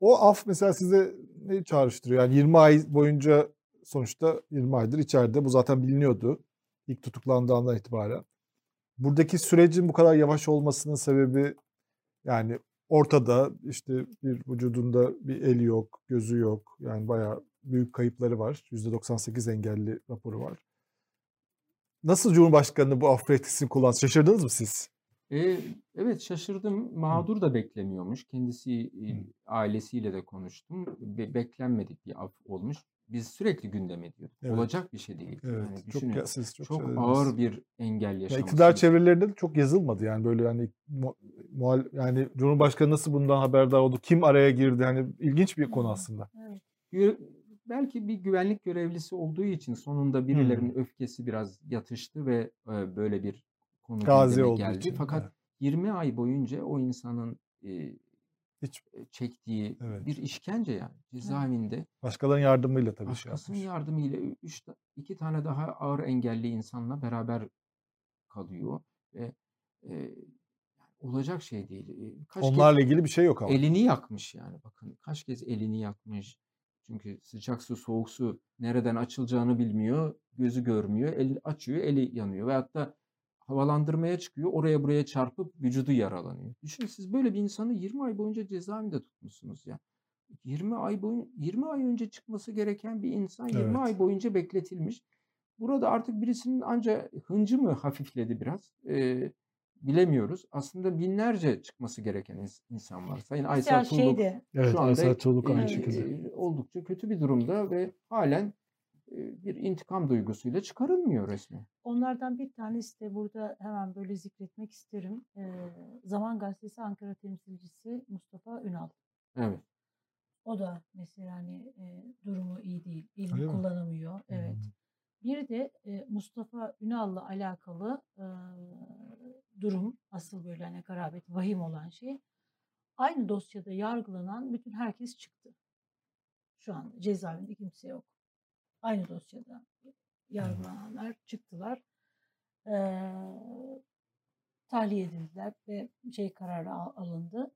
o af mesela size ne çağrıştırıyor? Yani 20 ay boyunca sonuçta 20 aydır içeride. Bu zaten biliniyordu ilk tutuklandığı andan itibaren. Buradaki sürecin bu kadar yavaş olmasının sebebi yani ortada işte bir vücudunda bir eli yok, gözü yok. Yani bayağı büyük kayıpları var. %98 engelli raporu var. Nasıl Cumhurbaşkanı bu af yetkisini kullandı? Şaşırdınız mı siz? E, evet şaşırdım. Mağdur da beklemiyormuş. Kendisi e, ailesiyle de konuştum. Be- beklenmedik bir af olmuş. Biz sürekli gündem ediyorduk. Evet. Olacak bir şey değil. Evet. Yani çok düşünün, ya- siz çok, çok söylediniz. ağır bir engel Ya yaşamışsınız. iktidar çevrelerinde de çok yazılmadı yani böyle yani mu- muhal yani Cumhurbaşkanı nasıl bundan haberdar oldu? Kim araya girdi? Hani ilginç bir konu aslında. Evet. Belki bir güvenlik görevlisi olduğu için sonunda birilerinin öfkesi biraz yatıştı ve e, böyle bir konu Gazi olduğu geldi. için, Fakat evet. 20 ay boyunca o insanın e, Hiç çektiği Evet. bir işkence yani cezaevinde başkalarının yardımıyla tabii şey başkasının yapmış. yardımıyla üç, iki tane daha ağır engelli insanla beraber kalıyor ve e, olacak şey değil. Kaç kez- Onlarla ilgili bir şey yok ama. Elini yakmış yani bakın kaç kez elini yakmış. Çünkü sıcak su soğuk su nereden açılacağını bilmiyor. Gözü görmüyor. El açıyor eli yanıyor. Veyahut da havalandırmaya çıkıyor. Oraya buraya çarpıp vücudu yaralanıyor. Düşünün siz böyle bir insanı 20 ay boyunca cezaevinde tutmuşsunuz ya. 20 ay boyun 20 ay önce çıkması gereken bir insan 20 Evet. ay boyunca bekletilmiş. Burada artık birisinin anca hıncı mı hafifledi biraz? Ee, bilemiyoruz. Aslında binlerce çıkması gereken ins- insan var. Sayın Aysel Tuğluk şeydi. Evet, şu anda Aysel Tuğluk aynı şekilde. oldukça kötü bir durumda ve halen bir intikam duygusuyla çıkarılmıyor resmen. Onlardan bir tanesi de burada hemen böyle zikretmek isterim. Eee, Zaman Gazetesi Ankara temsilcisi Mustafa Ünal. Evet. O da mesela hani eee, durumu iyi değil, Öyle elini mi? kullanamıyor. Evet. Hmm. Bir de eee, Mustafa Ünal'la alakalı eee, durum asıl böyle hani garabet, vahim olan şey aynı dosyada yargılanan bütün herkes çıktı. Şu an cezaevinde kimse yok. Aynı dosyada yargılananlar çıktılar. Eee tahliye edildiler ve şey kararı al- alındı.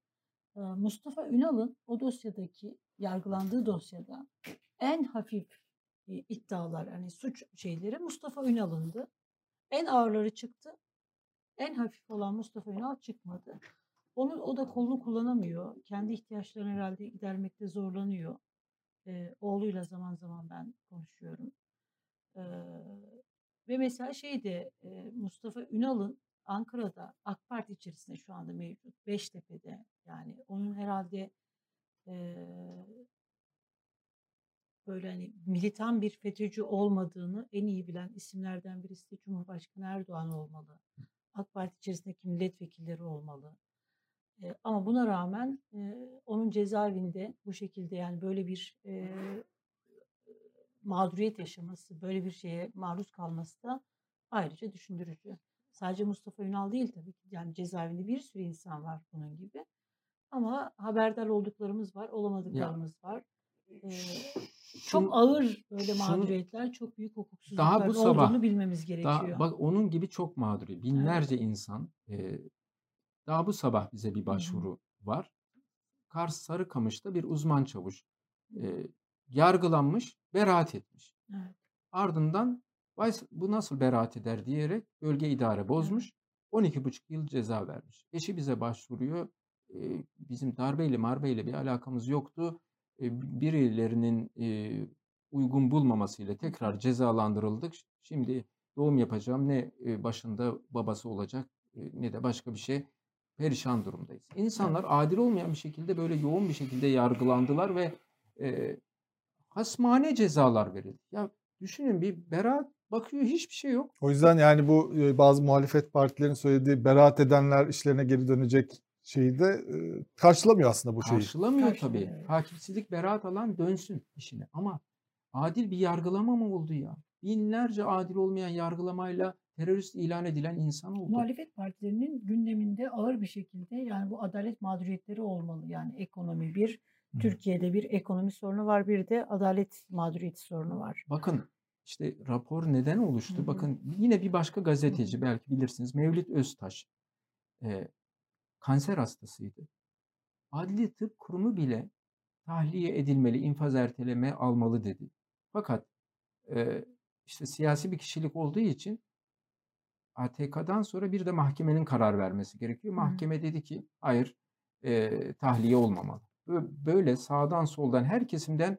Eee, Mustafa Ünal'ın o dosyadaki yargılandığı dosyada en hafif e, iddialar hani suç şeyleri Mustafa Ünal'ındı. En ağırları çıktı. En hafif olan Mustafa Ünal çıkmadı. Onu o da kolunu kullanamıyor. Kendi ihtiyaçlarını herhalde gidermekte zorlanıyor. Eee, oğluyla zaman zaman ben konuşuyorum. Eee, ve mesela şeyde eee, Mustafa Ünal'ın Ankara'da AK Parti içerisinde şu anda mevcut. Beştepe'de yani onun herhalde eee, böyle hani militan bir FETÖ'cü olmadığını en iyi bilen isimlerden birisi de Cumhurbaşkanı Erdoğan olmalı. AK Parti içerisindeki milletvekilleri olmalı. Ama buna rağmen eee, onun cezaevinde bu şekilde yani böyle bir mağduriyet yaşaması, böyle bir şeye maruz kalması da ayrıca düşündürücü. Sadece Mustafa Ünal değil tabii ki. Yani cezaevinde bir sürü insan var bunun gibi. Ama haberdar olduklarımız var, olamadıklarımız var. Eee, çok Şunu- ağır böyle şunu- mağduriyetler, çok büyük Daha bu sabah olduğunu bilmemiz daha, gerekiyor. bak onun gibi çok mağduri. Binlerce insan e, daha bu sabah bize bir başvuru var. Kars Sarıkamış'ta bir uzman çavuş e, yargılanmış, beraat etmiş. Evet. Ardından "Vay, bu nasıl beraat eder diyerek bölge idare bozmuş. 12,5 yıl ceza vermiş. Eşi bize başvuruyor. E, bizim darbeyle marbeyle bir alakamız yoktu. E, birilerinin e, uygun bulmamasıyla tekrar cezalandırıldık. Şimdi doğum yapacağım ne başında babası olacak ne de başka bir şey. Perişan durumdayız. İnsanlar adil olmayan bir şekilde böyle yoğun bir şekilde yargılandılar ve e, hasmane cezalar verildi. Ya düşünün bir beraat bakıyor hiçbir şey yok. O yüzden yani bu e, bazı muhalefet partilerin söylediği beraat edenler işlerine geri dönecek şeyi de e, karşılamıyor aslında bu şeyi. Karşılamıyor Karşılamıyor, tabii. Takipsizlik beraat alan dönsün işine. Ama adil bir yargılama mı oldu ya? Binlerce adil olmayan yargılamayla terörist ilan edilen insan oldu. Muhalefet partilerinin gündeminde ağır bir şekilde yani bu adalet mağduriyetleri olmalı. Yani ekonomi bir, Hı. Türkiye'de bir ekonomi sorunu var, bir de adalet mağduriyeti sorunu var. Bakın işte rapor neden oluştu? Hı. Bakın yine bir başka gazeteci belki bilirsiniz. Mevlüt Öztaş. e, kanser hastasıydı. Adli Tıp Kurumu bile tahliye edilmeli, infaz erteleme almalı dedi. Fakat e, işte siyasi bir kişilik olduğu için ATK'dan sonra bir de mahkemenin karar vermesi gerekiyor. Hı hı. Mahkeme dedi ki hayır e, tahliye olmamalı. Bö- Böyle sağdan soldan her kesimden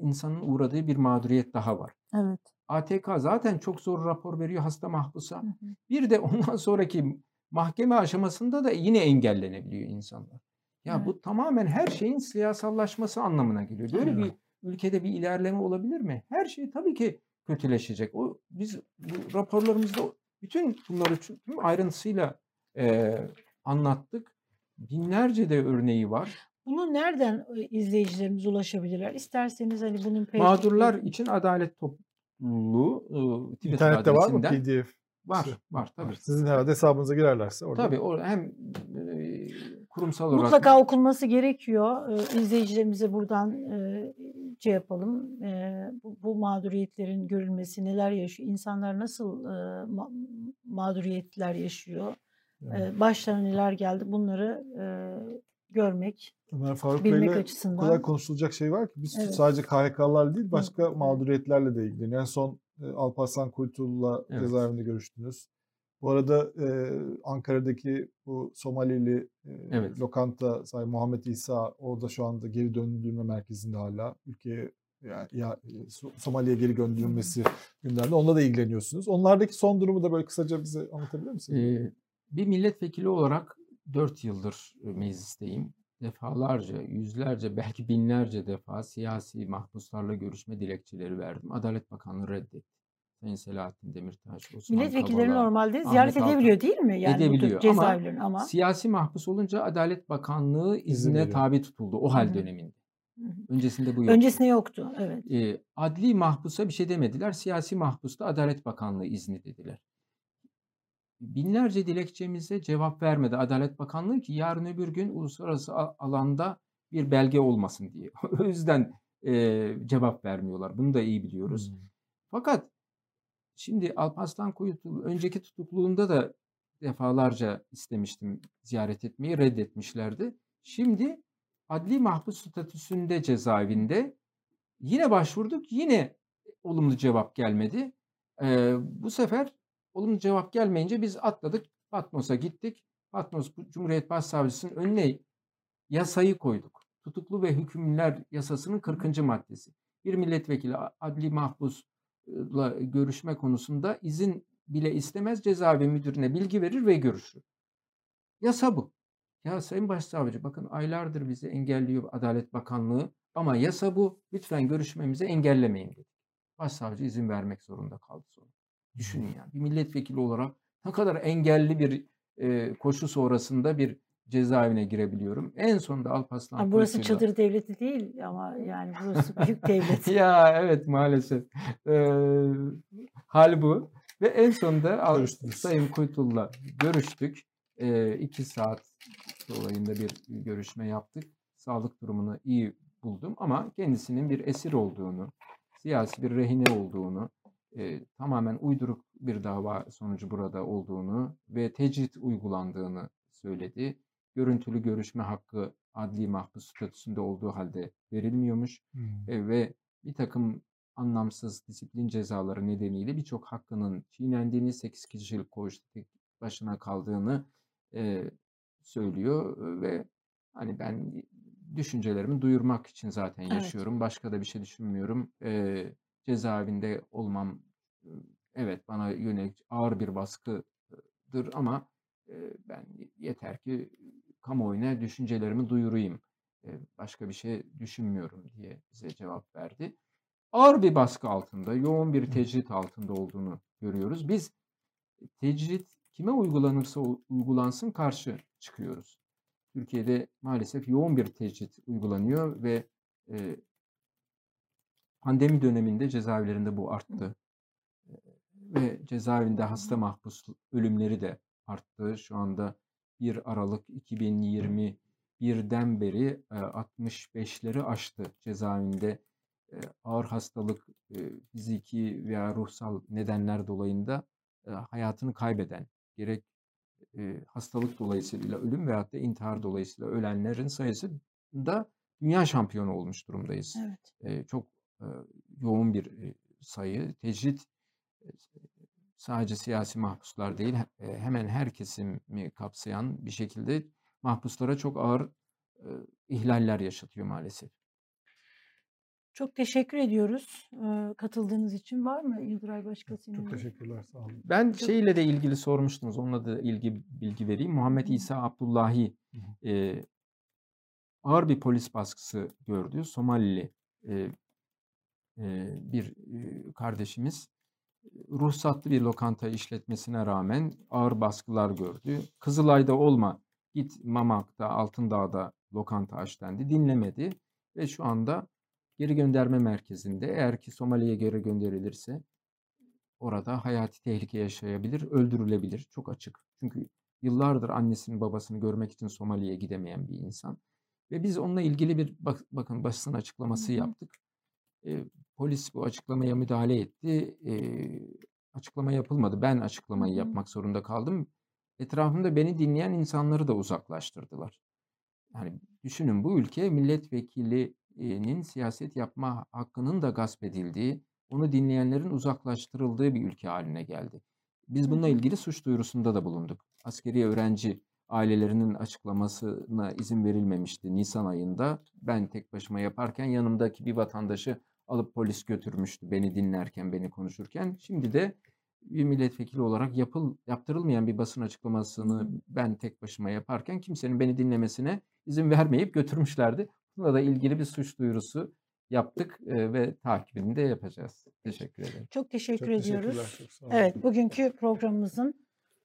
insanın uğradığı bir mağduriyet daha var. Evet. ATK zaten çok zor rapor veriyor hasta mahpusa. Bir de ondan sonraki mahkeme aşamasında da yine engellenebiliyor insanlar. Ya Evet. bu tamamen her şeyin siyasallaşması anlamına geliyor. Böyle Evet. bir ülkede bir ilerleme olabilir mi? Her şey tabii ki kötüleşecek. O biz bu raporlarımızda bütün bunları tüm ayrıntısıyla eee, anlattık. Binlerce de örneği var. Bunu nereden e, izleyicilerimiz ulaşabilirler? İsterseniz hani bunun page- Mağdurlar için Adalet Topluluğu Twitter İnternette var mı PDF? var. Var tabii. Sizin herhalde hesabınıza girerlerse orada. Tabii o hem eee, kurumsal olarak Mutlaka okunması gerekiyor. Ee, izleyicilerimize buradan e, şey yapalım. Ee, bu, bu mağduriyetlerin görülmesi, neler yaşıyor, insanlar nasıl e, ma- mağduriyetler yaşıyor, Evet. e, başlarına neler geldi bunları e, görmek, Ömer Faruk bilmek Bey'le o kadar açısından. konuşulacak şey var ki biz Evet. sadece KHK'lar değil başka evet. mağduriyetlerle de ilgileniyor. En son e, Alparslan Kuytul'la Evet. cezaevinde görüştünüz. Bu arada e, Ankara'daki bu Somalili e, Evet. lokanta sahibi Muhammed İsa orada şu anda geri döndürülme merkezinde hala ülkeye yani ya, So- Somali'ye geri gönderilmesi gündemde. Onunla da ilgileniyorsunuz. Onlardaki son durumu da böyle kısaca bize anlatabilir misiniz? Eee, bir milletvekili olarak 4 yıldır meclisteyim. defalarca, yüzlerce, belki binlerce defa siyasi mahpuslarla görüşme dilekçeleri verdim. Adalet Bakanlığı reddetti. Sayın Selahattin Demirtaş, Osman Milletvekilleri Kavala, normalde Ahmet ziyaret Altan edebiliyor değil mi? Yani edebiliyor ama ama. siyasi mahpus olunca Adalet Bakanlığı veriyor. tabi tutuldu o hal hı. döneminde. Hı hı. Öncesinde bu yoktu. Öncesinde yoktu. Evet. E, adli mahpusa bir şey demediler. Siyasi mahpusta Adalet Bakanlığı izni dediler. Binlerce dilekçemize cevap vermedi Adalet Bakanlığı ki yarın öbür gün uluslararası alanda bir belge olmasın diye. O yüzden e, cevap vermiyorlar. Bunu da iyi biliyoruz. Hmm. Fakat şimdi Alparslan Kuyutul önceki tutukluğunda da defalarca istemiştim ziyaret etmeyi reddetmişlerdi. Şimdi adli mahpus statüsünde cezaevinde yine başvurduk yine olumlu cevap gelmedi. Ee, bu sefer olumlu cevap gelmeyince biz atladık Patmos'a gittik. Patmos Cumhuriyet Başsavcısının önüne yasayı koyduk. Tutuklu ve hükümlüler yasasının 40. maddesi. Bir milletvekili adli mahpusla görüşme konusunda izin bile istemez cezaevi müdürüne bilgi verir ve görüşür. Yasa bu. Ya Sayın Başsavcı bakın aylardır bizi engelliyor Adalet Bakanlığı ama yasa bu. Lütfen görüşmemizi engellemeyin dedi. Başsavcı izin vermek zorunda kaldı sonra. Düşünün yani bir milletvekili olarak ne kadar engelli bir e, koşu sonrasında bir cezaevine girebiliyorum. En sonunda Alparslan Ama burası Kuyusu'yla- çadır devleti değil ama yani burası büyük devlet. ya evet maalesef. Ee, hal bu. Ve en sonunda Görüştünüz. Sayın Kuytul'la görüştük. Ee, iki saat dolayında bir görüşme yaptık. Sağlık durumunu iyi buldum ama kendisinin bir esir olduğunu, siyasi bir rehine olduğunu, e, tamamen uyduruk bir dava sonucu burada olduğunu ve tecrit uygulandığını söyledi. Görüntülü görüşme hakkı adli mahpus statüsünde olduğu halde verilmiyormuş Hmm. e, ve bir takım anlamsız disiplin cezaları nedeniyle birçok hakkının çiğnendiğini, 8 kişilik koğuşta tek başına kaldığını e, söylüyor ve hani ben düşüncelerimi duyurmak için zaten Evet. yaşıyorum. Başka da bir şey düşünmüyorum. E, cezaevinde olmam evet bana yönelik ağır bir baskıdır ama e, ben yeter ki kamuoyuna düşüncelerimi duyurayım. E, başka bir şey düşünmüyorum diye bize cevap verdi. Ağır bir baskı altında, yoğun bir tecrit altında olduğunu görüyoruz. Biz tecrit kime uygulanırsa uygulansın karşı çıkıyoruz. Türkiye'de maalesef yoğun bir tecrit uygulanıyor ve e, pandemi döneminde cezaevlerinde bu arttı. E, Ve cezaevinde hasta mahpus ölümleri de arttı. Şu anda 1 Aralık 2021'den beri e, 65'leri aştı cezaevinde e, ağır hastalık, e, fiziki veya ruhsal nedenler dolayında e, hayatını kaybeden, gerek e, hastalık dolayısıyla ölüm veyahut da intihar dolayısıyla ölenlerin sayısı da dünya şampiyonu olmuş durumdayız. Evet. E, çok e, yoğun bir e, sayı. Tecrit e, sadece siyasi mahpuslar değil, e, hemen her kesimi kapsayan bir şekilde mahpuslara çok ağır e, ihlaller yaşatıyor maalesef. Çok teşekkür ediyoruz e, katıldığınız için. Var mı Yıldıray başka senin? Çok teşekkürler. Sağ olun. Ben Çok- şeyle de ilgili sormuştunuz. Onunla da ilgi bilgi vereyim. Muhammed. İsa Abdullahi e, ağır bir polis baskısı gördü. Somalili e, e, bir e, kardeşimiz ruhsatlı bir lokanta işletmesine rağmen ağır baskılar gördü. Kızılay'da olma, git Mamak'ta, Altındağ'da lokanta aç dendi. Dinlemedi ve şu anda geri gönderme merkezinde eğer ki Somali'ye geri gönderilirse orada hayati tehlike yaşayabilir, öldürülebilir. Çok açık. Çünkü yıllardır annesini babasını görmek için Somali'ye gidemeyen bir insan. Ve biz onunla ilgili bir bak- bakın basın açıklaması yaptık. E, polis bu açıklamaya müdahale etti. E, açıklama yapılmadı. Ben açıklamayı yapmak zorunda kaldım. Etrafımda beni dinleyen insanları da uzaklaştırdılar. Yani düşünün bu ülke milletvekilinin siyaset yapma hakkının da gasp edildiği, onu dinleyenlerin uzaklaştırıldığı bir ülke haline geldi. Biz bununla ilgili suç duyurusunda da bulunduk. Askeri öğrenci ailelerinin açıklamasına izin verilmemişti Nisan ayında. Ben tek başıma yaparken yanımdaki bir vatandaşı alıp polis götürmüştü beni dinlerken, beni konuşurken. Şimdi de bir milletvekili olarak yapıl, yaptırılmayan bir basın açıklamasını ben tek başıma yaparken kimsenin beni dinlemesine izin vermeyip götürmüşlerdi. Bununla da ilgili bir suç duyurusu yaptık e, ve takibini de yapacağız. Teşekkür ederim. Çok teşekkür Çok ediyoruz. Çok. Evet, bugünkü programımızın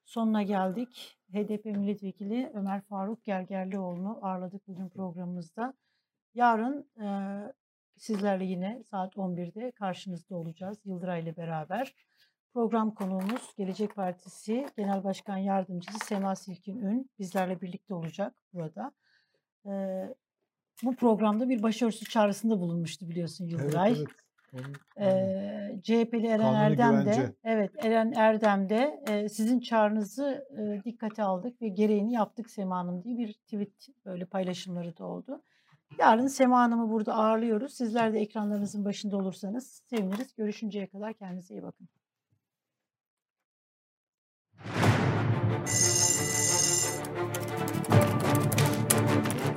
sonuna geldik. HDP Milletvekili Ömer Faruk Gergerlioğlu'nu ağırladık bugün programımızda. Yarın e, sizlerle yine saat 11'de karşınızda olacağız Yıldıray ile beraber. Program konuğumuz Gelecek Partisi Genel Başkan Yardımcısı Sema Silkin Ün bizlerle birlikte olacak burada. E, bu programda bir başörtüsü çağrısında bulunmuştu biliyorsun Evet, Yıldıray. evet. Onun- Ee, CHP'li Eren Kanuni Erdem de evet Eren Erdem de e, sizin çağrınızı e, dikkate aldık ve gereğini yaptık Sema Hanım diye bir tweet böyle paylaşımları da oldu. Yarın Sema Hanım'ı burada ağırlıyoruz. Sizler de ekranlarınızın başında olursanız seviniriz. Görüşünceye kadar kendinize iyi bakın.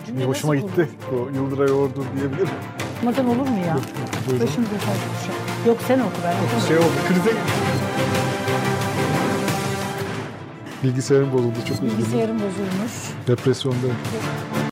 Cümle hoşuma gitti. Bu Yıldıray Ordu diyebilirim. Okumadan olur mu ya? Buyurun. Başımıza taş düşer. Yok sen oku ben okumam. Şey oldu. Krize Bilgisayarım bozuldu. Çok üzgünüm. Bilgisayarım bozulmuş. Depresyondayım.